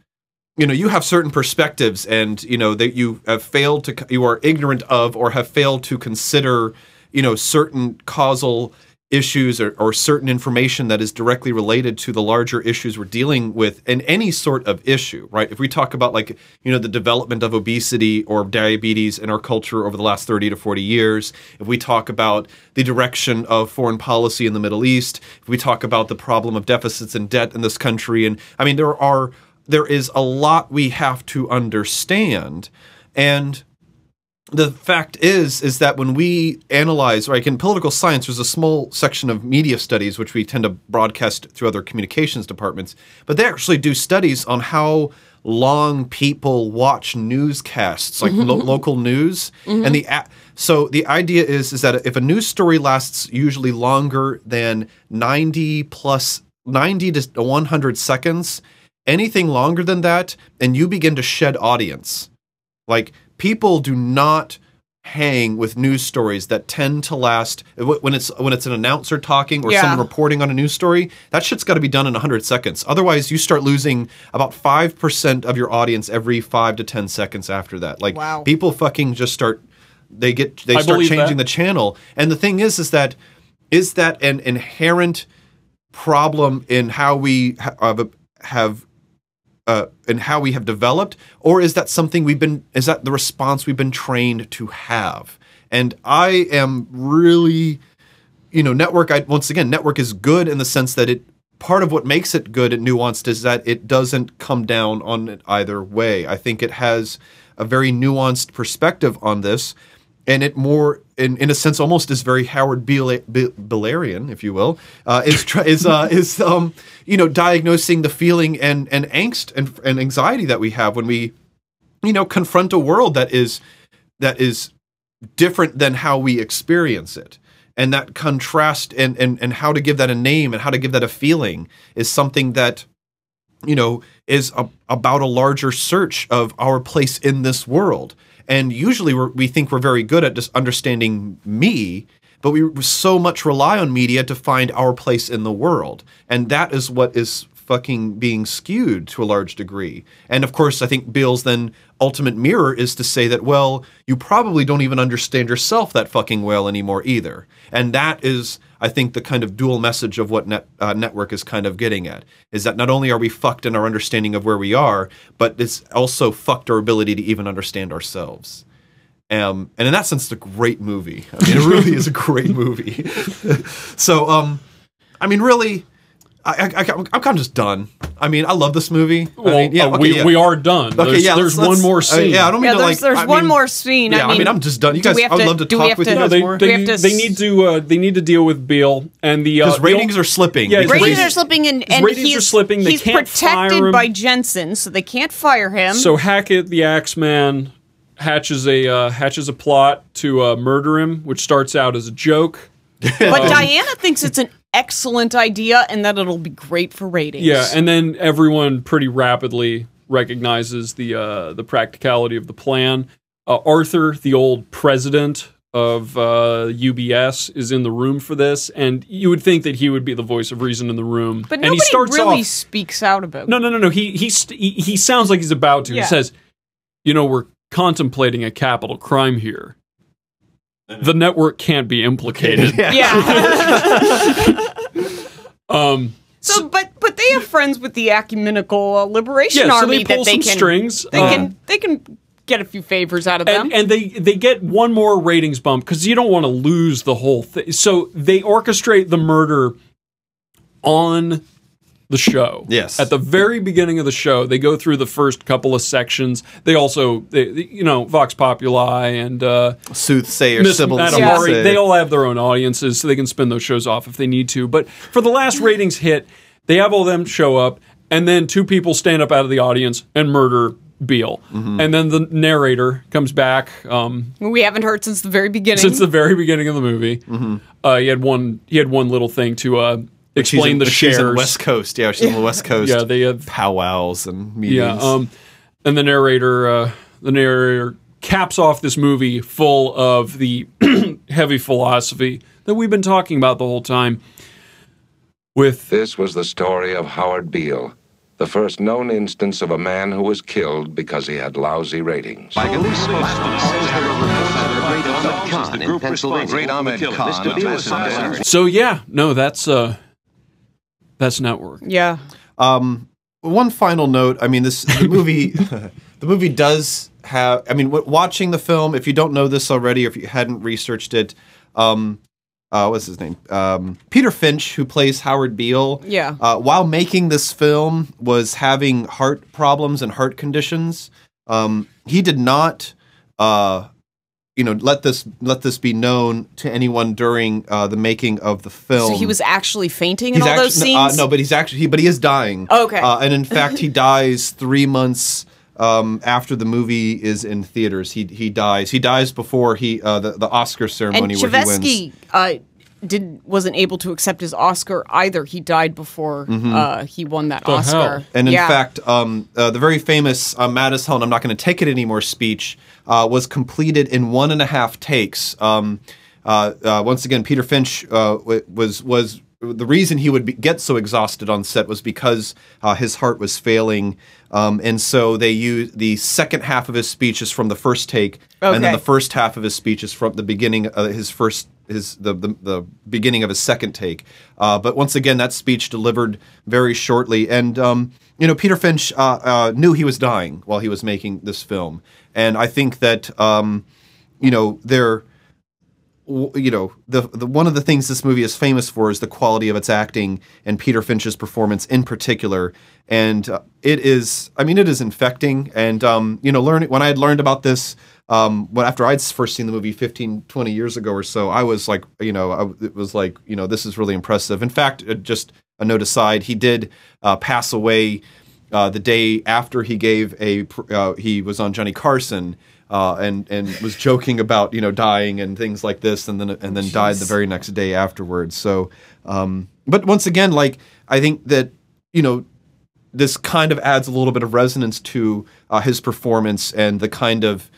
you know you have certain perspectives and you know that you have failed to you are ignorant of or have failed to consider you know certain causal issues or, or certain information that is directly related to the larger issues we're dealing with in any sort of issue right? If we talk about like you know the development of obesity or diabetes in our culture over the last 30 to 40 years if we talk about the direction of foreign policy in the middle east if we talk about the problem of deficits and debt in this country and i mean there are there is a lot we have to understand and the fact is is that when we analyze like in political science there's a small section of media studies which we tend to broadcast through other communications departments but they actually do studies on how long people watch newscasts like mm-hmm, lo- mm-hmm. local news and the mm-hmm. a- so the idea is is that if a news story lasts usually longer than 90 plus 90 to 100 seconds anything longer than that and you begin to shed audience. Like people do not hang with news stories that tend to last when it's when it's an announcer talking or Yeah. someone reporting on a news story. That shit's got to be done in 100 seconds. Otherwise, you start losing about 5% of your audience every 5 to 10 seconds after that. Like Wow. people fucking just start they get they I start changing that. the channel. And the thing is is that is that an inherent problem in how we ha- have, have uh, and how we have developed, or is that something we've been? Is that the response we've been trained to have? And I am really, you know, network. I, once again, network is good in the sense that it. Part of what makes it good and nuanced is that it doesn't come down on it either way. I think it has a very nuanced perspective on this, and it more, in, in a sense, almost is very Howard Bellarian, if you will, uh, is is uh, is um, you know diagnosing the feeling and and angst and, and anxiety that we have when we, you know, confront a world that is that is different than how we experience it. And that contrast and, and, and how to give that a name and how to give that a feeling is something that you know, is a, about a larger search of our place in this world. And usually we think we're very good at just understanding me, but we so much rely on media to find our place in the world. And that is what is fucking being skewed to a large degree. And of course, I think Beale's then ultimate mirror is to say that, well, you probably don't even understand yourself that fucking well anymore either. And that is, I think, the kind of dual message of what net, uh, Network is kind of getting at is that not only are we fucked in our understanding of where we are, but it's also fucked our ability to even understand ourselves. Um, and in that sense, it's a great movie. I mean, it really is a great movie. *laughs* so, um, I mean, really, I, I, I, I'm kind of just done. I mean, I love this movie. I Well, mean, yeah, uh, okay, we- yeah. we are done. Okay, There's- yeah. there's let's- one more let's- uh, scene. yeah, I don't mean Yeah, to there's- like. there's I one mean- more scene. I Yeah, I mean, mean, I'm just done. You guys, we I would to- love to talk with to- you No, they, more. they, We need, to they need to uh, they need to deal with Beale and the uh, ratings are slipping. Yeah, his ratings are slipping, and, and ratings he's, are slipping. They he's can't fire protected him. by Jensen, so they can't fire him. So Hackett, the Axeman, hatches a uh, hatches a plot to uh, murder him, which starts out as a joke. but Um, Diana thinks it's an excellent idea and that it'll be great for ratings. Yeah, and then everyone pretty rapidly recognizes the uh, the practicality of the plan. Uh, Arthur, the old president of uh, UBS, is in the room for this, and you would think that he would be the voice of reason in the room. but and nobody he starts really off. speaks out about. No, no, no, no. He he st- he, he sounds like he's about to. Yeah. He says, "You know, we're contemplating a capital crime here. The network can't be implicated." *laughs* Yeah. *laughs* um. So, but but they have friends with the ecumenical uh, liberation Yeah, so army they pull that they some can strings, They um, can they can get a few favors out of them. and, and they they get one more ratings bump because you don't want to lose the whole thing. So they orchestrate the murder on the show. Yes. At the very beginning of the show, they go through the first couple of sections. They also, they, they- you know, Vox Populi and uh, Soothsayer, Miss Sybil Madame Soothsayer. Mori, they all have their own audiences, so they can spin those shows off if they need to. But for the last ratings hit, they have all them show up, and then two people stand up out of the audience and murder Beale, Mm-hmm. and then the narrator comes back. Um, we haven't heard since the very beginning. since the very beginning of the movie. Uh, he had one. He had one little thing to uh, But she's explain in- the but she's shares. in West Coast. Yeah, she's in the West Coast. Yeah, they have powwows and meetings. Yeah, um, and the narrator, uh, the narrator caps off this movie full of the heavy philosophy that we've been talking about the whole time. With This was the story of Howard Beale, the first known instance of a man who was killed because he had lousy ratings. Great Ahmed Khan. so, yeah, no, that's uh, that's network. Yeah. Um, one final note. I mean, this the *laughs* movie. *laughs* the movie does have. I mean, w- watching the film. If you don't know this already, or if you hadn't researched it, um, uh, what's his name? Um, Peter Finch, who plays Howard Beale. Yeah. Uh, while making this film, was having heart problems and heart conditions. Um, he did not. Uh, you know, let this let this be known to anyone during uh, the making of the film. so he was actually fainting in He's all those actu- uh, scenes. no, but he's actually, he, but he is dying. Okay. Uh, and in fact, he *laughs* dies three months um, after the movie is in theaters. He he dies. He dies before he uh, the the Oscar and ceremony where he wins. Uh, didn't wasn't able to accept his Oscar either. He died before uh, he won that The Oscar. hell? And in Yeah. fact, um, uh, the very famous uh, Mattis Helen, I'm not going to take it anymore speech, uh, was completed in one and a half takes. Um, uh, uh, once again, Peter Finch uh, was was the reason he would be, get so exhausted on set was because uh, his heart was failing, um, and so they use the second half of his speech is from the first take, and then the first half of his speech is from the beginning, uh, his first his the, the the beginning of his second take. Uh, but once again, that speech delivered very shortly, and um, you know Peter Finch uh, uh, knew he was dying while he was making this film, and I think that um, you know there you know the, the one of the things this movie is famous for is the quality of its acting and Peter Finch's performance in particular. And uh, it is I mean it is infecting. And um, you know learning when I had learned about this um, when after I'd first seen the movie 15 20 years ago or so I was like you know I, it was like you know this is really impressive. In fact uh, just a note aside he did uh, pass away uh, the day after he gave a uh, he was on Johnny Carson uh, and and was joking about you know dying and things like this and then and then died the very next day afterwards. So um, but once again like I think that you know this kind of adds a little bit of resonance to uh, his performance and the kind of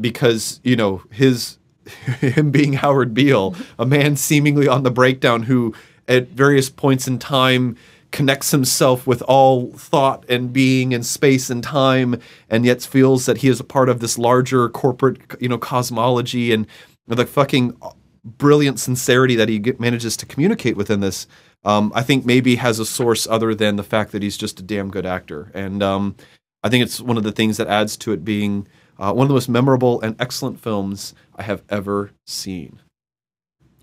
because you know his *laughs* him being Howard Beale, a man seemingly on the breakdown who at various points in time connects himself with all thought and being and space and time and yet feels that he is a part of this larger corporate you know cosmology and the fucking brilliant sincerity that he manages to communicate within this um, i think maybe has a source other than the fact that he's just a damn good actor and um, i think it's one of the things that adds to it being uh, one of the most memorable and excellent films i have ever seen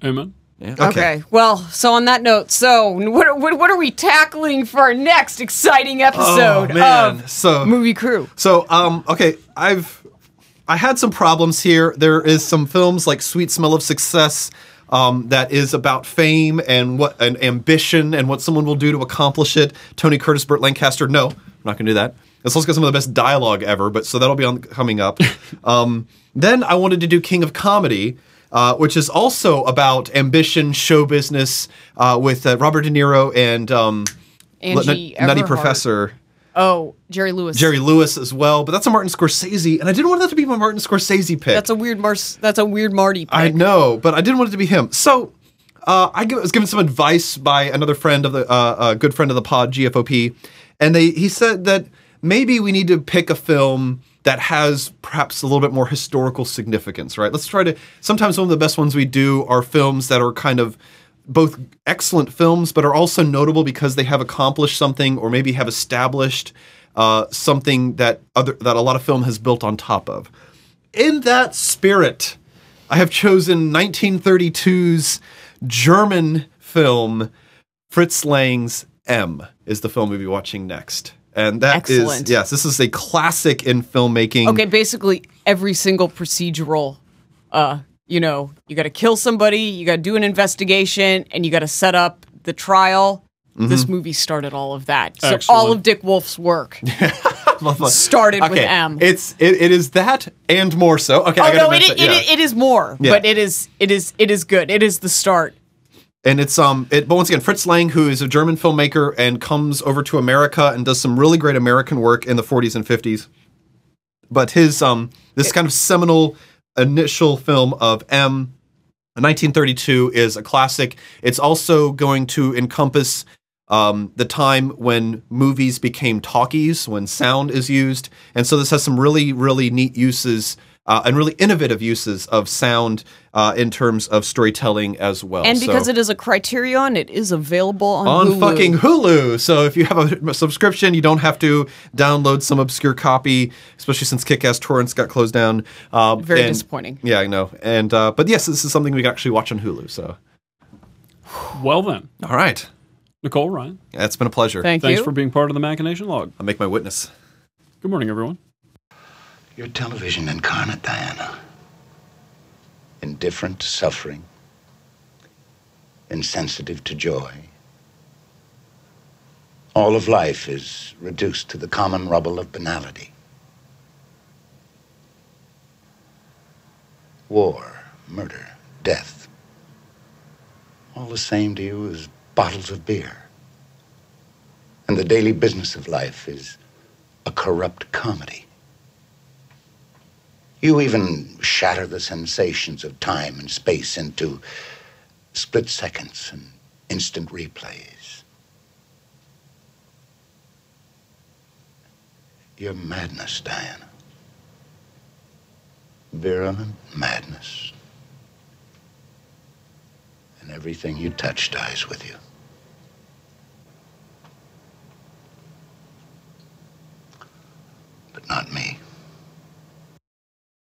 Amen. Yeah. Okay. Well, so on that note, so what, what, what are we tackling for our next exciting episode Oh, man. of So- Movie Crew? So, um, okay, I've I had some problems here. There is some films like Sweet Smell of Success um, that is about fame and what and ambition and what someone will do to accomplish it. Tony Curtis, Burt Lancaster. No, I'm not going to do that. It's also got some of the best dialogue ever, but so that'll be on coming up. *laughs* um, then I wanted to do King of Comedy. Uh, which is also about ambition, show business, uh, with uh, Robert De Niro and um, Angie Nut- Nutty Professor. Oh, Jerry Lewis. Jerry Lewis as well, but that's a Martin Scorsese, and I didn't want that to be my Martin Scorsese pick. That's a weird Mars. That's a weird Marty. Pick. I know, but I didn't want it to be him. So uh, I was given some advice by another friend of the, uh, a good friend of the pod, GFOP, and they he said that maybe we need to pick a film that has perhaps a little bit more historical significance, right? Let's try to. Sometimes one of the best ones we do are films that are kind of both excellent films, but are also notable because they have accomplished something or maybe have established uh, something that other that a lot of film has built on top of. In that spirit, I have chosen 1932's German film Fritz Lang's M is the film we'll be watching next. And that is Excellent. yes, this is a classic in filmmaking. Okay, basically every single procedural. Uh, you know, you got to kill somebody, you got to do an investigation, and you got to set up the trial. This Mhm. movie started all of that. So Excellent. all of Dick Wolf's work *laughs* started with M. It's it, it is that and more so. Okay, I oh gotta no, it, mention- it, yeah. it is more, Yeah. but it is it is it is good. It is the start. And it's um it, but once again fritz lang who is a german filmmaker and comes over to america and does some really great american work in the 40s and 50s but his um this kind of seminal initial film of m 1932 is a classic it's also going to encompass um, the time when movies became talkies, when sound is used. And so this has some really, really neat uses uh, and really innovative uses of sound uh, in terms of storytelling as well. and because So- it is a Criterion, it is available on, on Hulu. fucking Hulu. So if you have a subscription, you don't have to download some obscure copy, especially since Kick-Ass Torrents got closed down. Uh, Very and- disappointing. Yeah, I know. And uh, but yes, this is something we can actually watch on Hulu. So Well then, all right, Nicole Ryan. yeah, it's been a pleasure. Thank Thanks you. for being part of the Machination Log. I'll make my witness. Good morning, everyone. You're television incarnate, Diana. Indifferent to suffering, insensitive to joy. All of life is reduced to the common rubble of banality. War, murder, death. All the same to you as bottles of beer. And the daily business of life is a corrupt comedy. You even shatter the sensations of time and space into split seconds and instant replays. Your madness, Diana. Virulent madness. And everything you touch dies with you. But not me.